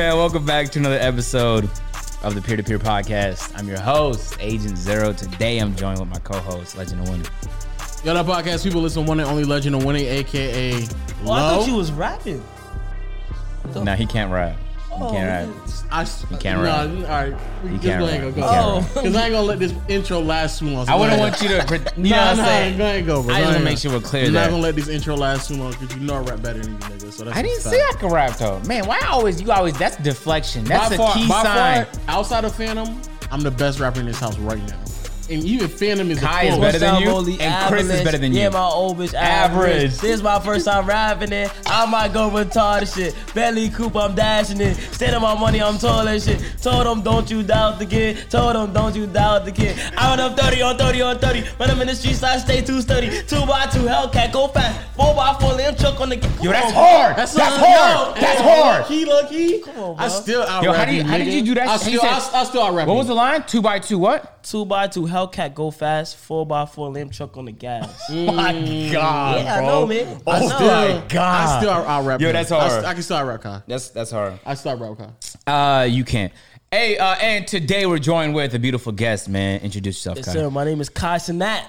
man? Welcome back to another episode of the Peer to Peer Podcast. I'm your host, Agent Zero. Today I'm joined with my co-host, Legend of Winning. Yo, that podcast people listen one and only legend of winning, aka Oh, I thought you was rapping. Nah, he can't rap. He Oh, can't rap. I You can't nah, rap. All right, You just can't go ahead and You go. can't Oh. Because I ain't gonna let this intro last too long. so I wouldn't want you to, you know Nah, what I'm nah, saying? go ahead, go, bro. I just wanna make sure we're clear I'm there. not gonna let this intro last too long because you know I rap better than you niggas. So that's I didn't a say. I could rap though. Man, why always you always that's deflection. That's by a far, key by sign. Far, outside of Fanum, I'm the best rapper in this house right now. And even Fanum is Kai a is better than you, up, Oli? and Chris is better than you. Yeah, my old bitch Average. average. This is my first time rapping it. I might go retarded shit. Bentley coupe, I'm dashing it. Standing my money, I'm tall as shit. Told them, don't you doubt the kid. Told them, don't you doubt the kid. I went up 30 on 30 on 30. When I'm in the streets, I stay too sturdy. Two by two, Hellcat, go fast. Four by four, limb chuck on the. Come Yo, that's on, hard. That's, That's hard. yo, That's hey, hard. Low key, low. Come on, bro. I still out Yo, how do you- how did you do that? I still, I, I still out rap What was the line? Two by two what? Two by two, Hellcat, go fast. Four by four, limb truck on the gas. my God, Yeah, I bro. know, man. Oh I know. my God. I still out, out rap Yo, you. that's I, hard. I can still out rap Kai. That's that's hard. I still out rap Kai. Uh, you can't. Hey, uh, and today we're joined with a beautiful guest, man. Introduce yourself, Yes, Kai. sir. My name is Kai Cenat.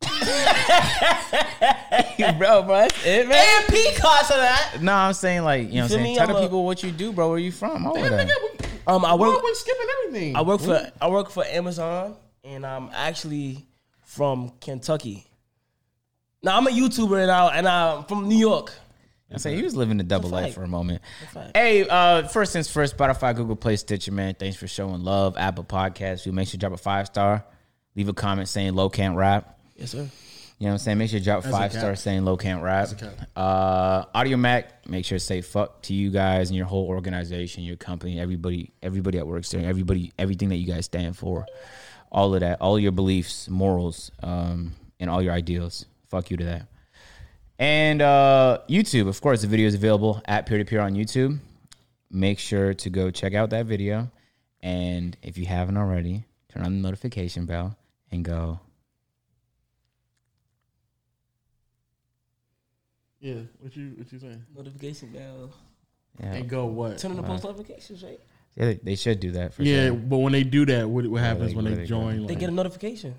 bro, bro, that's it, man. AMP Kai Cenat. No, I'm saying like, you know what I'm feel saying? me? Tell I'm the a- people what you do, bro. Where you from? Over Damn, there. Nigga, we, Um, I bro, work. we skipping everything. I work for. I work for Amazon, and I'm actually from Kentucky. Now I'm a YouTuber, and I and I'm from New York. I say he was living a double life for a moment. Hey, uh, first things first, Spotify, Google Play, Stitcher, man. Thanks for showing love. Apple Podcasts, you make sure you drop a five star. Leave a comment saying low can't rap. Yes, sir. You know what I'm saying? Make sure you drop a five stars saying low can't rap. Uh, Audiomack, make sure to say fuck to you guys and your whole organization, your company, everybody, everybody that works there, everybody, everything that you guys stand for, all of that, all your beliefs, morals, um, and all your ideals. Fuck you to that. And uh, YouTube, of course, the video is available at peer to peer on YouTube. Make sure to go check out that video. And if you haven't already, turn on the notification bell and go Yeah, what you what you saying? Notification bell. Yeah, And go what? Turn on the post notifications, right? yeah they, they should do that for sure. Yeah, sure. but when they do that, what, what happens they- when what they they join? They Like, get a notification.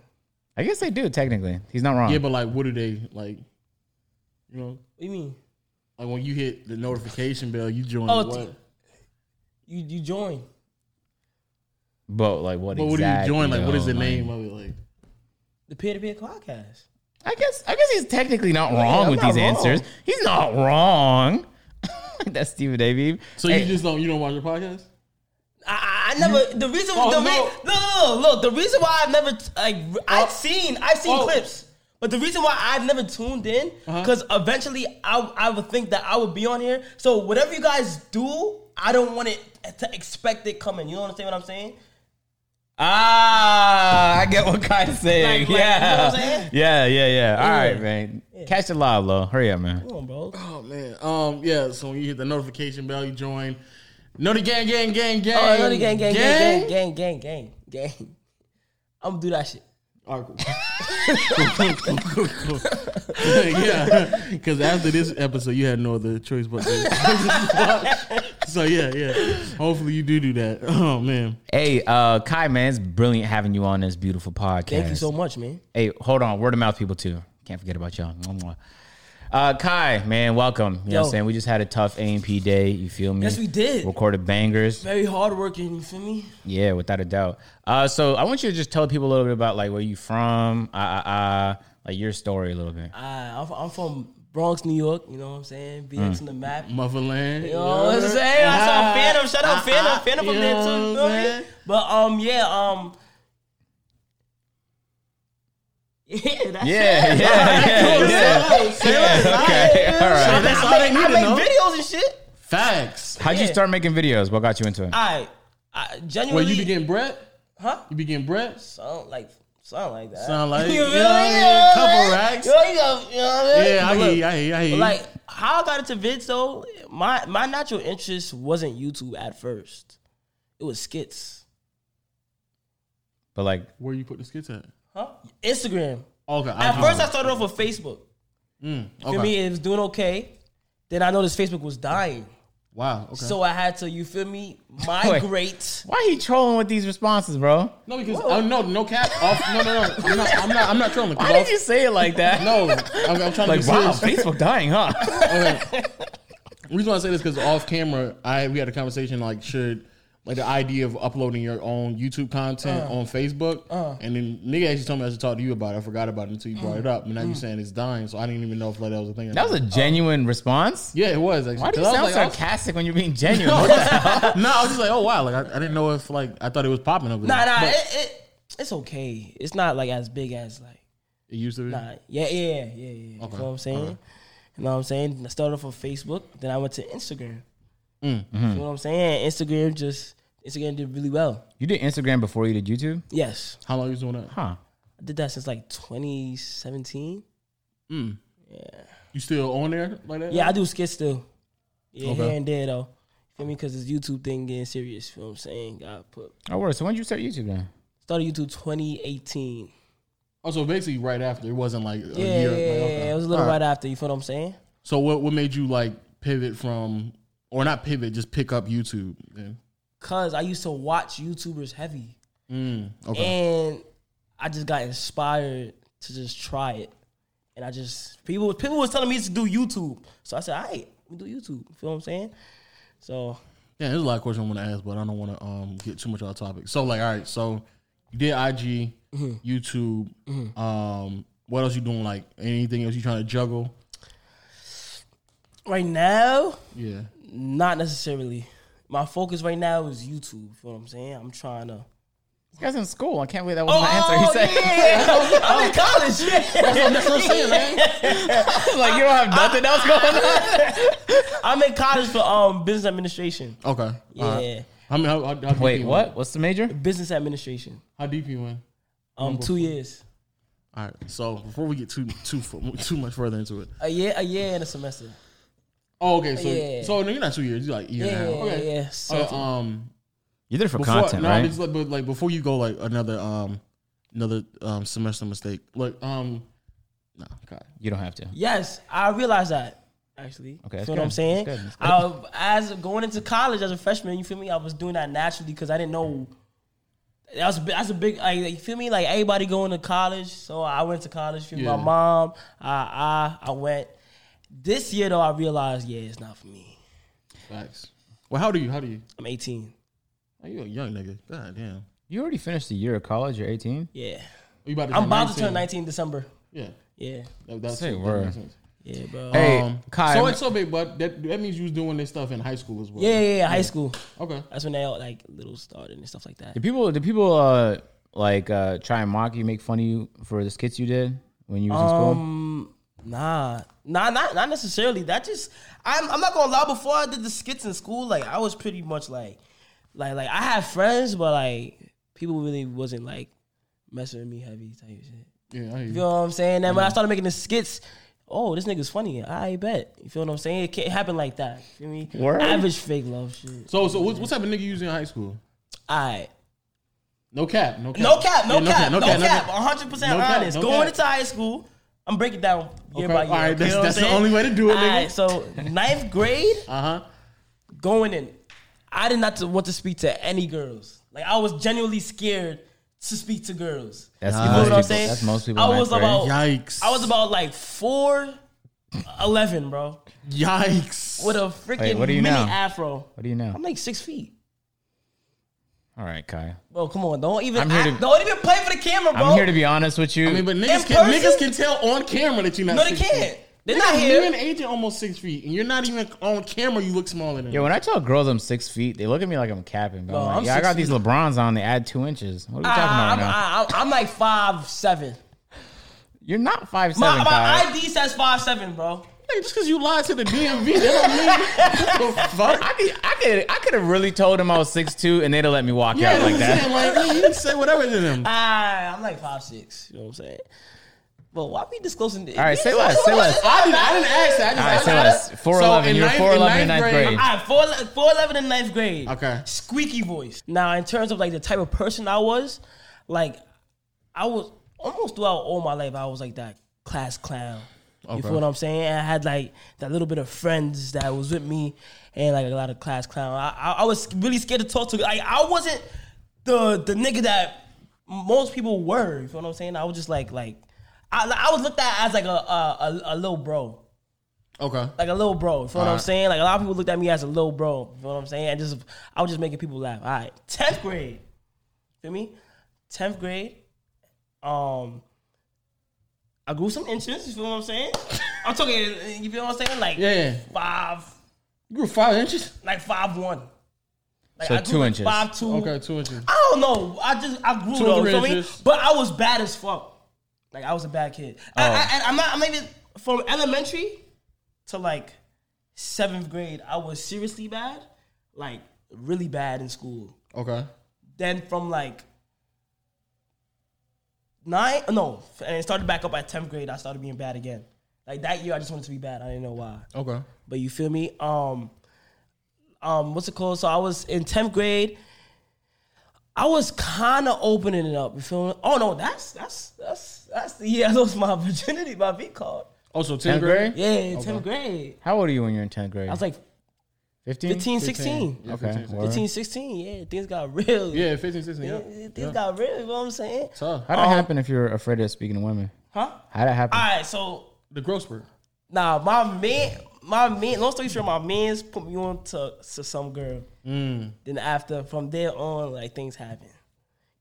I guess they do technically. He's not wrong. yeah, but like, what do they like? You know, What do you mean? like when you hit the notification bell, you join Oh, what? t- You you join but like what? but what do you join? Like, what is the though? name Like, of it? Like, the peer to peer podcast. I guess I guess he's technically not wrong I'm with not these wrong. answers. He's not wrong. That's Stephen A. B. so Hey, you just don't you don't watch your podcast? I, I I never. The reason. Oh, the no. re- no, no, no, look. The reason why I've never t- like I've seen I've seen Oh. clips, but the reason why I've never tuned in Uh-huh. because eventually I I would think that I would be on here. So whatever you guys do, I don't want it to expect it coming. You understand what I'm saying? Ah, I get what Kai's saying. Like- like, yeah. you know saying? yeah, yeah, yeah. All Yeah. right, man. Catch the live, low. Hurry up, man. Come on, bro. Oh man, um, yeah. So when you hit the notification bell, you join. Know the gang, gang, gang, gang. Oh, no, the gang, gang, gang, gang, gang, gang, gang, gang. I'm gonna do that shit. All right, cool. cool, cool, cool, cool. yeah, because after this episode, you had no other choice but to. so yeah, yeah. Hopefully, you do do that. Oh man, Hey, uh, Kai, man, it's brilliant having you on this beautiful podcast. Thank you so much, man. Hey, hold on. Word of mouth people too. Can't forget about y'all. Mwah, mwah. Uh, Kai, man, welcome. You know what I'm saying? We just had a tough AMP day. You feel me? Yes, we did. Recorded bangers. Very hard working. You feel me? Yeah, without a doubt. Uh, so I want you to just tell people a little bit about like where you from, uh, uh, uh, like your story a little bit. Uh, I'm, I'm from Bronx, New York. You know what I'm saying? BX in the map. motherland. You know what I'm saying? I saw Fanum. Shout out Fanum. Fanum from You there know too. what You I'm know what I mean? saying? But um, yeah, um, yeah, that's Yeah, it. yeah, yeah, yeah. Okay, all right. That's all I they make, I need to make know. videos and shit. Facts. How'd you start making videos? What got you into it? I, I genuinely. Well, you be getting bread. huh? You be getting bread. Sound like sound like that. Sound like you you feel know what I mean? Yeah, Couple racks. You know, you know, you know what I mean? Yeah, I hear look, you. I hear. I hear But like how I got into vids though, my my natural interest wasn't YouTube at first. It was skits. But like, Where you put the skits at? Huh? Instagram. Okay. At first I started off with Facebook. Mm, For me, it was doing okay. Then I noticed Facebook was dying. Wow. Okay. So I had to, you feel me, Wait. migrate. Why he trolling with these responses, bro? no, because oh no, no cap. Off. No, no, no. I'm not. I'm not. I'm not trolling. 'cause Why off- did you say it like that? No, I'm, I'm trying Like, to be wow, serious. Facebook dying, huh? Okay. The reason why I say this because off camera, I we had a conversation like should like the idea of uploading your own YouTube content Uh. on Facebook, and then nigga actually told me I should talk to you about it. I forgot about it until you brought Mm. it up, and now you're saying it's dying, so I didn't even know if like, that was a thing. That was a not. genuine response. yeah, it was actually. Why do you 'Cause I sound like, I was- sarcastic when you're being genuine? What the hell? no, I was just like, oh wow, like I, I didn't know if like I thought it was popping over there. Nah, nah, But it, it, it's okay. It's not like as big as like, it used to be. nah, yeah, yeah, yeah, yeah. You Okay, know what I'm saying? You know what I'm saying? I started off on Facebook, then I went to Instagram. Mm. You know what I'm saying? Instagram just Instagram did really well. You did Instagram before you did YouTube? Yes, How long you was doing that? Huh. I did that since like 2017. Mm. Yeah. You still on there like that? Yeah, I do skits still. Yeah, Okay. here and there though. Feel me? Because this YouTube thing getting serious. You know what I'm saying? Got put Oh, word. So when did you start YouTube then? started YouTube 2018. Oh, so basically right after it wasn't like a Yeah, year. yeah, like, yeah, okay. it was a little right after. You feel what I'm saying? So what what made you like pivot from or not pivot, just pick up YouTube then? Cause I used to watch YouTubers heavy, Mm, okay. and I just got inspired to just try it. And I just people people was telling me to do YouTube, so I said, "All right, we do YouTube." You feel what I'm saying? So Yeah, there's a lot of questions I want to ask, but I don't want to um get too much off topic. So like, all right, so you did IG, Mm-hmm. YouTube. Um, what else you doing? Like anything else you trying to juggle? right now, Yeah. not necessarily. My focus right now is YouTube. You feel what I'm saying? I'm trying to. This guy's in school. I can't believe that was my answer. He said, Oh, yeah, I'm in college. Yeah. That's what I'm saying, man. like, you don't have nothing else going on? I'm in college for um business administration. Okay. Yeah, All right. How many? How, how, how Wait, you what? went? What's the major? business administration. How deep you went? Um, two years, All right. So before we get too too too much further into it. a year, a year and a semester. Oh, okay. So Yeah. so no, you're not two years. You're like a year Yeah, and a half. yeah, Okay. yeah. Uh, So, um, You did it for before, content, no, right? it's like, but like before you go, like another um, another um semester mistake. Like um, no, God. You don't have to. yes, I realized that actually. Okay, you that's know what good. I'm saying? That's good. I, as going into college as a freshman, you feel me? I was doing that naturally because I didn't know. That was a big- that's a big. Like, you feel me? Like everybody going to college, so I went to college. Feel me? Yeah. My mom, I, I, I went. This year though, I realized, yeah, it's not for me. Facts. Well, how do you? How do you? I'm 18. Oh, you a young nigga. God damn. You already finished a year of college. You're 18. Yeah, You about to I'm turn about to turn 19 December. Yeah. Yeah, That, that's Say that word. makes yeah, bro. Hey, Um, Kai, So it's so big, but that that means you was doing this stuff in high school as well. Yeah, yeah, yeah, high school. Okay. That's when they all like little started and stuff like that. Do people? Do people uh like uh try and mock you, make fun of you for the skits you did when you was in school? Nah, nah, not not necessarily. That just I'm I'm not gonna lie. Before I did the skits in school, like I was pretty much like, like like I had friends, but like people really wasn't like messing with me heavy type shit. Yeah, I hear You you. feel what I'm saying? Then when I started making the skits. Oh, this nigga's funny. I bet. You feel what I'm saying? It can't happen like that. You feel me? Word. Average fake love shit. So, so what, what type of nigga you was in high school? Alright. No cap. No cap. No cap, no Yeah, cap, no cap, no cap. 100 percent honest. Going into high school, I'm breaking down year Okay, by year. all right, okay, that's- you know that's the only way to do it, All nigga. right, so ninth grade, Uh huh. going in, I did not want to speak to any girls. Like I was genuinely scared to speak to girls. That's you know what I'm saying? that's most people I was grade. about, Yikes. I was about like four, eleven, bro, Yikes. with a freaking Wait, what are you mini now? afro. What do you know? I'm like six feet. All right, Kai. Bro, come on, don't even, I'm here act, to- don't even play for the camera, bro. I'm here to be honest with you. I mean, but In niggas can, niggas can tell on camera that you're not. no, they six can't. Feet. They're Nigga, not Me here. and Agent almost six feet, and you're not even on camera. You look smaller than. Yo, me. when I tell girls I'm six feet, they look at me like I'm capping. But Bro, I'm like, I'm yeah, I six got these. LeBrons on. They add two inches. What are we talking Ah, about I'm, now? I, I'm like five seven. You're not five My, seven, Kai. my ID says five seven, bro. Hey, just because you lied to the DMV, that don't mean the fuck. I could, I could, I could have really told them I was six two, and they'd have let me walk Yeah, out like that. saying, like, hey, you can say whatever to them. Ah, I'm like five six. You know what I'm saying? But why be disclosing? All All right, say less, say less. I didn't, I didn't ask that. I just All right, say less. Four eleven. in You're four eleven in in ninth ninth grade. grade- All right, four four eleven in ninth grade. Okay. Squeaky voice. Now, in terms of like the type of person I was, like I was almost throughout all my life, I was like that class clown. Okay. You feel what I'm saying? And I had like that little bit of friends that was with me, and like a lot of class clown. I, I, I was really scared to talk to. Like I wasn't the the nigga that most people were. You feel what I'm saying? I was just like like I, I was looked at as like a a, a, a little bro Okay. like a little bro. You feel what I'm saying? Like a lot of people looked at me as a little bro. You feel what I'm saying? And just I was just making people laugh. All right, tenth grade. Feel me? Tenth grade. Um, I grew some inches. You feel what I'm saying? I'm talking. You feel what I'm saying? Like Yeah, yeah. five, You grew five inches. like five one. Like So I grew two like inches. Five two. Okay, two inches. I don't know. I just I grew Two, though. three You feel me? inches. But I was bad as fuck. Like I was a bad kid. I, Oh. I, and I'm not. I'm not even from elementary to like seventh grade. I was seriously bad, like really bad in school. Okay. Then from like nine, no, and it started back up at tenth grade. I started being bad again. Like that year, I just wanted to be bad. I didn't know why. Okay. But you feel me? Um, um, what's it called? So I was in tenth grade. I was kind of opening it up. You feel me? Oh no, that's that's that's that's the year I lost my virginity by V card. Also, 10th, 10th grade? grade? Yeah, tenth grade. How old are you when you're in 10th grade? I was like 15? 15, 16. Yeah, Okay. 15. word. 15, 16. Yeah, things got real. Yeah, 15, 16. Yeah, Yeah. things yeah. got real. You know what I'm saying? Tough. How'd that happen if you're afraid of speaking to women? Huh? How'd that happen? All right, so The gross spurt. Nah, my man, my man. Long story short, my man's put me on to, to some girl. Mm. Then after, from there on, like things happen.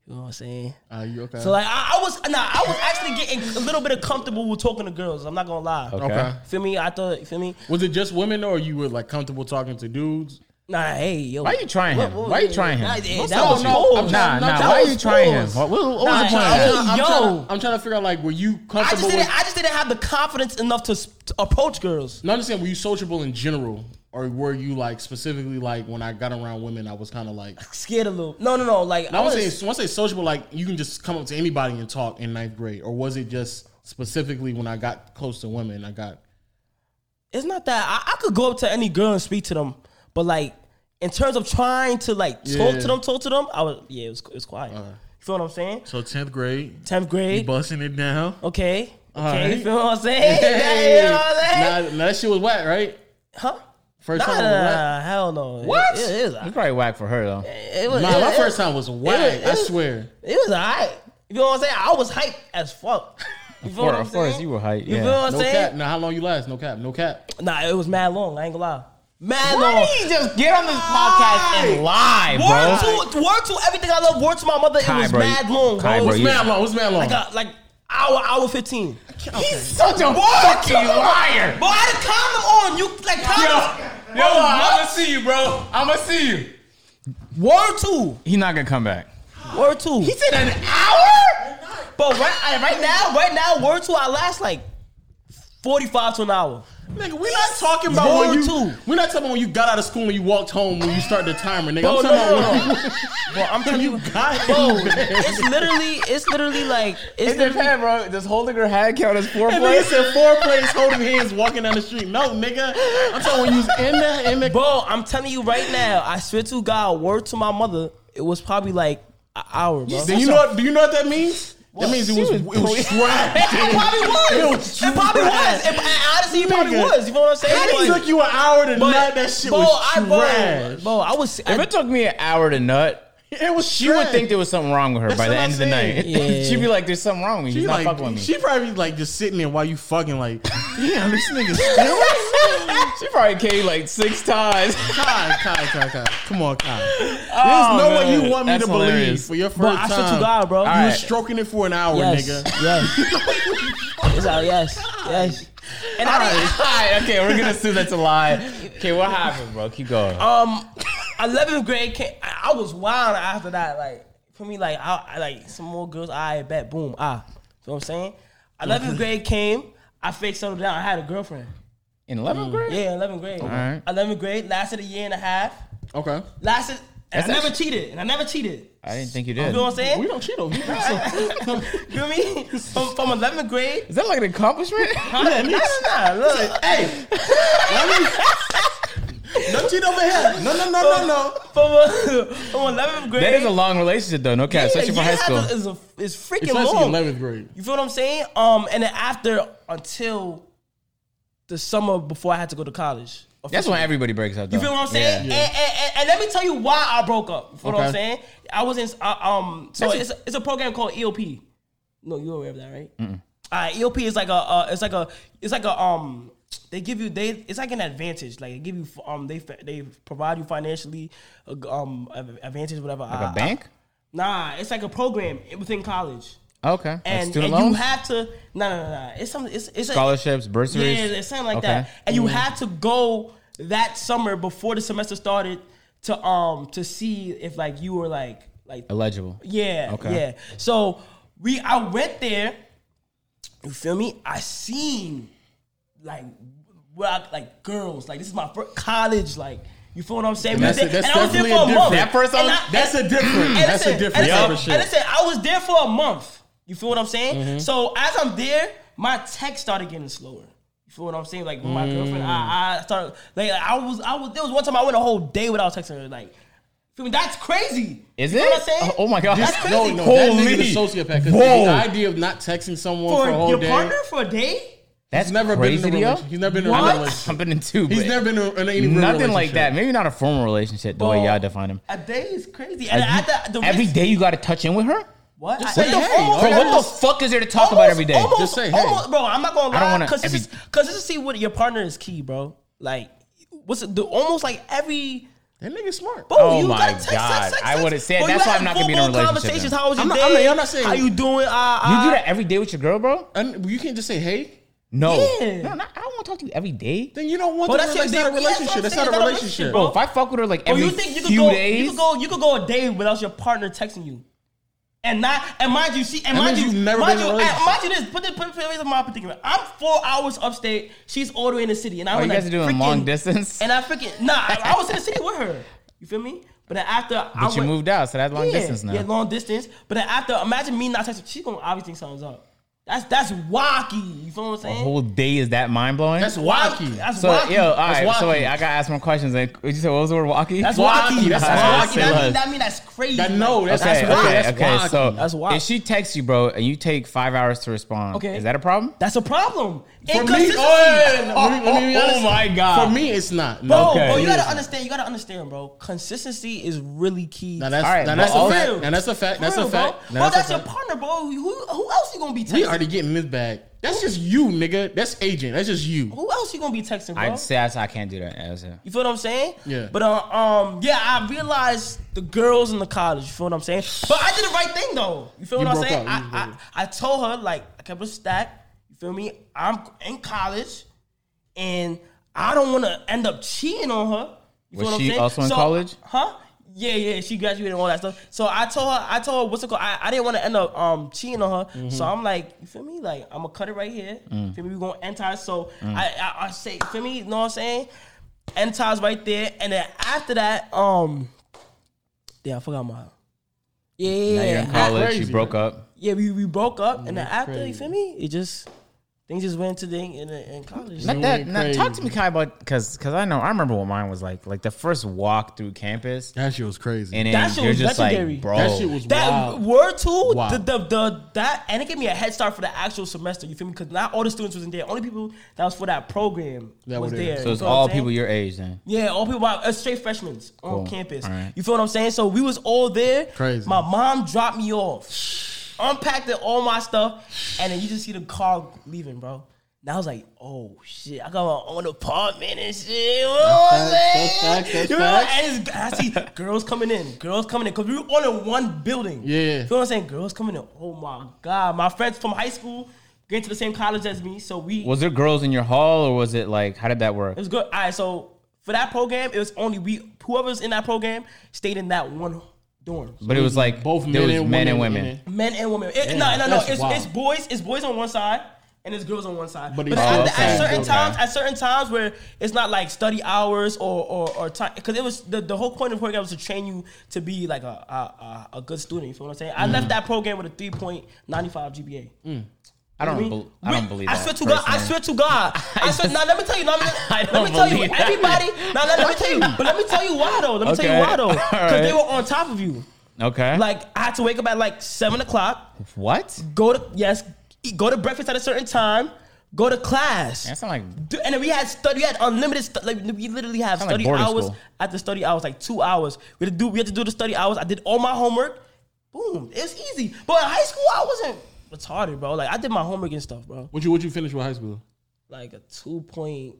You know what I'm saying? Are you okay? So like, I, I was, nah, I was actually getting a little bit of comfortable with talking to girls. I'm not gonna lie. Okay. okay. Feel me? I thought, feel me? Was it just women or you were like comfortable talking to dudes? Nah, hey, yo. Why you trying him? Why you trying him? Nah, yeah, What's that was with you? pause. Nah, nah. Why was you trying him? What, what, what Nah, was the point? hey. I'm, yo. trying to, I'm trying to figure out like, were you I just comfortable didn't. with? I just didn't have the confidence enough to, to approach girls. No, I understand. Were you sociable in general, or were you like specifically like when I got around women, I was kind of like. Scared a little. No, no, no. Like Now, I I was. to say, once I say sociable, like you can just come up to anybody and talk in ninth grade, or was it just specifically when I got close to women, I got it's not that I, I could go up to any girl and speak to them, but like in terms of trying to like talk Yeah. to them, talk to them, I was yeah, it was it was quiet. Uh. You feel what I'm saying? so tenth grade, Tenth grade, busting it down. okay, okay. Alright. You feel what I'm saying? you know what I'm saying? Nah, nah, that shit was whack, right? Huh? First Nah, time nah, whack. nah, hell no. What? It, it, is. It's probably whack for her though. It was. Nah, it, my it- first time was whack. it I was- swear. It was alright. You feel what I'm saying? I was hyped as fuck. You feel Of what I'm of course, saying? you were hyped. You Yeah. feel what I'm No saying? cap. Now, how long you last? No cap. No cap. Nah, it was mad long. I ain't gonna lie. Mad Why long. don't just get on this podcast and lie, bro? Word to word to everything I love. Word to my mother. Kai, it was bro, mad long, Kai, bro. bro, What's you- mad long? What's mad long? like a, like hour, hour fifteen. He's such a fucking liar. But I had a condom on. You like condom. Yo, I'm gonna see you, bro. I'm gonna see you. Word two. He's not gonna come back. Word two. He said an hour. But right, right now, right now, word two. I last like forty five to an hour. Nigga, we're not talking about when you. two. We're not talking about when you got out of school and you walked home when you started the timer, nigga. Bro, I'm no, talking no, about no. when Bro, I'm telling you, got bro, it's literally, it's literally like, it's It literally, depends, bro. Does holding her hand count as That nigga foreplay? said four plays holding hands walking down the street. No, nigga. I'm talking when you was in the in the. bro. I'm telling you right now. I swear to God, word to my mother, it was probably like an hour, bro. Do you know? What, do you know what that means? That means it was it was trash. It probably was. It was It probably trash. was. It, and honestly, it probably Nigga. was. You know what I'm saying? How did it took you an hour to but- nut? That shit bro, was I, bro, trash. bro, I was. If it took me an hour to nut, It was. she would think there was something wrong with her That's by the what end I'm of the night. Yeah. She'd be like, "There's something wrong with me. She He's not like fucking with me." she probably be like just sitting there while you fucking like, damn, this nigga still. She probably came like six times. Kai, Kai, Kai, Kai. Come on, Kai. There's Oh, no way you want me That's to believe hilarious. for your first Bro, I time. swear to God, bro. You All were right. stroking it for an hour, yes, nigga. yes. it's out. Yes, yes. And I didn't. Alright, okay, we're gonna assume that's a lie. Okay, what happened, bro? Keep going. Um, 11th grade came. I I was wild after that. Like for me, like I, I like some more girls. I bet, boom, ah. You know what I'm saying? 11th grade came. I faked settled down. I had a girlfriend. In 11th grade? Yeah, 11th grade. Alright. 11th grade lasted a year and a half. Okay. Lasted, and That's I never cheated. And I never cheated. I didn't think you did. You know what I'm saying? We don't cheat over here. You feel me? From, from 11th grade. Is that like an accomplishment? Nah, nah, nah, look. hey, let me. No cheat over here. No, no, no, no, no. From, uh, from 11th grade. that is a long relationship though, no cap, especially for high school. Is, a, is freaking Especially long. 11th grade. You feel what I'm saying? Um, and then after until the summer before I had to go to college. That's when everybody breaks up. Though. You feel what I'm saying? Yeah. And, and, and, and let me tell you why I broke up. You feel what I'm saying? I was in uh, um. So That's it's a, it's a program called EOP. No, you're aware of that, right? All right, EOP is like a uh, it's like a it's like a um. They give you they it's like an advantage. Like they give you um they they provide you financially uh, um advantage whatever. Like a bank? Nah, it's like a program within college. Okay. And, student and you have to no no no no. It's something. It's it's a, scholarships, bursaries. yeah, it's something like Okay. that. And you had to go that summer before the semester started to um to see if like you were like like Eligible. yeah Okay. yeah. So we I went there. You feel me? I seen like where I, like girls like this is my first college like. You feel what I'm saying? We That's a- that's and I was there for a a month. That first And one- I- That's a different. and That's a different and listen, of. And listen, I was there for a month. You feel what I'm saying? Mm-hmm. So as I'm there, my text started getting slower. You feel what I'm saying? Like with my girlfriend, Mm. I, I started like I was I was there was one time I went a whole day without texting her. Like, feel me? That's crazy. Is You it? know what I'm saying? Oh, my god. That's crazy. no, no, Holy. that nigga the sociopath. Because Whoa. the idea of not texting someone For for, a whole your day. partner for a day? That's He's never been in crazy, a relationship. He's never been in a What? relationship. I've been in two. He's never been in, a, in any real nothing like that. Maybe not a formal relationship the way Bro, y'all define him. A day is crazy. And Like, at you- the, the every risk- day you got to touch in with her. What? Just I- say the- hey. almost- Bro, what the fuck is there to talk about every day? Almost, Just say, hey. almost, bro. I'm not gonna I don't lie, wanna because every- because to see what your partner is key, bro. Like, what's it, the, almost like every. That nigga smart. Bro, Oh you my gotta text, God. text, text, I would've said- Bro, that's why I'm not gonna be in a full-blown relationship Conversations. then. How was your I'm not- day? I'm not- I'm not saying- How you doing? Uh, You do that every day with your girl, bro? And you can't just say hey. No. Yeah. No, not, I don't want to talk to you every day. Then you don't want Bro, to. that's That's, your- not a yeah, that's what relationship. I'm That's not a That's not a relationship. relationship, Bro, bro. if I fuck with her like oh, Or every you think you could few go? days, You could go. You could go a day without your partner texting you, and not. And mind you, see, and That mind you, means you've never mind been you, and mind you, this. Put the put the put my particular. I'm four hours upstate. She's all the way in the city, and I oh, was you like, guys are doing freaking- long distance. And I freaking nah. I, I was in the city with her. You feel me? But then after I But you went, moved out, so that's long yeah, distance now. Yeah, long distance. But then after, imagine me not texting. She's gonna obviously think something's up. That's that's wacky. You feel what I'm A saying? whole day is that mind blowing? That's wacky. That's so wacky. yo, all right. That's So wacky. wait, I gotta ask more questions. Eh? Like, you say? What was the word? Wacky. That's Wacky. wacky. That's That's wacky. wacky. That mean, that mean that's crazy. That- no, that's- Okay, that's okay, wacky. okay. That's So. That's wacky. if she texts you, bro, and you take five hours to respond, Okay. is that a problem? That's a problem. For me, Inconsistency. oh, let me- let me be Oh my God. For me, it's not. Bro, Okay. bro, you gotta understand. You gotta understand, bro. Consistency is really key. Now that's All right, now that's a fact. real. Now that's a fact. That's a fact. bro. That's your partner, bro. Who, who else you gonna be texting? We already getting this bag. That's just you, nigga. That's agent. That's just you. Who else you gonna be texting, bro? I'd say I, I can't do that. That's it. You feel what I'm saying? Yeah. But uh, um, yeah, I realized the girls in the college. You feel what I'm saying? But I did the right thing though. You feel You what I'm broke saying? up. You I, broke I I told her like I kept a stack. You feel me? I'm in college, and I don't want to end up cheating on her. You Was feel what she I'm saying? also in So- college? Huh? Yeah, yeah, she graduated and all that stuff. So I told her, I told her what's it called. I, I didn't want to end up um cheating on her. Mm-hmm. So I'm like, you feel me? Like I'm gonna cut it right here. Mm. Feel me? We gonna end ties. So I, I I say, feel me? You know what I'm saying? End ties right there, and then after that, um, yeah, I forgot my. Yeah, yeah, Now you're in college. crazy, you broke up. yeah, we, we broke up, and then That's after, you feel me? It just things just went to the in, in college. Not that. went Now, talk to crazy. me, Kai, about because because I know I remember what mine was like. Like the first walk through campus, That shit was crazy. and That shit you're was just legendary. like, bro, that shit was That wild. word too, Wow. the, the the that and it gave me a head start for the actual semester. You feel me? Because not all the students wasn't there. Only people that was for that program That was were there. there. So it's feel what all people your age then. Yeah, all people uh, straight freshmen on campus. All right. You feel what I'm saying? So we was all there. Crazy. My mom dropped me off, unpacked it, all my stuff, and then you just see the car leaving, bro. And I was like, oh shit, I got my own apartment and shit. Oh, That's man. facts, that's facts, that's You know, facts. and it's, I see girls coming in, girls coming in, because we were all in one building. Yeah. You know what I'm saying? Girls coming in. Oh my God. My friends from high school getting to the same college as me. So we Was there girls in your hall, or was it like how did that work? it was good. All right, so for that program, it was only we whoever's in that program stayed in that one dorm. But it was like both there men was and men and women women. Men and women. It, Damn, no, no, no. that's It's, wild. it's boys. It's boys on one side. And it's girls on one side, But but, it's- at, Oh, at okay. certain Okay. times, at certain times where it's not like study hours or or, or time, because it was the, the whole point of the program was to train you to be like a a, a, a good student. You feel what I'm saying? I Mm. left that program with a 3.95 GPA. I don't. mean, bel- I don't believe I swear to God. I swear to God. I swear. Now let me tell you. Now, let me, let me tell you. that. Everybody. Now let, let me tell you. But let me tell you why though. Let me tell you why though. Because they were on top of you. Okay. Like I had to wake up at like seven o'clock. what? Go to yes. Eat, go to breakfast at a certain time. go to class. That's not like Dude, and then we had study, we had unlimited stu- like we literally have Sound like study hours school. at the study hours, like two hours. We had to do we had to do the study hours. I did all my homework. Boom, it's easy. But in high school, I wasn't retarded, bro. Like I did my homework and stuff, bro. What you what you finish with high school? Like a two point.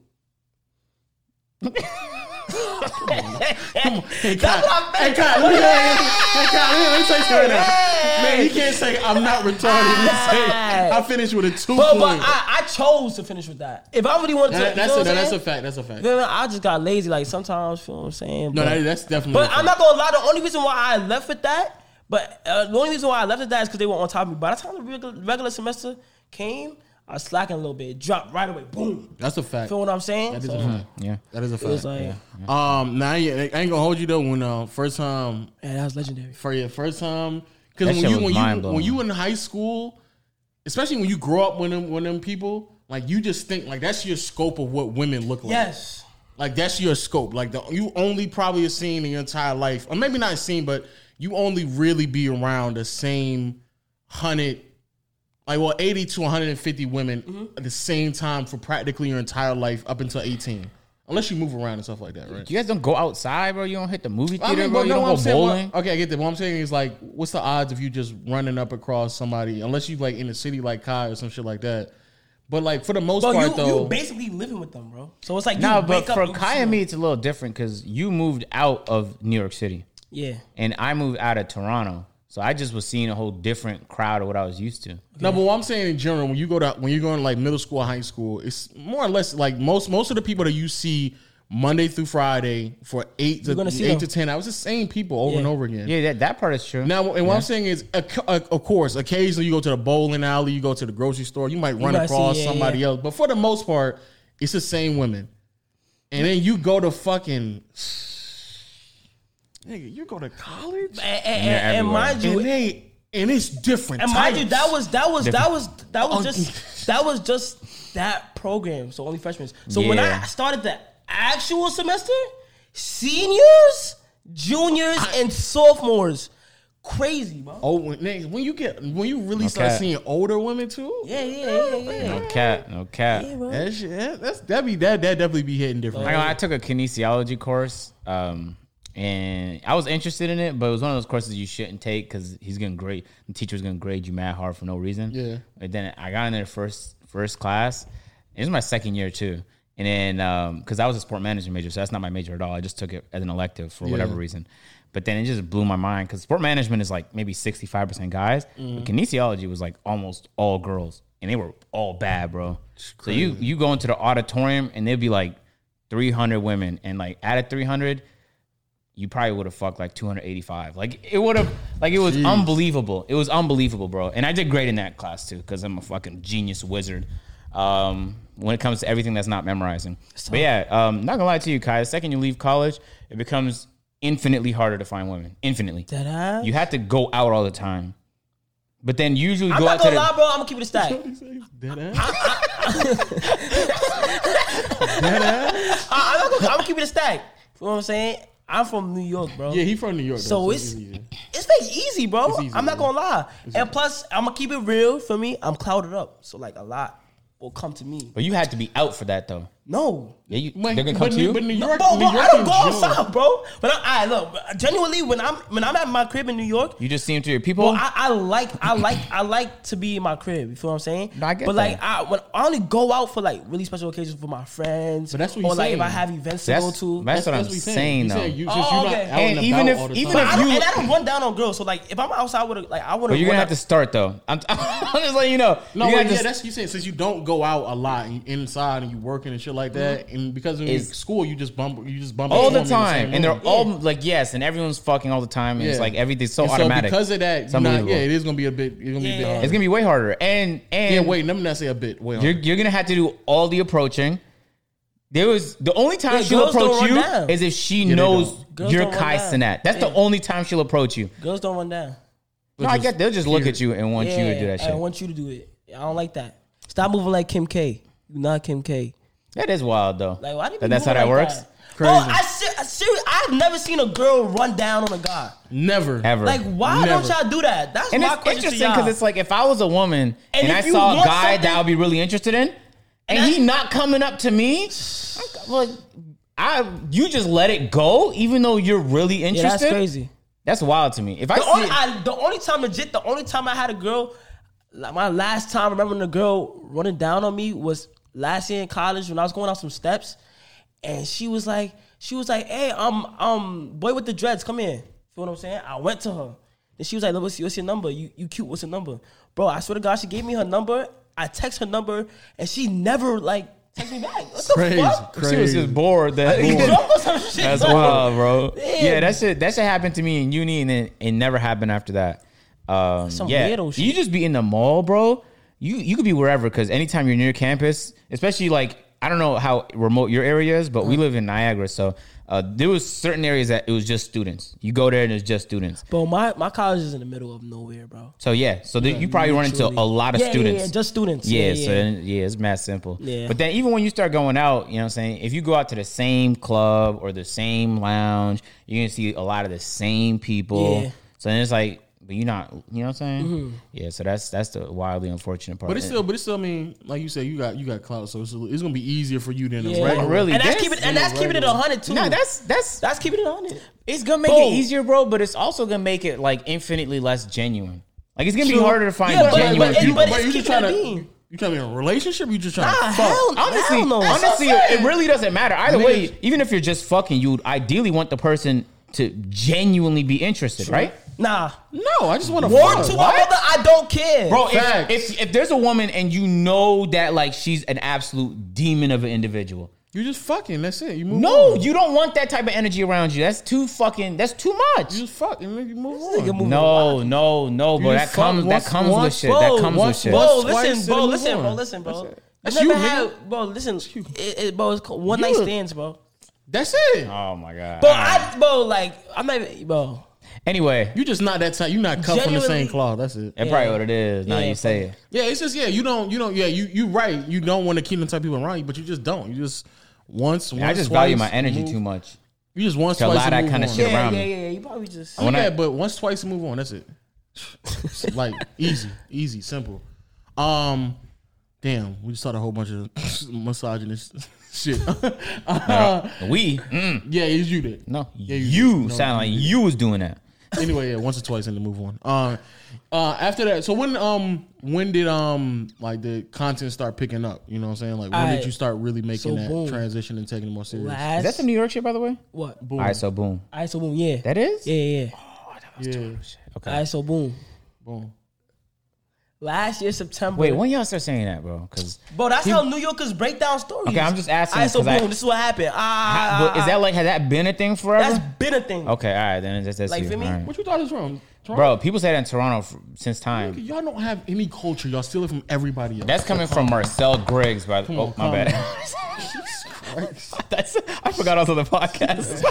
Hey, That's what I Hey. Kyle, look at Hey, Kyle, let me say something now. Man, he can't say I'm not retarded. He say I finished with a two But, but point. I, I chose to finish with that. If I really wanted to, That- you that's know a, what I'm that's a saying? fact. That's a fact. Then I just got lazy. Like sometimes, you know what I'm saying? No, But- that, that's definitely. But I'm not gonna lie. The only reason why I left with that, but uh, the only reason why I left with that is because they were on top of me. By the time the regular, regular semester came, I was slacking a little bit. Dropped right away. Boom. That's a fact. Feel what I'm saying? That is So, a fact. yeah. That is a it was fact. like, Um, now yeah, I ain't gonna hold you though. When uh, first time man, that was legendary. for your first time, because when you when you mind-blowing. when you in high school, especially when you grow up with them with them people, like you just think like that's your scope of what women look like. Yes. Like that's your scope. Like the, you only probably have seen in your entire life, or maybe not seen, but you only really be around the same hundred, like well, eighty to one hundred and fifty women Mm-hmm. at the same time for practically your entire life up until eighteen, unless you move around and stuff like that, right? You guys don't go outside, bro. You don't hit the movie I theater, mean, bro. but You no, don't I'm go saying, bowling. what- okay, I get that. What I'm saying is like, what's the odds of you just running up across somebody, unless you like in a city like Kai or some shit like that. But like for the most But part, you, though, you basically living with them, bro. So it's like you No, wake but up for and Kai and me, it's a little different because you moved out of New York City yeah. and I moved out of Toronto. So I just was seeing a whole different crowd of what I was used to. No, but what I'm saying in general, when you go to when you're going like middle school, high school, it's more or less like most most of the people that you see Monday through Friday for eight to see eight them. to ten hours, the same people over and over again. Yeah, that, that part is true. Now, and what I'm saying is, of of course, occasionally you go to the bowling alley, you go to the grocery store, you might run might see, across yeah, somebody yeah. else, but for the most part, it's the same women. And then you go to fucking, nigga, you go to college, And, and, and, and mind you, and they and it's different. And mind you, that was that was that was that was Oh, just that was just that program. So only freshmen. So when I started the actual semester, seniors, juniors, and sophomores, crazy, bro. Oh, when, when you get when you really start Okay. seeing older women too, Yeah, yeah, yeah, yeah. no cat, no cat. Yeah, that shit, that, that's that be that that definitely be hitting different. I, I took a kinesiology course, um, and I was interested in it, but it was one of those courses you shouldn't take because he's gonna grade the teacher's gonna grade you mad hard for no reason. Yeah. And then I got in there first first class. It was my second year too, and then because I was a sport management major, so that's not my major at all. I just took it as an elective for whatever reason. But then it just blew my mind because sport management is like maybe sixty five percent guys, Mm-hmm. but kinesiology was like almost all girls, and they were all bad, bro. So you you go into the auditorium and there'd be like three hundred women, and like out of three hundred, you probably would have fucked like 285. Like it would have, like it was unbelievable. It was unbelievable, bro. And I did great in that class too because I'm a fucking genius wizard. Um, when it comes to everything that's not memorizing. But yeah, um, not gonna lie to you, Kai. The second you leave college, it becomes infinitely harder to find women. Infinitely. Dead ass. You have to go out all the time. But then usually I'm go not out to gonna the. lie, bro. I'm gonna keep it a stack. Dead ass. I, I'm, not gonna, I'm gonna keep it a stack. You know what I'm saying? I'm from New York, bro. Yeah, he from New York. Though, So it's easy. it's very easy, bro. It's easy, I'm not bro. gonna lie. And plus, I'm gonna keep it real for me. I'm clouded up, so like a lot will come to me. But you had to be out for that though. No, Yeah, you, But- they're gonna come but to you. But New no, York, bro, New bro, York I don't go June. outside, bro. But I, I look genuinely when I'm when I'm at my crib in New York. You just see them to your people. Well, I, I like I like I like to be in my crib. You feel what I'm saying? No, I get but like. I when I only go out for like really special occasions for my friends. But that's what or he's like if saying. I have events to go to. that's, what I'm what saying, though. said you, Oh, since not okay. And and even if- even I if don't, you- and I don't run down on girls. So like if I'm outside with a, like I would But you're gonna have to start though. I'm, I'm just letting you know. No, You're but gonna yeah, that's what you saying. Since you don't go out a lot and you inside and you working and shit like that, mm-hmm. and because in Is- school you just bump, you just bump all into the them in time, same and they're room. all like yes, and everyone's fucking all the time, and it's Yeah. like everything's so And automatic. because of that, It's you're not, unbelievable. yeah, it is gonna be a bit. It's gonna be a bit. Yeah. Hard. it's gonna be way harder. And and yeah, wait, let me not say a bit. Wait, you're you're gonna have to do all the approaching. There was the only time Yeah, she'll girls don't approach run you down. is if she they knows don't. Girls you're don't run Kai down. Cenat. That's the Yeah. only time she'll approach you. girls don't run down. No, I just get they'll just look here. at you and want you to do that I want you to do it. I don't like that. Stop moving like Kim K. You're not Kim K. That is wild though. Like why do you That that's how that like works. That? Oh, Bro, I ser- I I've never seen a girl run down on a guy. never, Ever. Like, why Never. don't y'all do that? That's and my it's question interesting because it's like if I was a woman and, And I saw a guy that I would be really interested in, and he not coming up to me. I'm like, I you just let it go, even though you're really Yeah, interested. that's crazy. That's wild to me. If I The only, see, I, the only time legit, the only time I had a girl, like my last time remembering a girl running down on me was last year in college when I was going out some steps, and she was like, she was like, "Hey, um, um, boy with the dreads, come here." You feel what I'm saying? I went to her, and she was like, "What's, what's your number? You you cute? What's your number, bro?" I swear to God, she gave me her number. I text her number, and she never like text me back. What the Crazy, fuck? crazy. she was just bored. That You drunk or some shit, That's bro. wild, bro. Damn. Yeah, that's it. that shit happened to me in uni and then it never happened after that. Um, Some yeah, shit. you just be in the mall, bro. You you could be wherever because anytime you're near campus, especially like I don't know how remote your area is, but we live in Niagara, so uh, there was certain areas that it was just students. You go there and it's just students. Bro, my, my college is in the middle of nowhere, bro. So yeah, so you probably run into a lot of Yeah, yeah, students. yeah, just students. Yeah, Yeah, so yeah. then, yeah, it's mad simple. Yeah. But then even when you start going out, you know what I'm saying? If you go out to the same club or the same lounge, you're gonna see a lot of the same people. Yeah. So then it's like, but you're not, you know what I'm saying? Mm-hmm. Yeah, so that's that's the wildly unfortunate part. But it's still, but it's still. I mean, like you said, you got you got clout, so it's, it's gonna be easier for you than a Yeah. regular. Oh, really, and that's this- keeping and that's keeping it a hundred too. no, that's that's that's keeping it a hundred. it's gonna make Bro. it easier, bro. But it's also gonna make it like infinitely less genuine. Like it's gonna be harder to find Yeah, genuine but- people. but- But it's you just trying it to being. you trying to be in a relationship? Or you just trying Nah, to fuck? hell, honestly, hell no. Honestly, what it really doesn't matter. Either way, even if you're just fucking, you would ideally want the person to genuinely be interested, right? Nah. No, I just want to Word fuck. to my mother, I don't care. Bro, if, Facts. if if there's a woman and you know that like she's an absolute demon of an individual, You just fucking. That's it. You move. On. No, on. you don't want that type of energy around you. That's too fucking. That's too much. You just fuck and then you move nigga on. move- No, no, no, bro. You That just fuck comes. That once- comes with once- shit. Bro, That comes with once- shit. once- Bro, twice, listen, and bro, then move listen, bro, on. listen, bro. That's You That's never you, had, nigga. bro. Listen, it, it, bro, it's called one night You- stands, bro. That's it. Oh my god. Bro, I, bro, like, I'm not even, bro. Anyway, You just not that type. You not cut from the same cloth. That's it. that's probably what it is. Now you say it. Yeah, it's just yeah. You don't. You don't. Yeah, you you right. You don't want to keep the type of people around you, but you just don't. You just once. once I just twice, value my energy move- too much. You just once to twice allow and that move kinda on. shit Yeah, around yeah, me. yeah, yeah. You probably just. I mean, When I- yeah, but once twice and move on. That's it. Like easy, easy, simple. Um, damn, we just started a whole bunch of misogynist shit. Uh, We, mm, yeah, it's you did. no, Yeah, you, you do. No, sound like you you was doing that. Anyway, yeah, once or twice and then move on. Uh, uh, after that, so when um when did um like the content start picking up? You know what I'm saying? Like when did you start really making So that boom. transition and taking it more serious? Last, Is that some New York shit, by the way? what? Boom. All right, so boom. All right, so boom, yeah. That is. Yeah, yeah, yeah. yeah, Okay. All right, so boom. boom. Last year, September. Wait, when y'all start saying that, bro? Because Bro, that's how New Yorkers break down stories. Okay, I'm just asking All right, so 'cause I- boom, this is what happened. Ah, ah but is ah, that ah. like has that been a thing forever? that's been a thing. okay, all right, then that's, that's Like, you. feel me? All right. What you thought is wrong, Toronto? Bro, people say that in Toronto f- since time. Y'all don't have any culture. Y'all steal it from everybody else. That's coming from Marcel Griggs, by the on, Oh, my bad. Jesus Christ. That's I forgot I was on the podcast.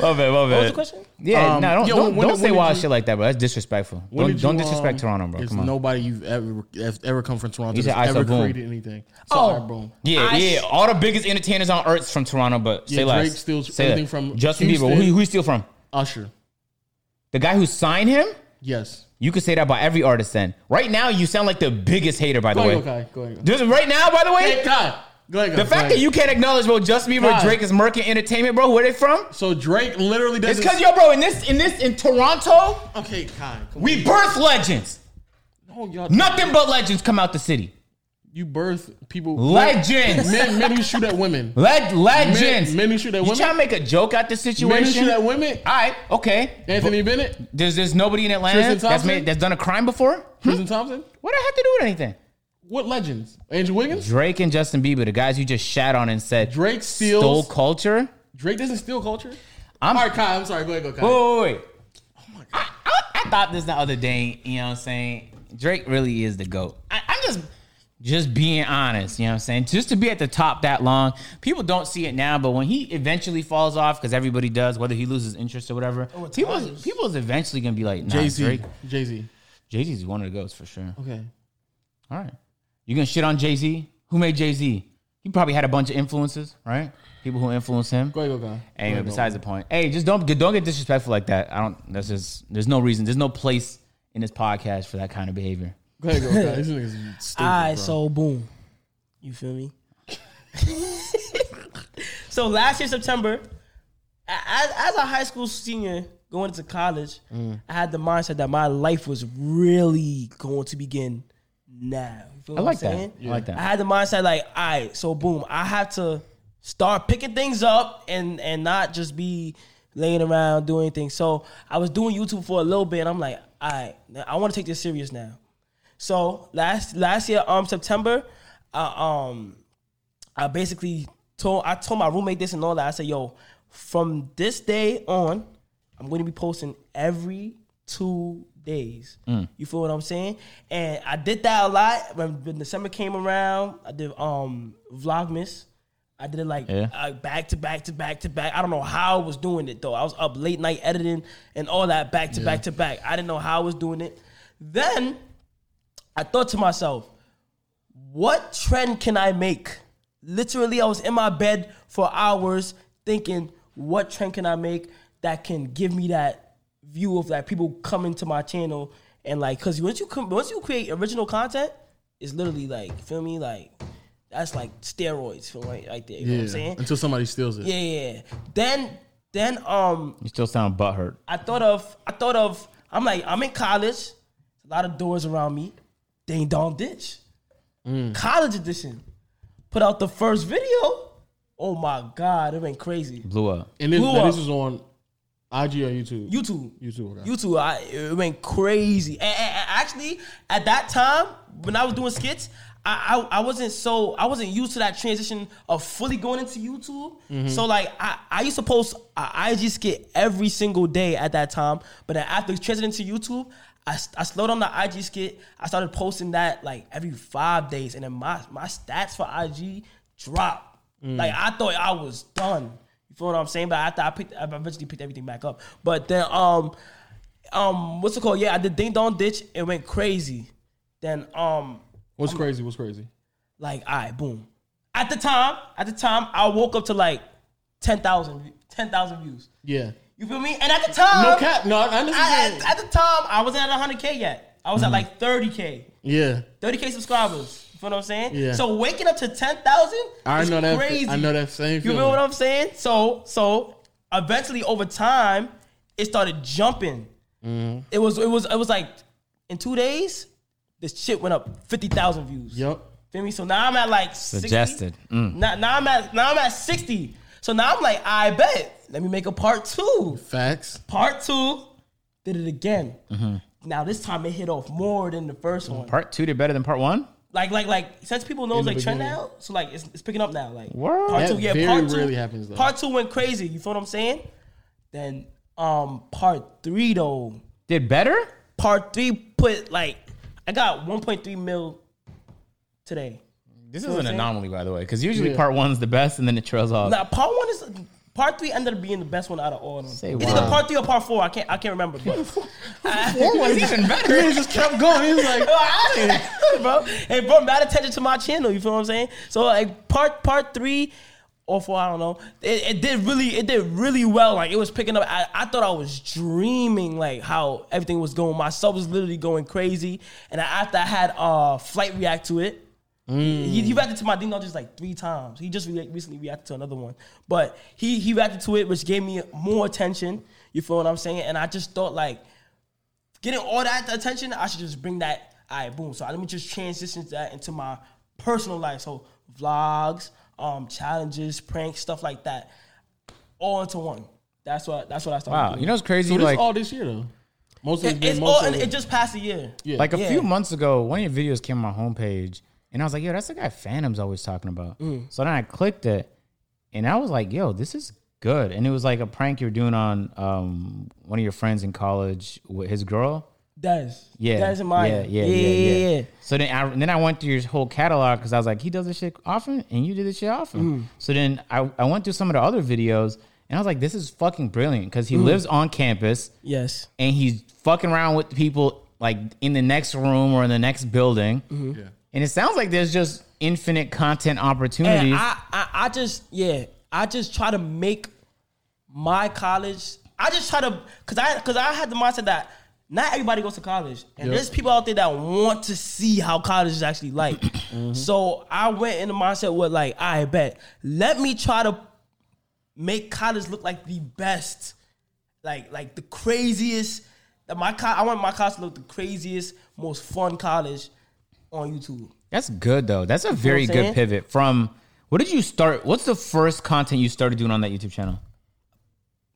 my bad, my What was the question? Yeah, Um, no, don't, yo, don't, when- don't say when did wild you- shit like that, bro. That's disrespectful. When Don't, did don't you, disrespect um, Toronto, bro. It's Come on. nobody you've ever have ever come from Toronto You that's said I saw ever boom. created anything. Sorry, Oh. boom. Yeah, I- yeah. All the biggest entertainers on earth from Toronto, but say Yeah, less. Steals say everything that. from Justin Bieber. Houston. Who, who he steal from? Usher. The guy who signed him. Yes. You could say that about every artist. Then right now, you sound like the biggest hater. By the Go way, ahead, go ahead. Go ahead. Just right now, by the way, Hey, Kai. Go ahead. the fact that you can't acknowledge, bro, Justin Bieber, God. Drake is murking entertainment, bro. Where they from? So Drake literally does It's because yo, bro, in this, in this, in Toronto, Okay, Kai. Come we birth legends. No, y'all, Nothing but legends come out the city. You birth people. Legends. Men, men who shoot at women. Leg- legends. Men, men who shoot at women. you trying to make a joke out the Men who situation? shoot at women. All right, okay. Anthony Bennett. There's there's nobody in Atlanta Tristan that's Thompson? made that's done a crime before. Tristan hmm? Thompson. What do I have to do with anything? What legends? Andrew Wiggins. Drake and Justin Bieber, the guys you just shat on and said Drake steals. stole culture. Drake doesn't steal culture. I'm All right, Kai. I'm sorry. Go ahead. Go, Kai. Wait, wait, wait. Oh my god. I, I, I thought this the other day, you know what I'm saying? Drake really is the GOAT. I, I'm just just being honest, you know what I'm saying? Just to be at the top that long, people don't see it now, but when he eventually falls off, because everybody does, whether he loses interest or whatever, oh, people people is eventually gonna be like, nah, Jay Z. Jay Z. Jay Z's one of the goats for sure. Okay. All right. You gonna shit on Jay Z? Who made Jay Z? He probably had a bunch of influences, right? People who influenced him. Go ahead. Go, Kai. Anyway, Go ahead, besides the point. Hey, just don't don't get disrespectful like that. I don't. That's just. There's no reason. There's no place in this podcast for that kind of behavior. Go ahead. Go, Kai. This nigga's stupid. All right, bro. so boom. You feel me? so last year September, as, as a high school senior going to college, Mm. I had the mindset that my life was really going to begin now. You I like that. I like that. I had the mindset like, all right, so boom, I have to start picking things up and and not just be laying around doing anything. So I was doing YouTube for a little bit, and I'm like, all right, I want to take this serious now. So last last year, um, September, I, um, I basically told I told my roommate this and all that. I said, yo, from this day on, I'm going to be posting every two days. You feel what I'm saying? And I did that a lot when, when December came around. I did um Vlogmas. I did it like Yeah. uh, back to back to back to back. I don't know how I was doing it though. I was up late night editing and all that back to back to back. I didn't know how I was doing it. Then I thought to myself, what trend can I make? Literally, I was in my bed for hours thinking, what trend can I make that can give me that view of like people coming to my channel and like, cause once you come, once you create original content, it's literally like, feel me, like that's like steroids, feel right, right there. You know what I'm saying? Until somebody steals it. Yeah, yeah. yeah. Then, then, um, You still sound butthurt. I thought of, I thought of, I'm like, I'm in college, a lot of doors around me, ding dong ditch, college edition. Put out the first video. Oh my god, it went crazy. Blew up. And this, Blew now up. this was on IG or YouTube. YouTube, YouTube. Okay. YouTube, I, it went crazy. And, and- and actually, at that time, when I was doing skits, I, I I wasn't so I wasn't used to that transition of fully going into YouTube. Mm-hmm. So like I, I used to post a IG skit every single day at that time, but then after transitioning to YouTube. I, I slowed on the IG skit. I started posting that like every five days, and then my my stats for IG dropped. Mm. Like I thought I was done. Feel what I'm saying? But after I picked, I eventually picked everything back up. But then um, um, what's it called? Yeah, I did Ding Dong Ditch. It went crazy. Then um, What's crazy? What's crazy? like all right, boom. At the time, at the time, I woke up to like 10,000 10,000 views. Yeah. You feel me? And at the time, No cap. No, I I, understand. at, at the time, I wasn't at 100k yet. I was at like 30k, yeah. 30k subscribers. You feel what I'm saying? Yeah. So waking up to 10,000 I know that. crazy. I know that same You feeling. know what I'm saying? So so eventually over time it started jumping. Mm-hmm. It was it was it was like in two days this shit went up fifty thousand views. Yep. Feel me? So now I'm at like 60. Suggested. Mm. Now, now I'm at now I'm at sixty. So now I'm like I bet let me make a part two. Facts. Part two did it again. Mm-hmm. Now this time it hit off more than the first one. Part two did better than part one. Like like like since people knows In the like trend beginning. now, so like it's, it's picking up now. Like Word. part That two, yeah, very part two. rarely happens, though. Part two went crazy. You feel what I'm saying? Then um part three though, Did better? part three put like I got 1.3 mil today. This what is I'm an anomaly, by the way, because usually Yeah. part one's the best and then it trails off. Now part one is part three ended up being the best one out of all of them. Say It's wow. part three or part four. I can't I can't remember. But Four was even better. He just kept going. He was like, bro. Hey, bro, mad attention to my channel. You feel what I'm saying? So like part part three or four, I don't know. It, it did really, it did really well. Like it was picking up. I, I thought I was dreaming, like how everything was going. My sub was literally going crazy. And after I had uh flight react to it. He, he reacted to my ding dong just like three times. He just re- recently reacted to another one, but he he reacted to it, which gave me more attention. You feel what I'm saying? And I just thought like, getting all that attention, I should just bring that. All right, boom. So let me just transition that into my personal life. So vlogs, um, challenges, pranks, stuff like that, all into one. That's what. That's what I started. Wow, doing. you know what's crazy? so like, all this year though. Most of it's It- been it's all. it just passed a year. yeah. like a Yeah. few months ago, one of your videos came on my homepage, and I was like, "Yo, that's the guy Fanum's always talking about." Mm. So then I clicked it, and I was like, "Yo, this is good." And it was like a prank you're doing on um, one of your friends in college with his girl. Does Yeah, Does in Maya. Yeah, yeah, yeah, yeah. So then, I, then I went through your whole catalog because I was like, he does this shit often, and you do this shit often. Mm. So then I, I went through some of the other videos, and I was like, this is fucking brilliant because he Mm. lives on campus Yes. and he's fucking around with people like in the next room or in the next building. Mm-hmm. Yeah. And it sounds like there's just infinite content opportunities. I, I, I just, yeah, I just try to make my college. I just try to, cause I, cause I had the mindset that not everybody goes to college, and Yep. there's people out there that want to see how college is actually like. Mm-hmm. So I went in the mindset with like, I bet let me try to make college look like the best, like like the craziest. That my co- I want my college to look the craziest, most fun college on YouTube. That's good though. That's a very I'm good pivot from. What did you start? What's the first content you started doing on that YouTube channel?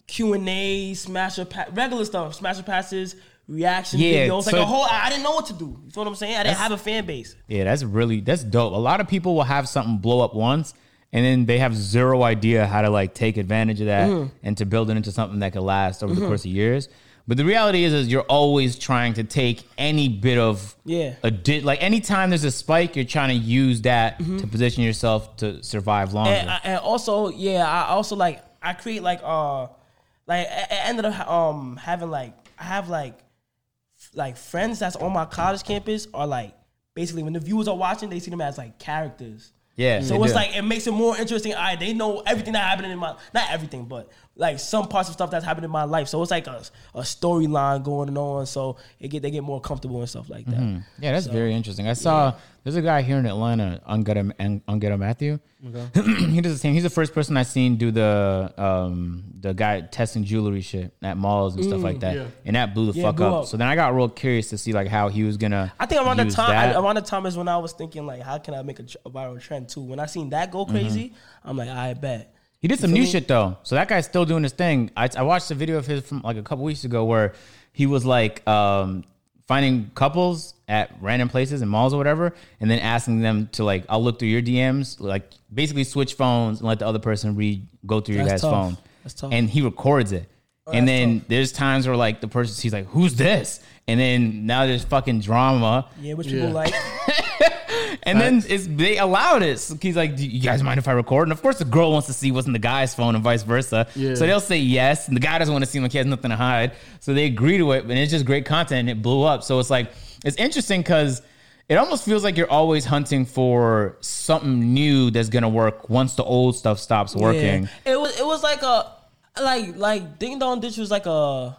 Q and A, smasher, pa- regular stuff, smasher passes, reaction Yeah, videos, like a whole. I I didn't know what to do. You feel what I'm saying? I didn't have a fan base. Yeah, that's really that's dope. A lot of people will have something blow up once and then they have zero idea how to like take advantage of that Mm-hmm. and to build it into something that could last over the course of years. But the reality is is you're always trying to take any bit of Yeah. a di- like anytime there's a spike, you're trying to use that to position yourself to survive longer. Mm-hmm. and, and also yeah i also like i create like uh like I, I ended up um having like i have like like friends that's on my college campus are like basically when the viewers are watching they see them as like characters yeah. so it's do. like it makes it more interesting. I they know everything that happened in my not everything, but like some parts of stuff that's happened in my life. So it's like a, a storyline going on. So it get they get more comfortable and stuff like that. Mm-hmm. Yeah, that's very interesting. I saw there's a guy here in Atlanta, Ungetta, Ungetta Matthew. he does the same. He's the first person I seen do the um the guy testing jewelry shit at malls and stuff like that, yeah. and that blew the Yeah, fuck blew up. up. So then I got real curious to see like how he was gonna. I think around the time that. around the time is when I was thinking like, how can I make a, a viral trend too? When I seen that go crazy, I'm like, I bet. He did some feel new shit though. So that guy's still doing his thing. I, I watched a video of his from like a couple weeks ago where he was like um, finding couples at random places and malls or whatever, and then asking them to like, I'll look through your DMs, like basically switch phones and let the other person read go through your That's guys' tough. phone. That's tough. And he records it. and that's then there's times where like the person he's like, Who's this? And then now there's fucking drama. Yeah, which people Yeah. like. And then it's they allowed it. So he's like, "Do you guys mind if I record?" And of course, the girl wants to see what's in the guy's phone and vice versa. Yeah. So they'll say yes, and the guy doesn't want to seem like he has nothing to hide. So they agree to it, and it's just great content. And it blew up. So it's like it's interesting because it almost feels like you're always hunting for something new that's gonna work once the old stuff stops working. Yeah. It was it was like a like like Ding Dong Ditch was like a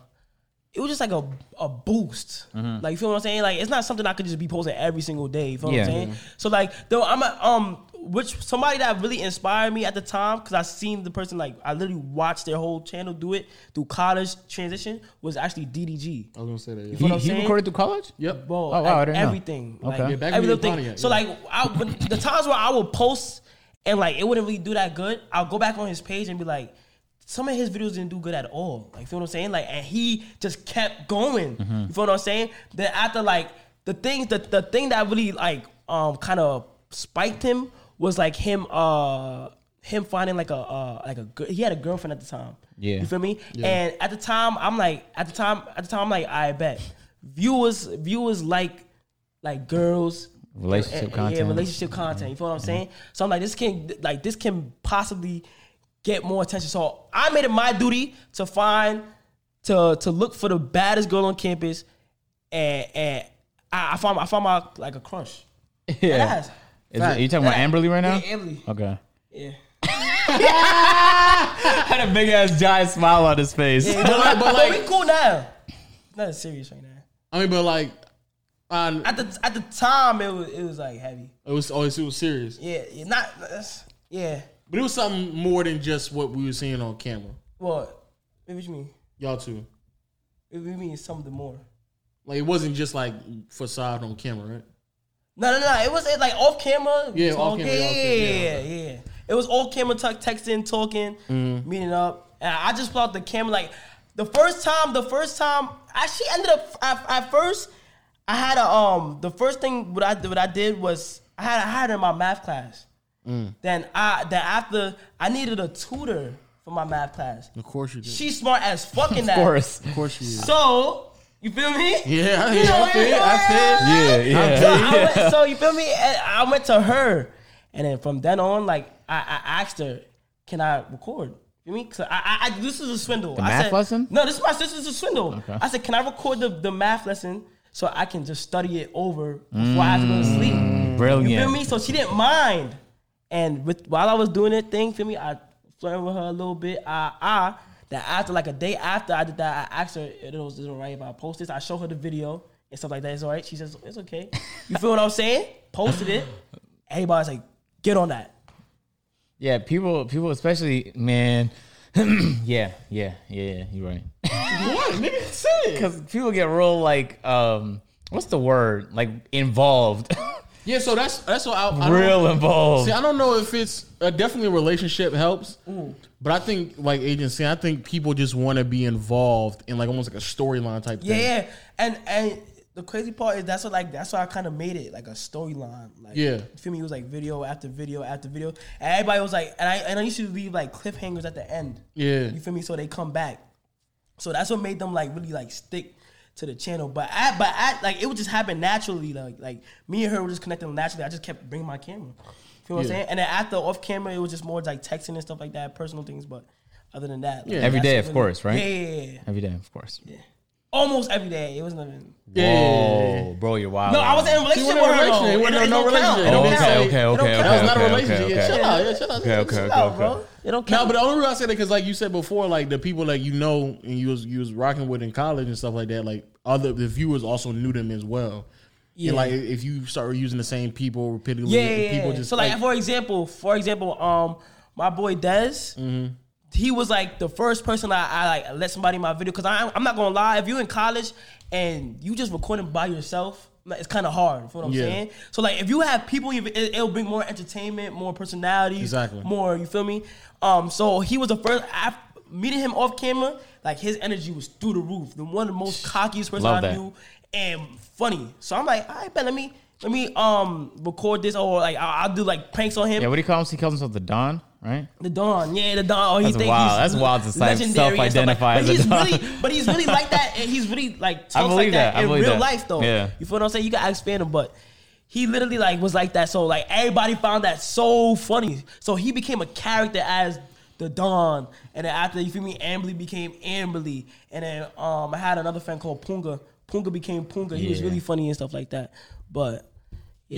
it was just like a a boost. Mm-hmm. Like you feel what I'm saying? Like it's not something I could just be posting every single day. You feel Yeah. what I'm saying? So like though I'm a, um which somebody that really inspired me at the time because I seen the person like I literally watched their whole channel do it through college transition was actually DDG. I was gonna say that. Yeah. He, what I'm he recorded through college. Yep. Bro, Oh, wow, like, I didn't know. everything. Okay. Like, Yeah, back every little thing. were Pontiac, so yeah. like I, when, the times where I will post and like it wouldn't really do that good, I'll go back on his page and be like, some of his videos didn't do good at all. Like, you feel what I'm saying? Like, and he just kept going. Mm-hmm. You feel what I'm saying? Then after like the things, the the thing that really like um kind of spiked him was like him uh him finding like a uh like a good he had a girlfriend at the time. Yeah. You feel me? And at the time, I'm like, at the time, at the time, I'm like, I bet viewers, viewers like, like girls, Relationship and- content. yeah, relationship content. You feel what I'm saying? So I'm like, this can, like, this can possibly get more attention. So I made it my duty to find, to to look for the baddest girl on campus, and and I, I found, I found my like a crush. Yeah. Is it, are you talking about Amberly right now? Yeah, Emily. Okay. Yeah. Had a big ass giant smile on his face. Yeah, But like, but but we cool now. Nothing serious right now. I mean, but like, uh, At the at the time, it was it was like heavy. it was always it was serious. Yeah, yeah not yeah. But it was something more than just what we were seeing on camera. What? What do you mean? Y'all too. What you mean something more? Like it wasn't just like facade on camera, right? No, no, no. It was uh, like off camera. Yeah, off camera, Yeah, yeah, yeah, yeah. It was off camera, t- texting, talking, Mm-hmm. meeting up. And I just out the camera. Like the first time, the first time, I actually ended up at, at first. I had a um. The first thing what I what I did was I had I had her in my math class. Mm. Then I then after I needed a tutor for my math class. Of course you did. She's smart as fucking Of that. course. of course you did. So you feel me? Yeah, I, You know, I feel. you know, I feel. Yeah, yeah. So, I went, so you feel me? And I went to her, and then from then on, like I, I asked her, "Can I record?" You mean? Cause I, I, I this is a swindle. I math said, lesson? No, this is my sister's a swindle. I said, "Can I record the, the math lesson so I can just study it over before I have to go to sleep?" Brilliant. You feel me? So she didn't mind. And with while I was doing that thing, feel me? I flirted with her a little bit. I, I that after like a day after I did that, I asked her if it was, it was alright if I post this. I showed her the video and stuff like that. It's alright. She says it's okay. You feel what I'm saying? Posted it. Everybody's like, get on that. Yeah, people, people, especially man. yeah, yeah, yeah, yeah. You're right. What, nigga? Say. Because people get real like, um, what's the word? Like involved, Yeah, so that's that's what I, I don't- real involved. See, I don't know if it's uh, definitely a relationship helps, but I think like agency, I think people just want to be involved in like almost like a storyline type Yeah, thing. yeah. And and the crazy part is that's what like that's why I kind of made it like a storyline. Like Yeah. you feel me? It was like video after video after video, and everybody was like, and I and I used to leave like cliffhangers at the end. Yeah. you feel me? So they come back. So that's what made them like really like stick to the channel. But I but I like it would just happen naturally. Like like me and her were just connecting naturally. I just kept bringing my camera. Feel what I'm saying? And then after off camera, it was just more like texting and stuff like that, personal things. But other than that, like, Yeah. Every that's day, what of really- course, right? Yeah, yeah, yeah, yeah. Every day, of course. Yeah. Almost every day. It was nothing. Whoa, bro, you're wild. No, I was in a relationship wasn't with in a her. though. relationship. It It wasn't don't no count. relationship. It don't Oh, count. okay, okay, It don't okay, count. That was not Okay, a relationship. okay, yeah, okay. Shut up, yeah, shut up. Okay, okay, Chill okay, out, okay. It don't No, count. but the only reason I said that because, like you said before, like the people that you know and you was you was rocking with in college and stuff like that, like other the viewers also knew them as well. Yeah. And like if you start using the same people repeatedly, yeah, yeah, people yeah. just so like, for example, for example, um, my boy Dez, Mm-hmm. he was like the first person I, I like let somebody in my video because I'm not gonna lie, if you're in college and you just recording by yourself. Like, It's kind of hard. For what I'm Yeah. saying. So like, if you have people, it, it'll bring more entertainment, more personalities, Exactly. more. You feel me? Um. So he was the first. I, meeting him off camera, like his energy was through the roof. The one of the most cockiest person Love I that. knew, and funny. So I'm like, I bet let me let me um record this or like I'll, I'll do like pranks on him. Yeah, what do you call him? He calls himself the Don, right? The Don, yeah, the Don. Oh, he That's think wild. he's That's wild to like- self-identify But as a he's Don. really, but he's really like that, and he's really like I talks like that, that. In real that. life though. Yeah. You feel what I'm saying? You gotta expand him, but he literally like was like that. So like everybody found that so funny. So he became a character as the Don, and then after you feel me, Amberly became Amberly, and then um I had another friend called Punga. Punga became Punga. He was really funny and stuff like that. But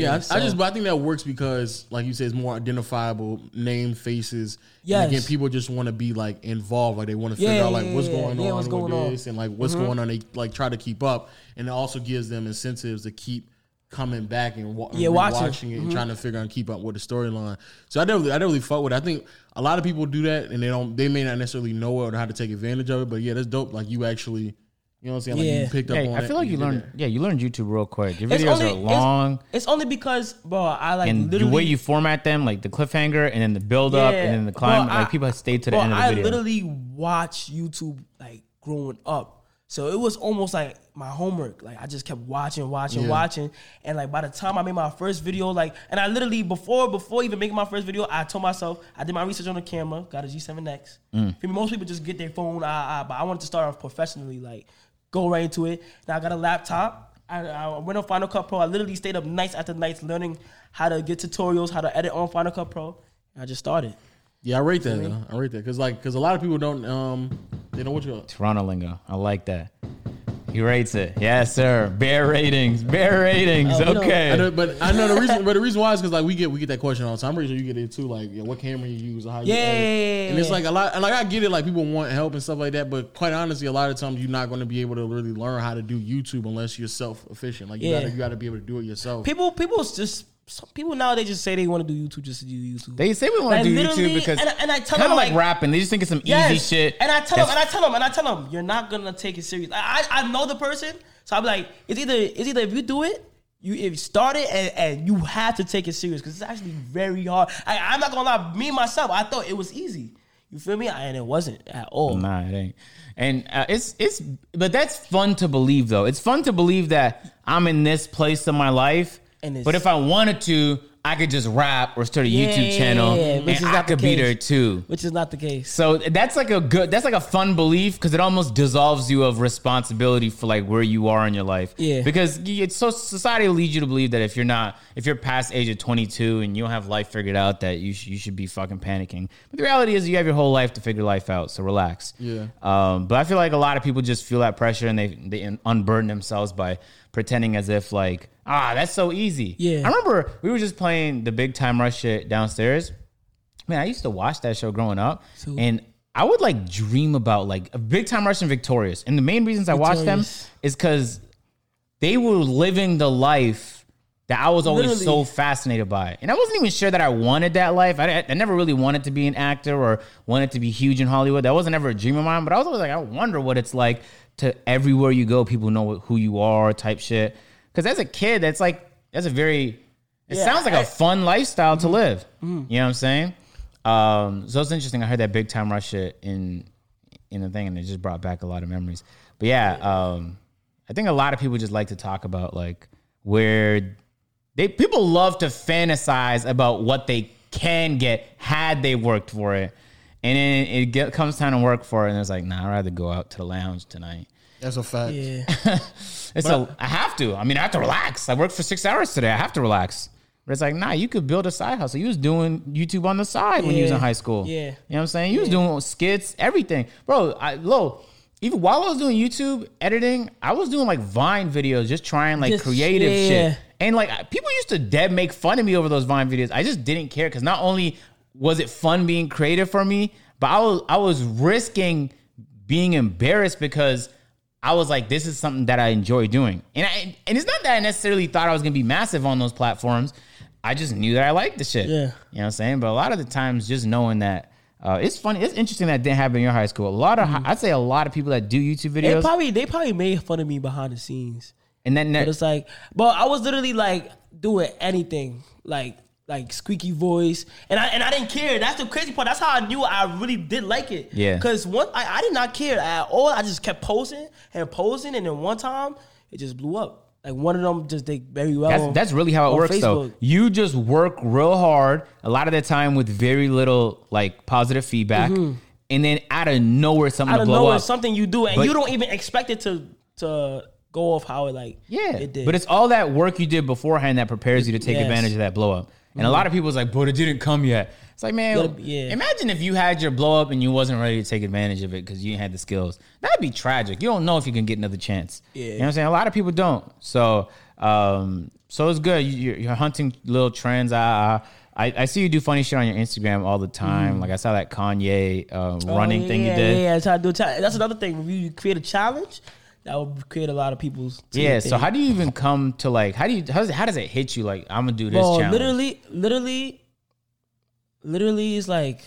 Yeah, I, so- I just but I think that works because, like you said, it's more identifiable name faces. Yeah, again, people just want to be like involved, like they want to Yeah, figure out like yeah, what's going yeah, on what's with going on. Mm-hmm. this and like what's going on. They like try to keep up, and it also gives them incentives to keep coming back and, wa- Yeah, and watching. watching it and Mm-hmm. trying to figure out and keep up with the storyline. So I definitely I definitely fuck with. it. I think a lot of people do that and they don't they may not necessarily know it or how to take advantage of it. But yeah, that's dope. Like you actually, you know what I'm saying? Like Yeah. you picked up Yeah, on I it feel like and you learned. Yeah, you learned YouTube real quick. Your It's videos only- are long, It's, only because, bro, I like and the way you format them, like the cliffhanger and then the build up Yeah. and then the climb, Bro, like I- people stayed to the bro, end of the I video. literally watched YouTube like growing up. So it was almost like my homework. Like I just kept watching, watching, Yeah. watching. And like by the time I made my first video, like and I literally before before even making my first video, I told myself I did my research on the camera, got a G7X. Mm. For me, most people just get their phone, ah, ah, but I wanted to start off professionally, like go right into it. Now I got a laptop. I, I went on Final Cut Pro. I literally stayed up nights after nights learning how to get tutorials, how to edit on Final Cut Pro. And I just started. Yeah, I rate that. Though. I rate that because like because a lot of people don't um they know what you Toronto lingo. I like that. He rates it. Yes, sir. Bare ratings. Bare ratings. Oh, we don't- okay. I know, but I know the reason. but the reason why is because like we get we get that question all the time. I'm pretty sure you get it too. Like, yeah, what camera you use how you Yeah, edit. yeah, yeah, And it's like a lot. And like I get it. Like people want help and stuff like that. But quite honestly, a lot of times you're not going to be able to really learn how to do YouTube unless you're self efficient. Like you Yeah. gotta you gotta be able to do it yourself. people people just some people now they just say they want to do YouTube just to do YouTube. They say we want to do YouTube because and I- and I tell them, of like, like- rapping. They just think it's some Yes. easy shit. And I tell them, and I tell them, and I tell them, you're not gonna take it serious. I I, I know the person, so I'm like, it's either it's either if you do it. You if you start it and, and you have to take it serious because it's actually very hard. I, I'm not gonna lie, me myself, I thought it was easy. You feel me? And it wasn't at all. Nah, it ain't. And uh, it's it's but that's fun to believe though. It's fun to believe that I'm in this place in my life. And it's- but if I wanted to, I could just rap or start a Yeah, YouTube channel, yeah, which is and I not the could be case. there too. Which is not the case. So that's like a good, that's like a fun belief because it almost dissolves you of responsibility for like where you are in your life. Yeah. Because it's so society leads you to believe that if you're not, if you're past age of 22 and you don't have life figured out, that you sh- you should be fucking panicking. But the reality is you have your whole life to figure life out. So relax. Yeah. Um, but I feel like a lot of people just feel that pressure and they they unburden themselves by pretending as if like ah that's so easy. Yeah. I remember we were just playing the big time rush shit downstairs. Man, I used to watch that show growing up, and I would like dream about like a big time Rush and victorious. And the main reasons I watched them Victorious. is because they were living the life that I was always Literally. so fascinated by. And I wasn't even sure that I wanted that life. I, I never really wanted to be an actor or wanted to be huge in Hollywood. That wasn't ever a dream of mine, but I was always like, I wonder what it's like to everywhere you go, people know who you are type shit. Because as a kid, that's like, that's a very, it Yeah, sounds like I- a fun lifestyle to live. You know what I'm saying? Um, so it's interesting. I heard that big time rush shit in in the thing, and it just brought back a lot of memories. But yeah, um, I think a lot of people just like to talk about like where they people love to fantasize about what they can get had they worked for it, and then it get, comes time to work for it, and it's like, nah, I'd rather go out to the lounge tonight. That's a fact. Yeah. It's a, I have to. I mean, I have to relax. I worked for six hours today. I have to relax. But it's like, nah, you could build a side hustle. You was doing YouTube on the side when you was in high school. Yeah. You know what I'm saying? You was doing skits, everything. Bro, I low. Even while I was doing YouTube editing, I was doing like Vine videos, just trying like Just- creative yeah. shit. And like people used to dead make fun of me over those Vine videos. I just didn't care because not only was it fun being creative for me, but I was I was risking being embarrassed because I was like, this is something that I enjoy doing. And I, and it's not that I necessarily thought I was gonna be massive on those platforms. I just knew that I liked the shit. Yeah. You know what I'm saying? But a lot of the times just knowing that uh, it's funny, it's interesting that didn't happen in your high school. A lot of I'd say a lot of people that do YouTube videos. They probably they probably made fun of me behind the scenes. and then But it's like, but I was literally like doing anything, like like squeaky voice, and I and I didn't care. That's the crazy part. That's how I knew I really did like it. Yeah. Because one, I, I did not care at all. I just kept posting and posing, and then one time it just blew up. Like one of them just did very well. That's, on- that's really how it works though. You just work real hard a lot of the time with very little like positive feedback, and then out of nowhere something Out of blow nowhere, up. something you do, and But- you don't even expect it to to go off how it like. Yeah, it did. but it's all that work you did beforehand that prepares you to take Yes. Mm-hmm. advantage of that blow up. And a lot of people's like, but it didn't come yet. It's like, man, Gotta yeah. imagine if you had your blow up and you wasn't ready to take advantage of it because you didn't the skills. That'd be tragic. You don't know if you can get another chance. Yeah. You know what I'm saying? A lot of people don't. So, um, so it's good. You- You're, you're hunting little trends. I, I, I see you do funny shit on your Instagram all the time. Like I saw that Kanye uh, running Mm. Oh, thing yeah, you did. Yeah, that's how I do. a. That's another thing. When you create a challenge, that will create a lot of people's. Yeah, your so how do you even come to like how do you how does, how does it hit you like I'm gonna do this bro, challenge? literally, literally, literally is like,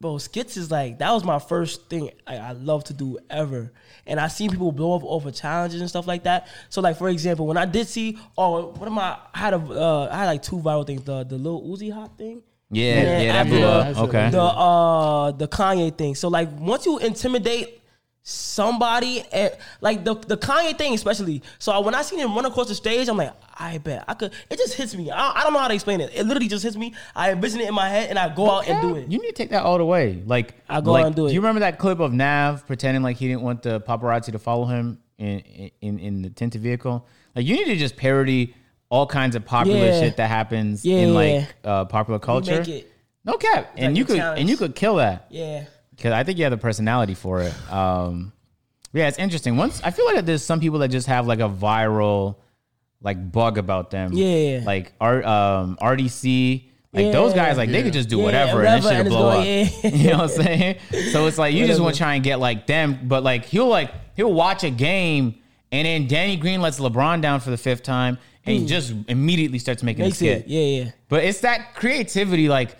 bro, skits is like that was my first thing I, I love to do ever, and I seen people blow up over challenges and stuff like that. So like for example, when I did see, oh, what am I? I had a, uh, I had like two viral things, the the Lil Uzi hop thing. Yeah, Yeah, yeah, that blew up. Okay. the uh the Kanye thing. So like once you intimidate somebody and like the the Kanye thing especially. So when I seen him run across the stage, I'm like, I bet I could. It just hits me. I, I don't know how to explain it. It literally just hits me. I envision it in my head and I go out and do it. You need to take that all the way. Like I go like, out and do it. Do you remember that clip of Nav pretending like he didn't want the paparazzi to follow him in in, in the tinted vehicle? Like you need to just parody all kinds of popular Yeah. shit that happens Yeah, in yeah. like uh, popular culture. make it- no cap, and like you could challenge. and you could kill that. Yeah. Because I think you have the personality for it. Um, yeah, it's interesting. Once I feel like there's some people that just have like a viral like bug about them. Yeah. like R, um, RDC. Like those guys, like they could just do Yeah, whatever, and and it it's should blow up. going- yeah. You know what I'm saying? So it's like you just want to try and get like them, but like he'll like he'll watch a game and then Danny Green lets LeBron down for the fifth time and he just immediately starts making. Makes a skit. it. Yeah, yeah. But it's that creativity. Like,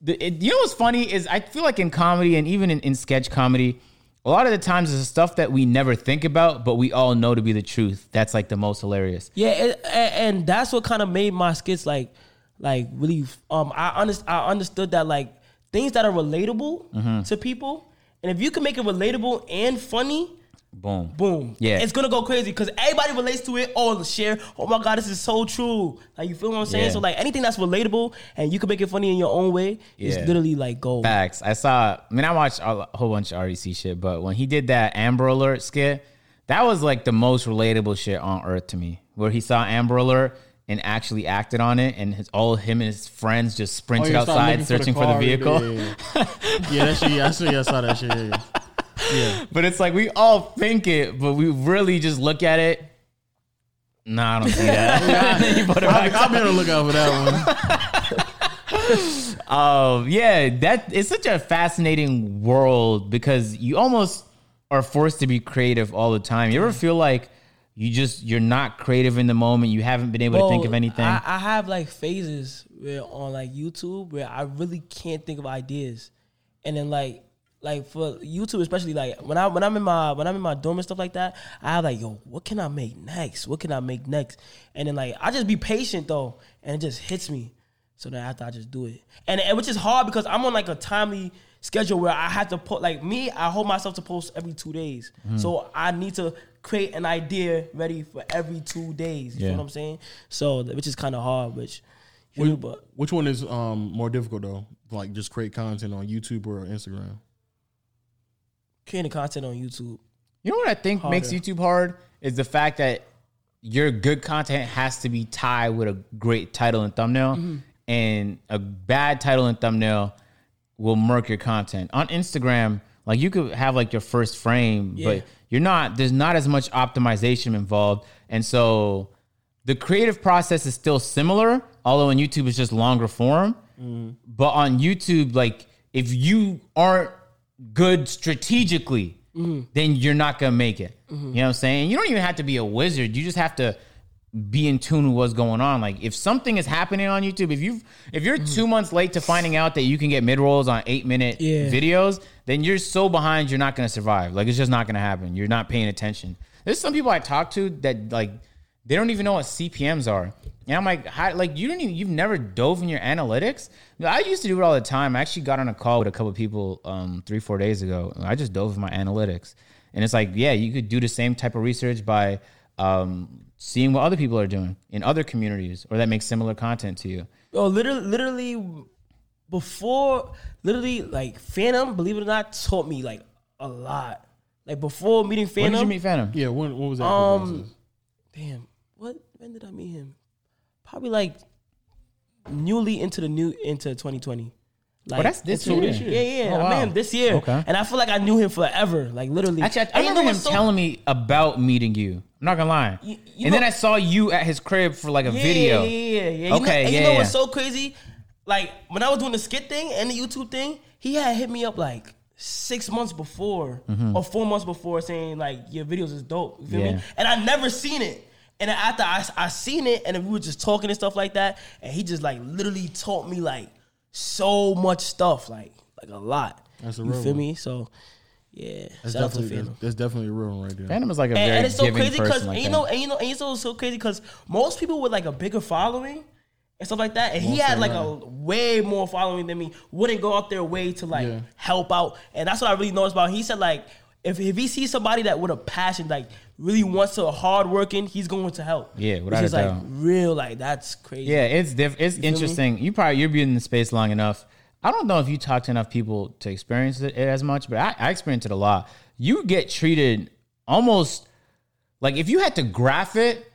the, it, you know what's funny is I feel like in comedy and even in, in sketch comedy, a lot of the times it's stuff that we never think about, but we all know to be the truth. That's like the most hilarious. Yeah, it, and, and that's what kind of made my skits like, like really. Um, I underst- I understood that like things that are relatable Mm-hmm. to people, and if you can make it relatable and funny, Boom. boom, Yeah. it's gonna go crazy because everybody relates to it. Oh, share. Oh my god, this is so true. Like you feel what I'm saying? Yeah. So like anything that's relatable and you can make it funny in your own way, Yeah. it's literally like gold. Facts. I saw. I mean, I watched a whole bunch of RDC shit, but when he did that Amber Alert skit, that was like the most relatable shit on earth to me. Where he saw Amber Alert and actually acted on it, and his, all him and his friends just sprinted oh, you start outside searching for the, car. vehicle. Yeah, yeah, yeah. Yeah, that shit. I see. I saw that shit. Yeah, yeah. yeah. But it's like we all think it, but we really just look at it. Nah, I don't see that. You put it I'll, back be- I'll be on the lookout for that one. um, yeah, that it's such a fascinating world because you almost are forced to be creative all the time. You ever feel like you just you're not creative in the moment? You haven't been able to think of anything. I, I have like phases where on like YouTube where I really can't think of ideas, and then like like for YouTube especially like when I when I'm in my when I'm in my dorm and stuff like that, I have like yo, what can I make next? What can I make next? And then like I just be patient though, and it just hits me. So then after I just do it, and, and which is hard because I'm on like a timely schedule where I have to put like me. I hold myself to post every two days, so I need to create an idea ready for every two days. You Yeah. know what I'm saying? So which is kind of hard, which you know, but Which one is um more difficult though? Like just create content on YouTube or Instagram? Creating content on YouTube. You know what I think makes YouTube hard is the fact that your good content has to be tied with a great title and thumbnail, Mm-hmm. and a bad title and thumbnail will murk your content. On Instagram, like you could have like your first frame, Yeah. but you're not. There's not as much optimization involved, and so the creative process is still similar. Although on YouTube it's just longer form, but on YouTube, like if you aren't good strategically, mm-hmm. then you're not gonna make it. You know what I'm saying? You don't even have to be a wizard. You just have to be in tune with what's going on. Like if something is happening on YouTube, if you if you're mm-hmm. two months late to finding out that you can get mid rolls on eight minute Yeah. videos, then you're so behind you're not gonna survive. Like it's just not gonna happen. You're not paying attention. There's some people I talk to that like they don't even know what CPMS are. And I'm like, how, like you don't even you've never dove in your analytics. I used to do it all the time. I actually got on a call with a couple of people um, three four days ago. I just dove in my analytics, and it's like, yeah, you could do the same type of research by um, seeing what other people are doing in other communities or that make similar content to you. Oh, literally, literally, before, literally, like Fanum, believe it or not, taught me like a lot. Like before meeting When Fanum, did you meet Fanum? Yeah, when what was that? Um, damn, what? When did I meet him? Probably like newly into the new into 2020. Like, Oh, that's this year. this year. Yeah, yeah. Oh, I met him this year, Okay. and I feel like I knew him forever. Like literally. Actually, I, I remember him so- telling me about meeting you. I'm not gonna lie. You- you and then I saw you at his crib for like a Yeah, video. Yeah, yeah, yeah. You Okay, know, and yeah, you know what's so crazy? Like when I was doing the skit thing and the YouTube thing, he had hit me up like six months before Mm-hmm. or four months before saying like your videos is dope. You feel Yeah. me? And I never seen it. And then after I, I seen it and we were just talking and stuff like that, and he just like literally taught me like so much stuff, like like a lot. That's a you real feel one. me? So yeah, That's shout out to definitely Fanum. that's, that's definitely a real one right there. Fanum is like a And, very and it's so crazy because like you know, and you know, and it's so so crazy because most people with like a bigger following and stuff like that, and he had like them a way more following than me. Wouldn't go out their way to like Yeah. help out, and that's what I really noticed about. Him. He said like if if he sees somebody that with a passion, like really wants to hard working, he's going to help. Yeah, Which without is a like real, like that's crazy. Yeah, it's diff- it's me? interesting. You probably you're been in the space long enough. I don't know if you talk to enough people to experience it as much, but I, I experienced it a lot. You get treated almost like if you had to graph it,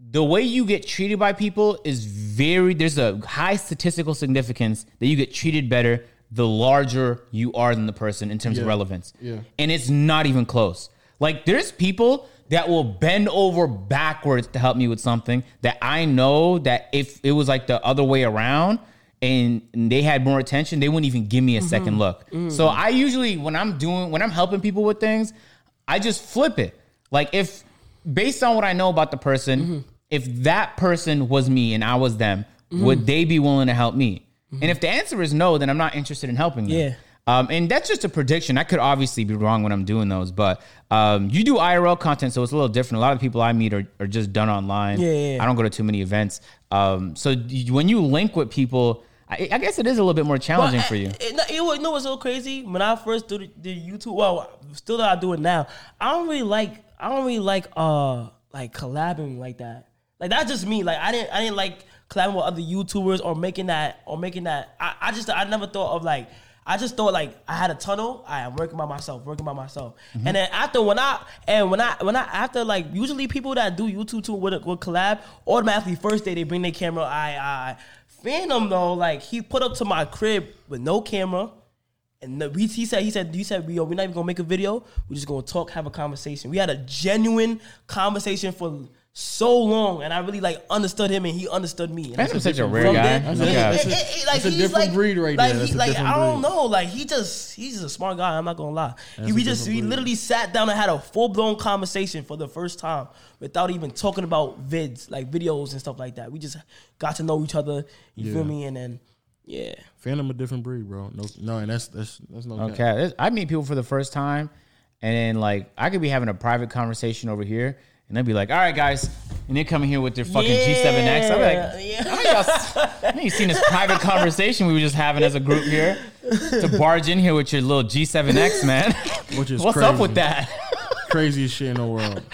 the way you get treated by people is very there's a high statistical significance that you get treated better the larger you are than the person in terms of relevance. Yeah. And it's not even close. Like there's people that will bend over backwards to help me with something that I know that if it was like the other way around and they had more attention, they wouldn't even give me a second mm-hmm. look. Mm. So I usually when I'm doing when I'm helping people with things, I just flip it. Like if based on what I know about the person, mm-hmm. if that person was me and I was them, mm-hmm. would they be willing to help me? And if the answer is no, then I'm not interested in helping them. Yeah. Um, and that's just a prediction. I could obviously be wrong when I'm doing those, but um, you do IRL content, so it's a little different. A lot of people I meet are, are just done online. Yeah, yeah, yeah. I don't go to too many events. Um, so you- when you link with people, I, I guess it is a little bit more challenging for you. It- you know, you know what's so crazy? When I first did, did YouTube, well, still that I do it now. I don't really like. I don't really like uh like collabing like that. Like that's just me. Like I didn't. I didn't like collabing with other YouTubers or making that or making that. I, I just I never thought of like. I just thought like I had a tunnel. I am working by myself, working by myself. Mm-hmm. And then after when I and when I when I after like usually people that do YouTube too would would collab automatically first day they bring their camera. I I Fanum though like he put up to my crib with no camera. And the, he, he said, he said, you said, yo, we're not even gonna make a video. We're just gonna talk, have a conversation. We had a genuine conversation for so long, and I really like understood him, and he understood me. And Fanum's such a from rare guy. That's No a- it- it- it- like that's a he's different like, breed right like there. He, like I don't breed. know. Like he just he's a smart guy. I'm not gonna lie. He, we just we breed. literally sat down and had a full blown conversation for the first time without even talking about vids like videos and stuff like that. We just got to know each other. You Yeah. feel me? And then yeah, Fanum a different breed, bro. No, no, and that's that's that's no. Okay, this- I meet people for the first time, and then like I could be having a private conversation over here, and they'd be like, "All right, guys," and they come in here with their fucking G7X. I'm like, yeah. "How many of y'all s- how many of you seen this private conversation we were just having as a group here to barge in here with your little G7X, man? Which is What's up with that? Craziest shit in the world.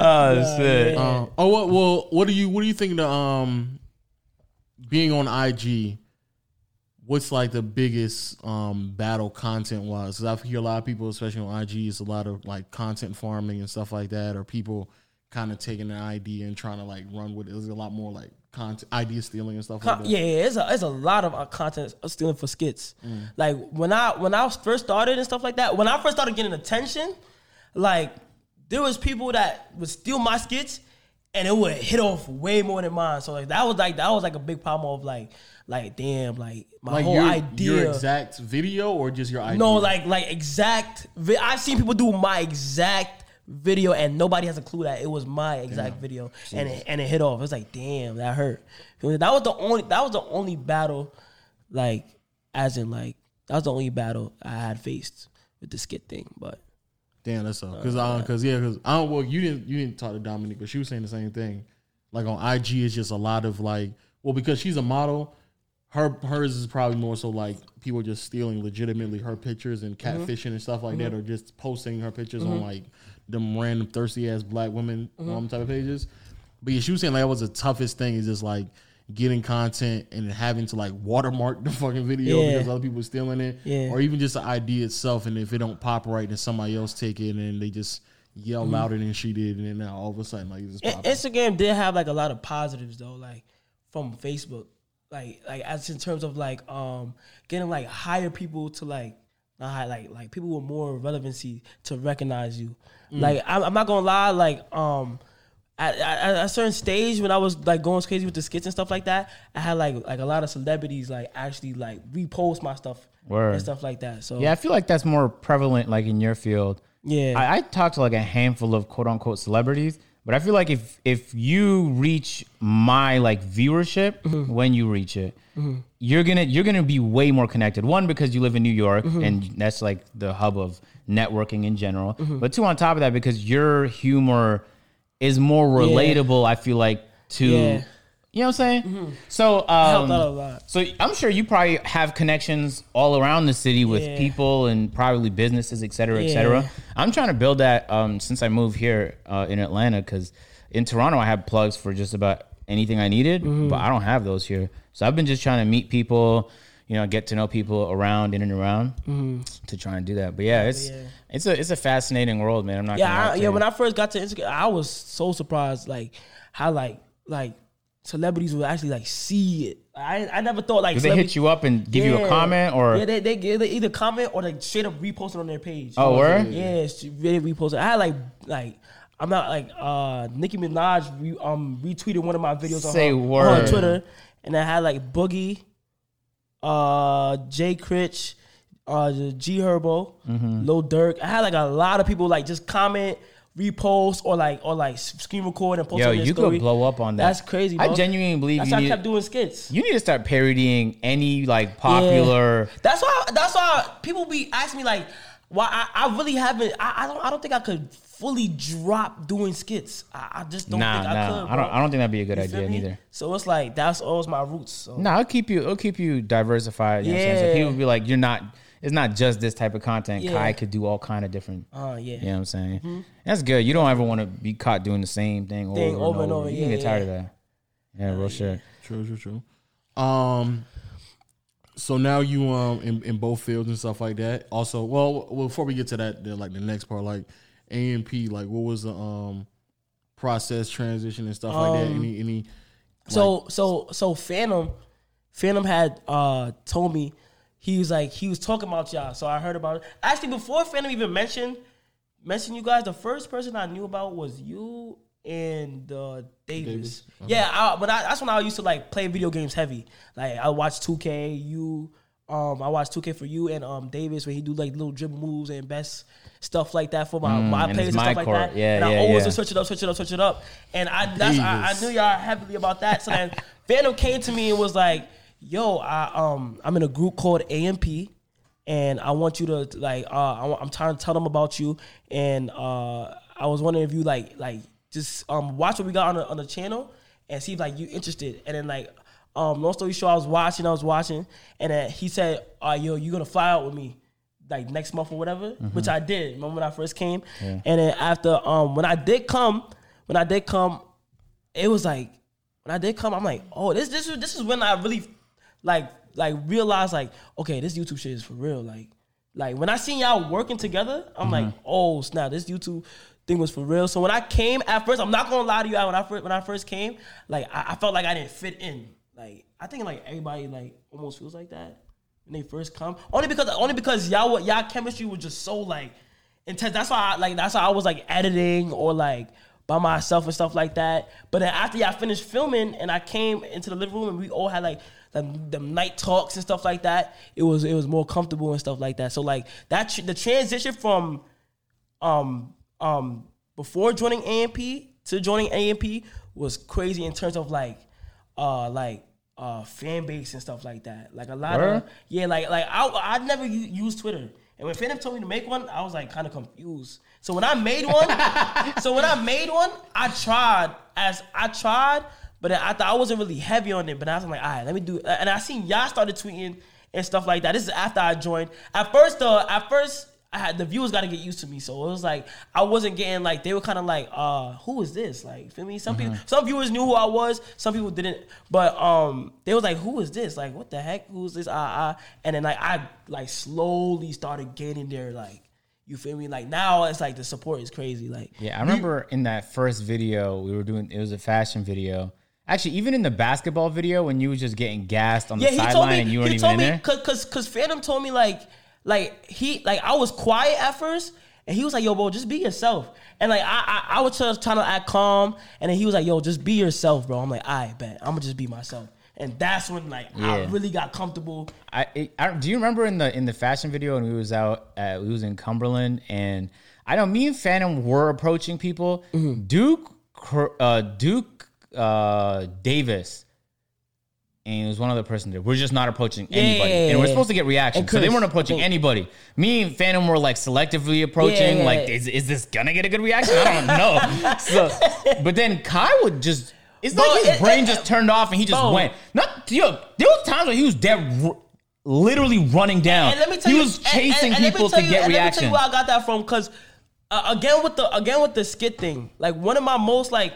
Oh shit! Uh, oh, what? Well, what do you what do you think? The um, being on IG, what's like the biggest um battle content wise? Because I hear a lot of people, especially on IG, it's a lot of like content farming and stuff like that, or people kind of taking an idea and trying to like run with it. There's a lot more like content idea stealing and stuff like Con- that. yeah, yeah, it's a, it's a lot of uh, content stealing for skits. Like when I when I first started and stuff like that. When I first started getting attention, like there was people that would steal my skits, and it would hit off way more than mine. So like that was like that was like a big problem of like like damn like my Like whole your, idea. your exact video or just your idea? no, like like exact. Vi- I've seen people do my exact video and nobody has a clue that it was my exact video and it, and it hit off. It's like damn, that hurt. That was the only that was the only battle, like as in like that was the only battle I had faced with the skit thing. But Damn, that's all. Because uh, cause, yeah, because I don't. Well, you didn't you didn't talk to Dominique, but she was saying the same thing. Like on IG, it's just a lot of like, well, because she's a model, her hers is probably more so like people just stealing legitimately her pictures and mm-hmm. catfishing and stuff like that, or just posting her pictures on mm-hmm. like them random thirsty ass black women mm-hmm. um, type of pages. But yeah, she was saying like that was the toughest thing is just like getting content and having to like watermark the fucking video Yeah. because other people stealing it, Yeah. or even just the idea itself. And if it don't pop right, then somebody else take it and they just yell louder than she did, and then now all of a sudden like it's just Instagram did have like a lot of positives though, like from Facebook, like like as in terms of like um getting like higher people to like not high, like like people with more relevancy to recognize you. Like I'm, I'm not gonna lie, like um. At, at, at a certain stage when I was like going crazy with the skits and stuff like that, I had like like a lot of celebrities like actually like repost my stuff Word. and stuff like that. So Yeah, I feel like that's more prevalent, like in your field. yeah, I, I talked to like a handful of quote unquote celebrities, but I feel like if if you reach my like viewership Mm-hmm. when you reach it, you're gonna you're gonna be way more connected. One because you live in New York Mm-hmm. and that's like the hub of networking in general. But two on top of that because your humor is more relatable. I feel like to Yeah. You know what I'm saying. So helped um, out a lot. so I'm sure you probably have connections all around the city with Yeah. people and probably businesses, et cetera, et cetera. I'm trying to build that um, since I moved here uh, in Atlanta because in Toronto I have plugs for just about anything I needed, Mm-hmm. but I don't have those here. So I've been just trying to meet people, you know, get to know people around in and around to try and do that. But yeah, it's Mm-hmm. yeah. it's a it's a fascinating world, man. I'm not gonna Yeah, I, yeah. When I first got to Instagram, I was so surprised, like how like like celebrities would actually like see it. I I never thought like do they hit you up and give you a Yeah. comment or yeah they they, they either comment or like straight up repost it on their page. oh word? yeah, it's really reposted. I had like like. I'm not like uh Nicki Minaj re, um retweeted one of my videos on, Say her, on word. Twitter, and I had like Boogie, uh Jay Critch, uh G Herbo, Mm-hmm. Lil Durk. I had like a lot of people like just comment, repost, or like or like screen record and post Yo, you story. could blow up on that. That's crazy. Bro. I genuinely believe That's you why I kept doing skits. you need to start parodying any like popular. That's why. That's why people be asking me like, why I, I really haven't. I, I don't. I don't think I could fully drop doing skits. I, I just don't Nah, think I nah, could. I don't. I don't think that'd be a good You idea me? neither. So it's like that's always my roots. So. No, I'll keep you. I'll keep you diversified. You know what I'm saying? So Yeah. people be like, you're not. It's not just this type of content. Yeah. Kai could do all kind of different. Uh, yeah. You know what I'm saying? That's good. You don't ever want to be caught doing the same thing, Thing over, over and and over. over. You Yeah, get tired yeah. of that. Yeah, real shit. True, true, true. Um, so now you um in, in both fields and stuff like that. Also, well, well, before we get to that, the, like the next part, like AMP, like what was the um process transition and stuff like that? Um, Any any So so so Fanum, Fanum had uh told me he was like he was talking about y'all. So I heard about it. Actually, before Fanum even mentioned mentioned you guys, the first person I knew about was you and uh, Davis. Davis. Yeah, I, but I, that's when I used to like play video games heavy. Like I watched 2K, you, um, I watched 2K for you and um Davis where he do like little dribble moves and best stuff like that for my my and players and my stuff like that. Yeah, and I yeah, always yeah. switch it up, switch it up, switch it up. And I that's I, I knew y'all heavily about that. So then Fanum came to me and was like, "Yo, I um I'm in a group called AMP." and I want you to like uh I, i'm trying to tell them about you and uh I was wondering if you like like just um watch what we got on the on the channel and see if like you interested. And then like um long story short I was watching I was watching and then he said uh yo you gonna fly out with me like next month or whatever which I did. Remember when I first came? And then after um when I did come when I did come it was like when I did come, I'm like, oh, this this this is when I really like like realize like, okay, this YouTube shit is for real. Like like when I seen y'all working together, I'm mm-hmm. like, oh snap, this YouTube thing was for real. So when I came at first, I'm not gonna lie to you, when I first when I first came, like I, I felt like I didn't fit in. Like I think like everybody like almost feels like that when they first come. Only because only because y'all y'all chemistry was just so like intense. That's why I like that's why I was like editing or like by myself and stuff like that. But then after y'all finished filming and I came into the living room and we all had like them, them night talks and stuff like that, it was it was more comfortable and stuff like that. So like that tr- the transition from um um before joining AMP to joining AMP was crazy in terms of like uh like uh fan base and stuff like that. Like a lot Word? of yeah, like like I I never u- used Twitter. And when Fanum told me to make one, I was like kind of confused. So when I made one, so when I made one, I tried as I tried, but I thought I wasn't really heavy on it. But I was like, all right, let me do. it. And I seen y'all started tweeting and stuff like that. This is after I joined. At first, though, at first I had the viewers got to get used to me. So it was like I wasn't getting like they were kind of like, uh, who is this? Like, feel me? Some people, some viewers knew who I was. Some people didn't. But um, they was like, who is this? Like, what the heck? Who's this? Ah, ah. And then like I like slowly started getting there. Like, you feel me? Like now it's like the support is crazy. Like, Yeah, I remember in that first video we were doing. It was a fashion video. Actually, even in the basketball video when you was just getting gassed on the yeah, he told sideline and you weren't he even told in me there. cause cause cause Fanum told me like like he like I was quiet at first. And he was like, "Yo, bro, just be yourself." And like I, I, I was just trying to act calm. And then he was like, "Yo, just be yourself, bro." I'm like, "I bet I'm gonna just be myself." And that's when like I really got comfortable. I, it, I do you remember in the in the fashion video when we was out at, we was in Cumberland and I know me and Fanum were approaching people. Mm-hmm. Duke uh, Duke uh, Davis and it was one other person there. We're just not approaching anybody, yeah, yeah, and we're supposed to get reactions, And So they weren't approaching anybody. Me and Fanum were like selectively approaching. Like, is is this gonna get a good reaction? I don't know. so, but then Kai would just. It's like his it- brain it- just turned off and he just went. Not yo. There was times when he was dead, r- literally running down. And let me tell he you, was chasing and- and people to you- get and reaction. Let me tell you where I got that from, because uh, again with the again with the skit thing, like one of my most like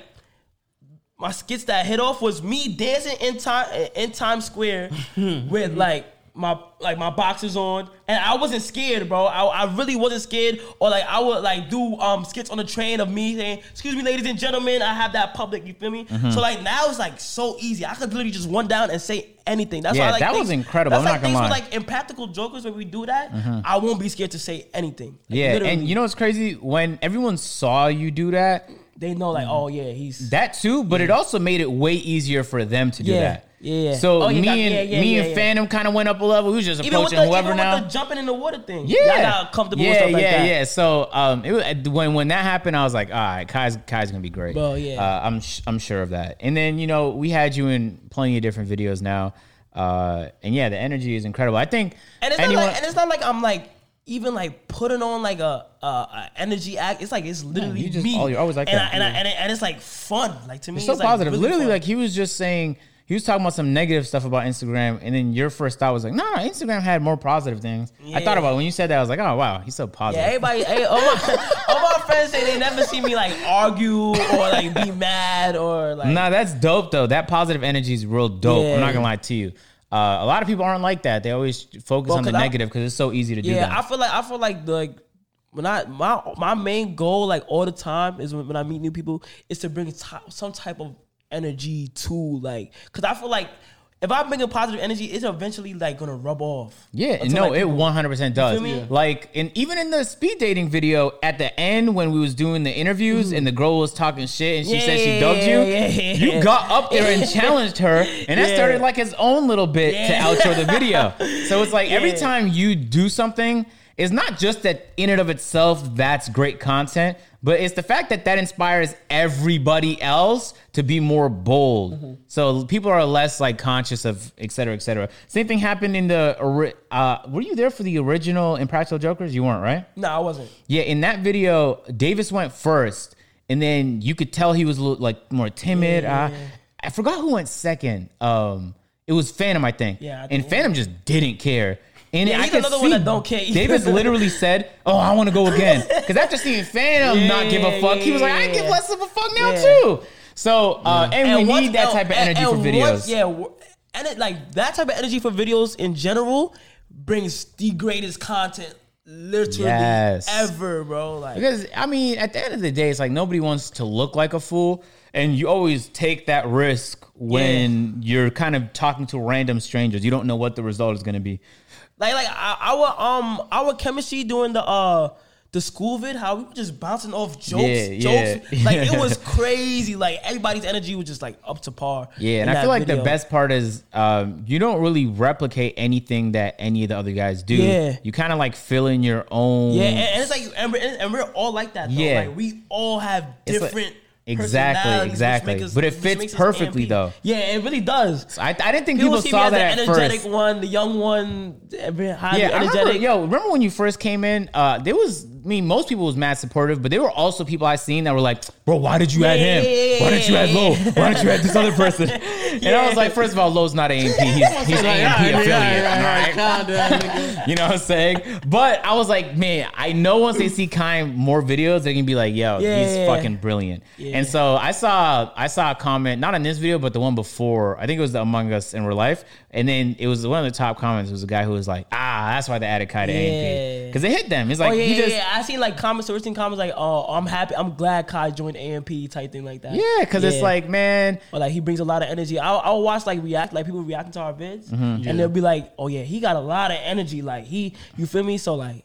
my skits that hit off was me dancing in time in Times Square with like my like my boxers on, and I wasn't scared, bro. I, I really wasn't scared, or like I would like do um skits on the train of me saying, "Excuse me, ladies and gentlemen," I have that public. You feel me? Mm-hmm. So like now it's like so easy. I could literally just run down and say anything. That's Yeah, why I like that things- was incredible. I'm like not gonna lie. with like impractical jokers when we do that. I won't be scared to say anything. Like, yeah, literally. and you know what's crazy? When everyone saw you do that, they know like, oh yeah, he's that too, but it also made it way easier for them to do Yeah, that. yeah. So Oh, me got- and yeah, yeah, me yeah, and yeah. Fanum kind of went up a level. We was just even approaching the, whoever now. with the jumping in the water thing. Yeah, Y'all got comfortable yeah, with stuff like yeah, that. yeah. So um, it was, when when that happened, I was like, all right, Kai's Kai's gonna be great. Bro, yeah. uh, I'm sh- I'm sure of that. And then you know we had you in plenty of different videos now, uh, and yeah, the energy is incredible. I think And it's anyone. not like, and it's not like I'm like even like putting on like a, a, a energy act. It's like it's literally you just- me. oh, you're always like and that. I, and, I, and, it- and it's like fun. Like to me, it's so it's like positive. really Literally, fun. like he was just saying. He was talking about some negative stuff about Instagram, and then your first thought was like, "No, no, Instagram had more positive things." I thought about it. when you said that. I was like, "Oh wow, he's so Yeah, positive." everybody, hey, all, my, all my friends say they never see me like argue or like be mad or like. Nah, that's dope though. That positive energy is real dope. Yeah. I'm not gonna lie to you. Uh, a lot of people aren't like that. They always focus Well, on the I- negative because it's so easy to do Yeah, that. I feel like I feel like the like when I my my main goal like all the time is when, when I meet new people is to bring ti- some type of energy to like because I feel like if I bring a positive energy, it's eventually like gonna rub off. Yeah, Until, no, like, it one hundred percent does. feel me? Yeah. Like, and even in the speed dating video at the end when we was doing the interviews mm. and the girl was talking shit and she Yeah, said she yeah, dubbed you, yeah, yeah, you got up there and challenged her, and that Yeah. started like his own little bit Yeah. to outro the video. So it's like every time you do something, it's not just that in and of itself that's great content, but it's the fact that that inspires everybody else to be more bold. Mm-hmm. So people are less like conscious of et cetera, et cetera. Same thing happened in the. Uh, were you there for the original Impractical Jokers? You weren't, right? No, I wasn't. Yeah, in that video, Davis went first, and then you could tell he was a little, like more timid. Uh, I forgot who went second. Um, it was Fanum, I think. Yeah, I and think- Fanum just didn't care. And Yeah, I he's could another see one that don't care either. Davis literally said, "Oh, I want to go again," because after seeing Fanum not give a Yeah, fuck, he was like, "I yeah, give less of a fuck now Yeah. too." So, uh, and, we once- need that type of energy and for videos. yeah, and it like that type of energy for videos in general brings the greatest content literally Yes. ever, bro. Like Because I mean, at the end of the day, it's like nobody wants to look like a fool, and you always take that risk when you're kind of talking to random strangers. You don't know what the result is going to be. Like like our um our chemistry during the uh the school vid, how we were just bouncing off jokes, Yeah, jokes. yeah. Like it was crazy. Like everybody's energy was just like up to par. Yeah, and I feel like the best part is um, you don't really replicate anything that any of the other guys do. Yeah. You kind of like fill in your own. Yeah, and, and it's like and we're, and we're all like that. Though. Yeah. like we all have It's like- different. Exactly, exactly. us- But it fits perfectly, though. Yeah, it really does. I, I didn't think People, people, see me saw as the that at energetic first. one, the young one, highly Yeah, I remember. energetic. Yo, remember when you first came in? Uh, there was, I mean, most people was mad supportive, but there were also people I seen that were like, "Bro, why did you add him? yeah, yeah, Why didn't you add yeah, Low? Why didn't you add this other person?" And I was like, first of all, Lowe's not AMP. He's he's AMP affiliate. all right, all right, right? calm down, nigga. You know what I'm saying? But I was like, man, I know once they see kind more videos, they're gonna be like, yo, Yeah, he's fucking brilliant. Yeah. And so I saw I saw a comment, not on this video, but the one before. I think it was the Among Us in real life. And then it was one of the top comments was a guy who was like, ah, that's why they added Kai to AMP. Yeah. Because it hit them. It's Oh like yeah, he yeah, just yeah. I seen like comments, certain comments like, "Oh, I'm happy, I'm glad Kai joined AMP" type thing like that. Yeah, because it's like, man, or like he brings a lot of energy. I'll, I'll watch like react, like people reacting to our vids, Mm-hmm. and they'll be like, "Oh yeah, he got a lot of energy. Like he, you feel me? So like,